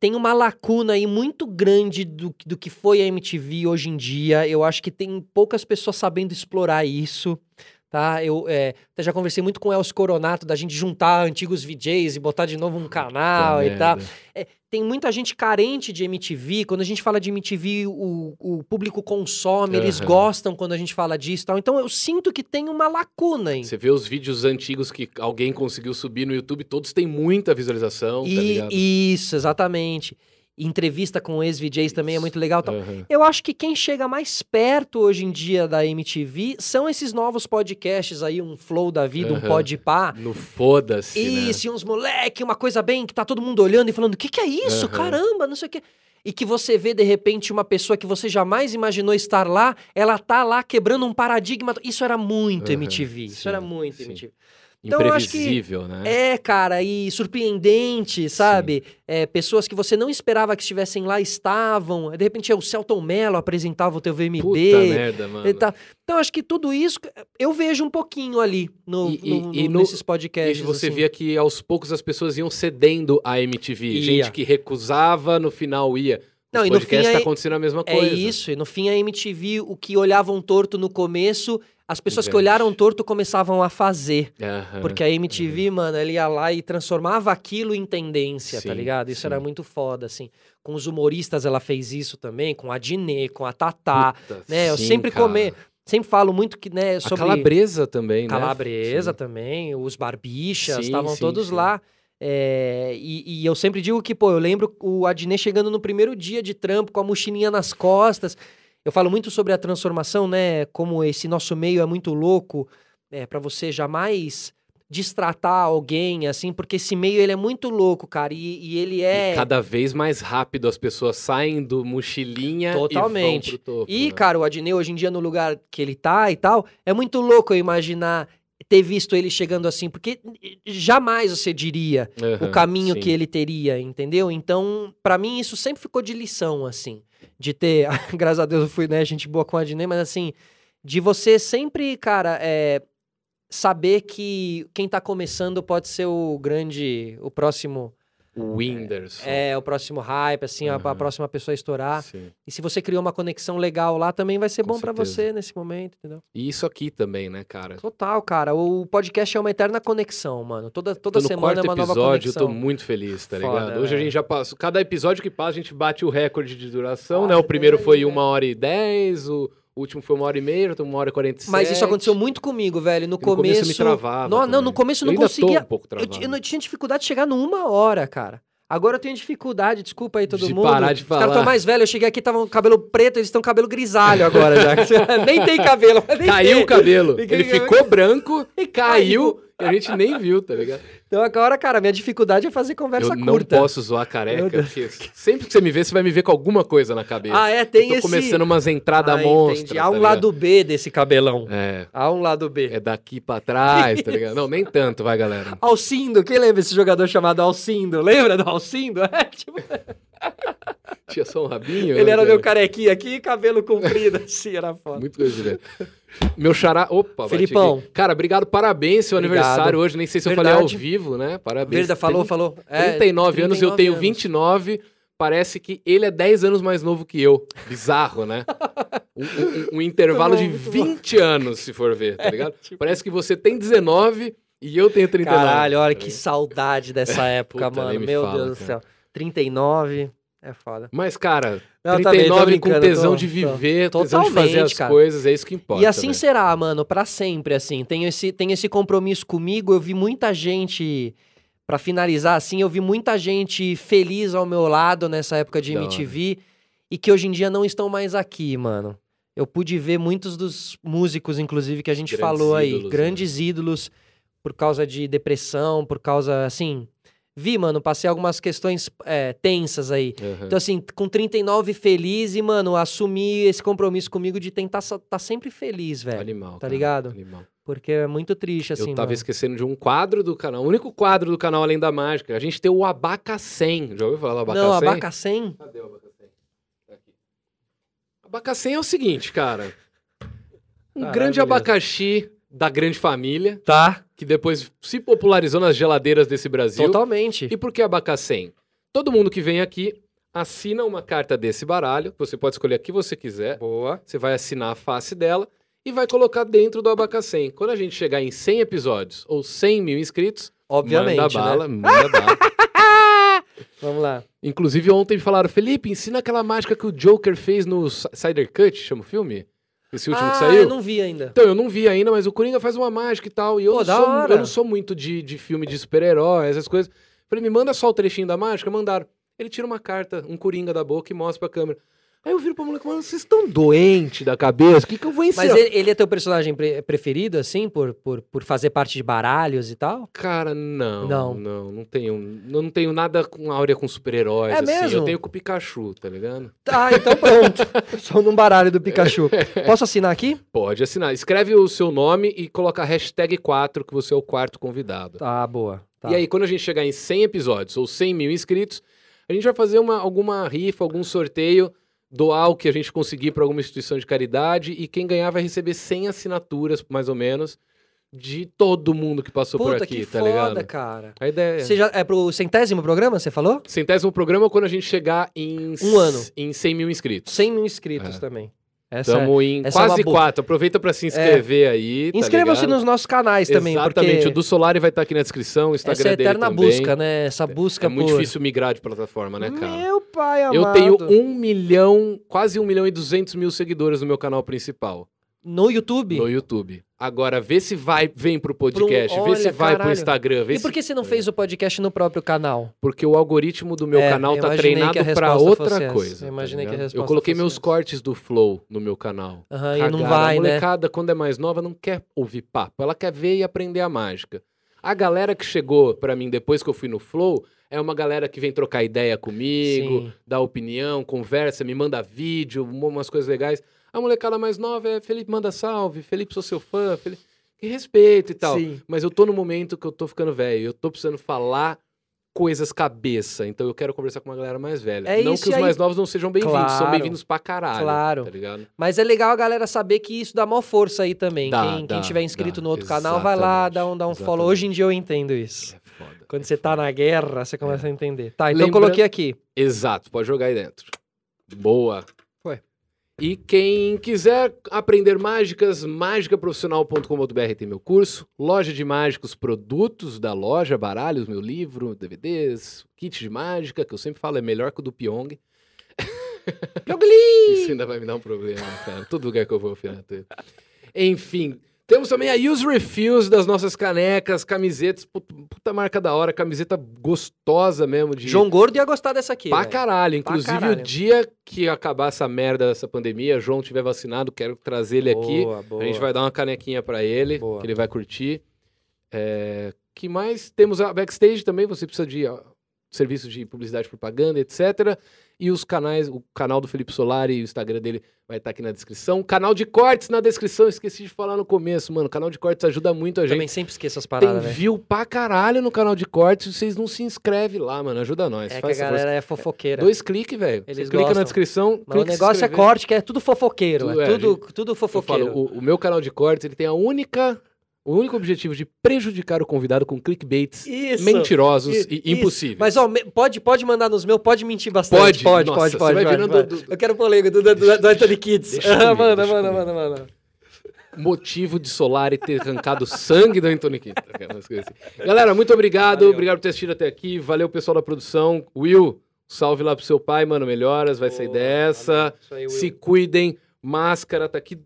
Tem uma lacuna aí muito grande do, do que foi a MTV hoje em dia. Eu acho que tem poucas pessoas sabendo explorar isso. Tá? Eu é, até já conversei muito com o Elcio Coronato da gente juntar antigos VJs e botar de novo um canal e Puta tal. merda. Tem muita gente carente de MTV. Quando a gente fala de MTV, o, o público consome, eles Aham. gostam quando a gente fala disso e tal. Então eu sinto que tem uma lacuna aí. Você vê os vídeos antigos que alguém conseguiu subir no YouTube, todos têm muita visualização, tá E- ligado? isso, exatamente. Entrevista com ex-VJs também é muito legal. tal. Aham. Eu acho que quem chega mais perto hoje em dia da MTV são esses novos podcasts aí, um flow da vida, um Aham. podpá. No foda-se, né? Isso, e uns moleque, uma coisa bem que tá todo mundo olhando e falando: o que, que é isso? Aham. Caramba, não sei o quê. E que você vê, de repente, uma pessoa que você jamais imaginou estar lá, ela tá lá quebrando um paradigma. Isso era muito Aham, MTV. Isso sim, era muito sim. MTV. Então, acho que Imprevisível, né? É, cara, e surpreendente, sabe? É, pessoas que você não esperava que estivessem lá estavam. De repente, o Celton Mello apresentava o teu VMB. Puta merda, mano. e. Então, acho que tudo isso eu vejo um pouquinho ali no, E- e- no- e no- nesses E podcasts. você assim. via que aos poucos as pessoas iam cedendo à MTV. Ia. Gente que recusava, no final ia. Não, Os e no fim tá aí- acontecendo a mesma É coisa. isso, e no fim a MTV, o que olhavam torto no começo, as pessoas que olharam torto começavam a fazer. Porque a MTV, mano, ele ia lá e transformava aquilo em tendência, tá Sim, ligado? Isso sim. era muito foda, assim. Com os humoristas ela fez isso também, com a Dinê, com a Tatá, Puta, né? Eu sim, sempre cara. come, sempre falo muito que, né, A sobre calabresa também, né? Calabresa também, os barbichas, estavam todos lá. É, e, e eu sempre digo que, pô, eu lembro o Adnet chegando no primeiro dia de trampo com a mochilinha nas costas. Eu falo muito sobre a transformação, né? Como esse nosso meio é muito louco, é, para você jamais destratar alguém, assim, porque esse meio ele é muito louco, cara, e, e ele é. E cada vez mais rápido as pessoas saem do mochilinha Totalmente. e vão pro topo. E, né? cara, o Adnei hoje em dia no lugar que ele tá e tal, é muito louco eu imaginar ter visto ele chegando assim, porque jamais você diria o Aham, caminho sim. que ele teria, entendeu? Então, pra mim isso sempre ficou de lição assim, de ter, graças a Deus eu fui, né, gente boa com o Adnei, mas assim, de você sempre, cara, é, saber que quem tá começando pode ser o grande, o próximo, O Whindersson. é, o próximo hype, assim, a- a, Aham. próxima pessoa a estourar. Sim. E se você criou uma conexão legal lá, também vai ser Com bom pra certeza. você nesse momento, entendeu? E isso aqui também, né, cara? Total, cara. O podcast é uma eterna conexão, mano. Toda, toda no semana é uma nova episódio, eu conexão. tô muito feliz, tá Foda, ligado? Hoje a velho. gente já passou. Cada episódio que passa, a gente bate o recorde de duração, Ah, né? O primeiro foi aí, uma hora e dez, o último foi uma hora e meia, outro uma hora e quarenta e. Mas isso aconteceu muito comigo, velho. No No começo começo. me travava. Não, não, no começo eu não conseguia. Tô um pouco Eu, eu não tinha dificuldade de chegar numa hora, cara. Agora eu tenho dificuldade, desculpa aí todo De mundo. parar de Os caras falar. estão mais velhos, eu cheguei aqui, estavam com cabelo preto, eles estão cabelo grisalho agora já. nem tem cabelo. nem Caiu tem. o cabelo. Ele ficou branco e caiu. caiu. E a gente nem viu, tá ligado? Então agora, cara, minha dificuldade é fazer conversa eu não curta. posso zoar careca, porque sempre que você me vê, você vai me ver com alguma coisa na cabeça. Ah, é? Tem eu tô esse... começando umas entradas Ah, monstras. entendi. Há tá um ligado? lado B desse cabelão. É, Há um lado B. é daqui pra trás, tá ligado? Não, nem tanto, vai, galera. Alcindo, quem lembra esse jogador chamado Alcindo? Lembra do Alcindo? É, tipo, Tinha só um rabinho. ele né, era cara? meu carequinha aqui cabelo comprido, assim, era foda. Muito ver. Meu xará. Opa, Felipão. Cara, obrigado, parabéns, seu Obrigado. aniversário hoje. Nem sei se eu falei Verdade. ao vivo, né? Parabéns. Verda falou, Tem falou. É, 39 anos, eu 39 tenho anos. 29. Parece que ele é 10 anos mais novo que eu. Bizarro, né? Um, um- um intervalo bom, de muito 20 anos, se for ver, tá ligado? tipo- Parece que você tem 19 e eu tenho 39. Caralho, olha tá que saudade dessa época, Puta, mano. me Meu fala, Deus do cara. céu. 39, é foda. Mas, cara, Não, tá bem, tô 39 com brincando, tesão tô- de tô- viver, tesão de fazer as cara. coisas, é isso que importa. E assim velho. será, mano, pra sempre, assim. Tenho esse, tenho esse compromisso comigo. Eu vi muita gente, Pra finalizar, assim, eu vi muita gente feliz ao meu lado nessa época de. MTV. e que hoje em dia não estão mais aqui, mano. Eu pude ver muitos dos músicos, inclusive, que a gente Grandes falou aí, ídolos, né? grandes ídolos, por causa de depressão, por causa, assim. Vi, mano, passei algumas questões é, tensas aí. Aham. Então, assim, com 39 feliz e, mano, assumir esse compromisso comigo de tentar estar tá sempre feliz, velho. Animal. tá cara, ligado? Animal. Porque é muito triste, assim, eu tava mano. esquecendo de um quadro do canal, o único quadro do canal além da mágica. A gente tem o Abacacém. Já ouviu falar do Abacacém? Não, abacacém? Cadê o Abacacém? Tá aqui. Abacacém é o seguinte, cara. Um Caralho, grande beleza. abacaxi da grande família, Tá. Que depois se popularizou nas geladeiras desse Brasil. Totalmente. E por que abacacém? Todo mundo que vem aqui assina uma carta desse baralho, você pode escolher a que você quiser. Boa. Você vai assinar a face dela e vai colocar dentro do abacacém. Quando a gente chegar em 100 episódios ou 100 mil inscritos, Obviamente, manda né? bala, manda bala. Vamos lá. Inclusive ontem falaram, Felipe, ensina aquela mágica que o Joker fez no Cider Cut, chama o filme? Esse último ah, que saiu? eu não vi ainda. Então, eu não vi ainda, mas o Coringa faz uma mágica e tal. E eu, Pô, não, sou, hora. eu não sou muito de, de filme de super-herói, essas coisas. Falei, me manda só o trechinho da mágica. Mandaram. Ele tira uma carta, um Coringa da boca e mostra pra câmera. Aí eu viro pro moleque, mano, vocês estão doentes da cabeça? O que, que eu vou ensinar? Mas ele, ele é teu personagem pre- preferido, assim, por, por, por fazer parte de baralhos e tal? Cara, não. Não. Não, não, tenho. Não tenho nada com áurea com super-heróis. É assim. mesmo? Eu tenho com o Pikachu, tá ligado? Tá, então pronto. Só num baralho do Pikachu. Posso assinar aqui? Pode assinar. Escreve o seu nome e coloca a hashtag 4, que você é o quarto convidado. Tá, boa. Tá. E aí, quando a gente chegar em 100 episódios ou 100 mil inscritos, a gente vai fazer uma, alguma rifa, algum sorteio, doar o que a gente conseguir para alguma instituição de caridade e quem ganhar vai receber 100 assinaturas, mais ou menos, de todo mundo que passou por Puta, aqui, que tá foda, ligado? cara. A ideia é... Você já, é pro centésimo programa, você falou? Centésimo programa quando a gente chegar em... Um ano. Em 100 mil inscritos. 100 mil inscritos É. também. Essa é- Estamos em é quase boa. quatro. Aproveita para se inscrever aí, tá Inscreva-se nos nossos canais também, Exatamente. porque O do Solari vai estar aqui na descrição, o Instagram essa é a dele eterna também. busca, né? Essa busca É muito por... difícil migrar de plataforma, né, cara? Meu pai amado. Eu tenho um milhão, quase um milhão e duzentos mil seguidores no meu canal principal, No YouTube? no YouTube. Agora, vê se vai, vem pro podcast, Pro- vê se olha, vai pro caralho. Instagram, vê E se... por que você não fez o podcast no próprio canal? Porque o algoritmo do meu É, canal tá treinado a resposta outra coisa. Eu tá imaginei que a resposta Eu coloquei fosse meus essa. cortes do Flow no meu canal. Aham, e não vai, a né? molecada, quando é mais nova, não quer ouvir papo. Ela quer ver e aprender a mágica. A galera que chegou pra mim depois que eu fui no Flow é uma galera que vem trocar ideia comigo, Sim. dá opinião, conversa, me manda vídeo, um- umas coisas legais. A molecada mais nova é Felipe manda salve, Felipe sou seu fã, Felipe... que respeito e tal. Sim. Mas eu tô no momento que eu tô ficando velho, eu tô precisando falar coisas cabeça, então eu quero conversar com uma galera mais velha. É não isso, que os aí- mais novos não sejam bem-vindos, são Claro. bem-vindos pra caralho, Claro. tá? Mas é legal a galera saber que isso dá maior força aí também. Dá, quem, quem dá, tiver inscrito dá. no outro canal, vai lá, Exatamente, dá um, dá um follow. exatamente. Hoje em dia eu entendo isso. É foda. Quando você tá na guerra, você começa a entender. Tá, então eu Lembra- coloquei aqui. Exato, pode jogar aí dentro. Boa. E quem quiser aprender mágicas, mágicaprofissional.com.br tem meu curso. Loja de mágicos, produtos da loja, baralhos, meu livro, DVDs, kit de mágica, que eu sempre falo é melhor que o do Pyong. Isso ainda vai me dar um problema, cara. Todo lugar que eu vou, Fernando. Enfim, temos também a Use Refuse das nossas canecas, camisetas, puta, marca da hora, camiseta gostosa mesmo de João Gordo ia gostar dessa aqui. Pra velho. caralho. Inclusive, caralho. o dia que acabar essa merda dessa pandemia, João tiver vacinado, quero trazer ele aqui. Boa, boa. A gente vai dar uma canequinha pra ele, Boa. que ele vai curtir. É, que mais? Temos a backstage também, você precisa de ó, serviço de publicidade e propaganda, etc. E os canais, o canal do Felipe Solari e o Instagram dele vai estar aqui na descrição. Canal de cortes na descrição, esqueci de falar no começo, mano. O canal de cortes ajuda muito a gente. também sempre esqueço as Tem paradas, velho. view pra caralho no canal de cortes, vocês não se inscrevem lá, mano. Ajuda nós. É que a faz essa força. galera é fofoqueira. Dois cliques, velho. Eles clica na descrição. Mas o negócio é corte, que é tudo fofoqueiro. Tudo- é, é, tudo, tudo Eu fofoqueiro. falo, o, o meu canal de cortes, ele tem a única, o único objetivo de prejudicar o convidado com clickbaits Isso. mentirosos Isso, e impossíveis. Mas, ó, pode, pode mandar nos meus, pode mentir bastante. Pode? pode, Nossa, pode, pode. vai pode, pode. do- Eu quero polêmica do, do, do, do Anthony Kids. Deixa comigo, manda, deixa manda, manda, manda. Motivo de Solari ter arrancado sangue do Anthony coisas assim. Galera, muito obrigado. Valeu. Obrigado por ter assistido até aqui. Valeu, pessoal da produção. Will, salve lá pro seu pai, mano. Melhoras, vai sair dessa. Aí. Se cuidem. Máscara, tá aqui.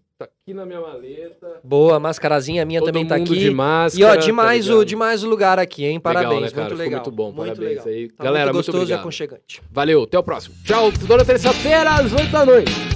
Tá aqui na minha maleta. Boa, mascarazinha minha Todo também tá aqui. de E máscara. ó, demais, tá o, demais o lugar aqui, hein? Parabéns, Legal, né, muito Ficou legal. muito bom, parabéns legal. aí. Tá Galera, muito muito gostoso e obrigado. aconchegante. Valeu, até o próximo. Tchau, toda terça-feira às 8 da noite.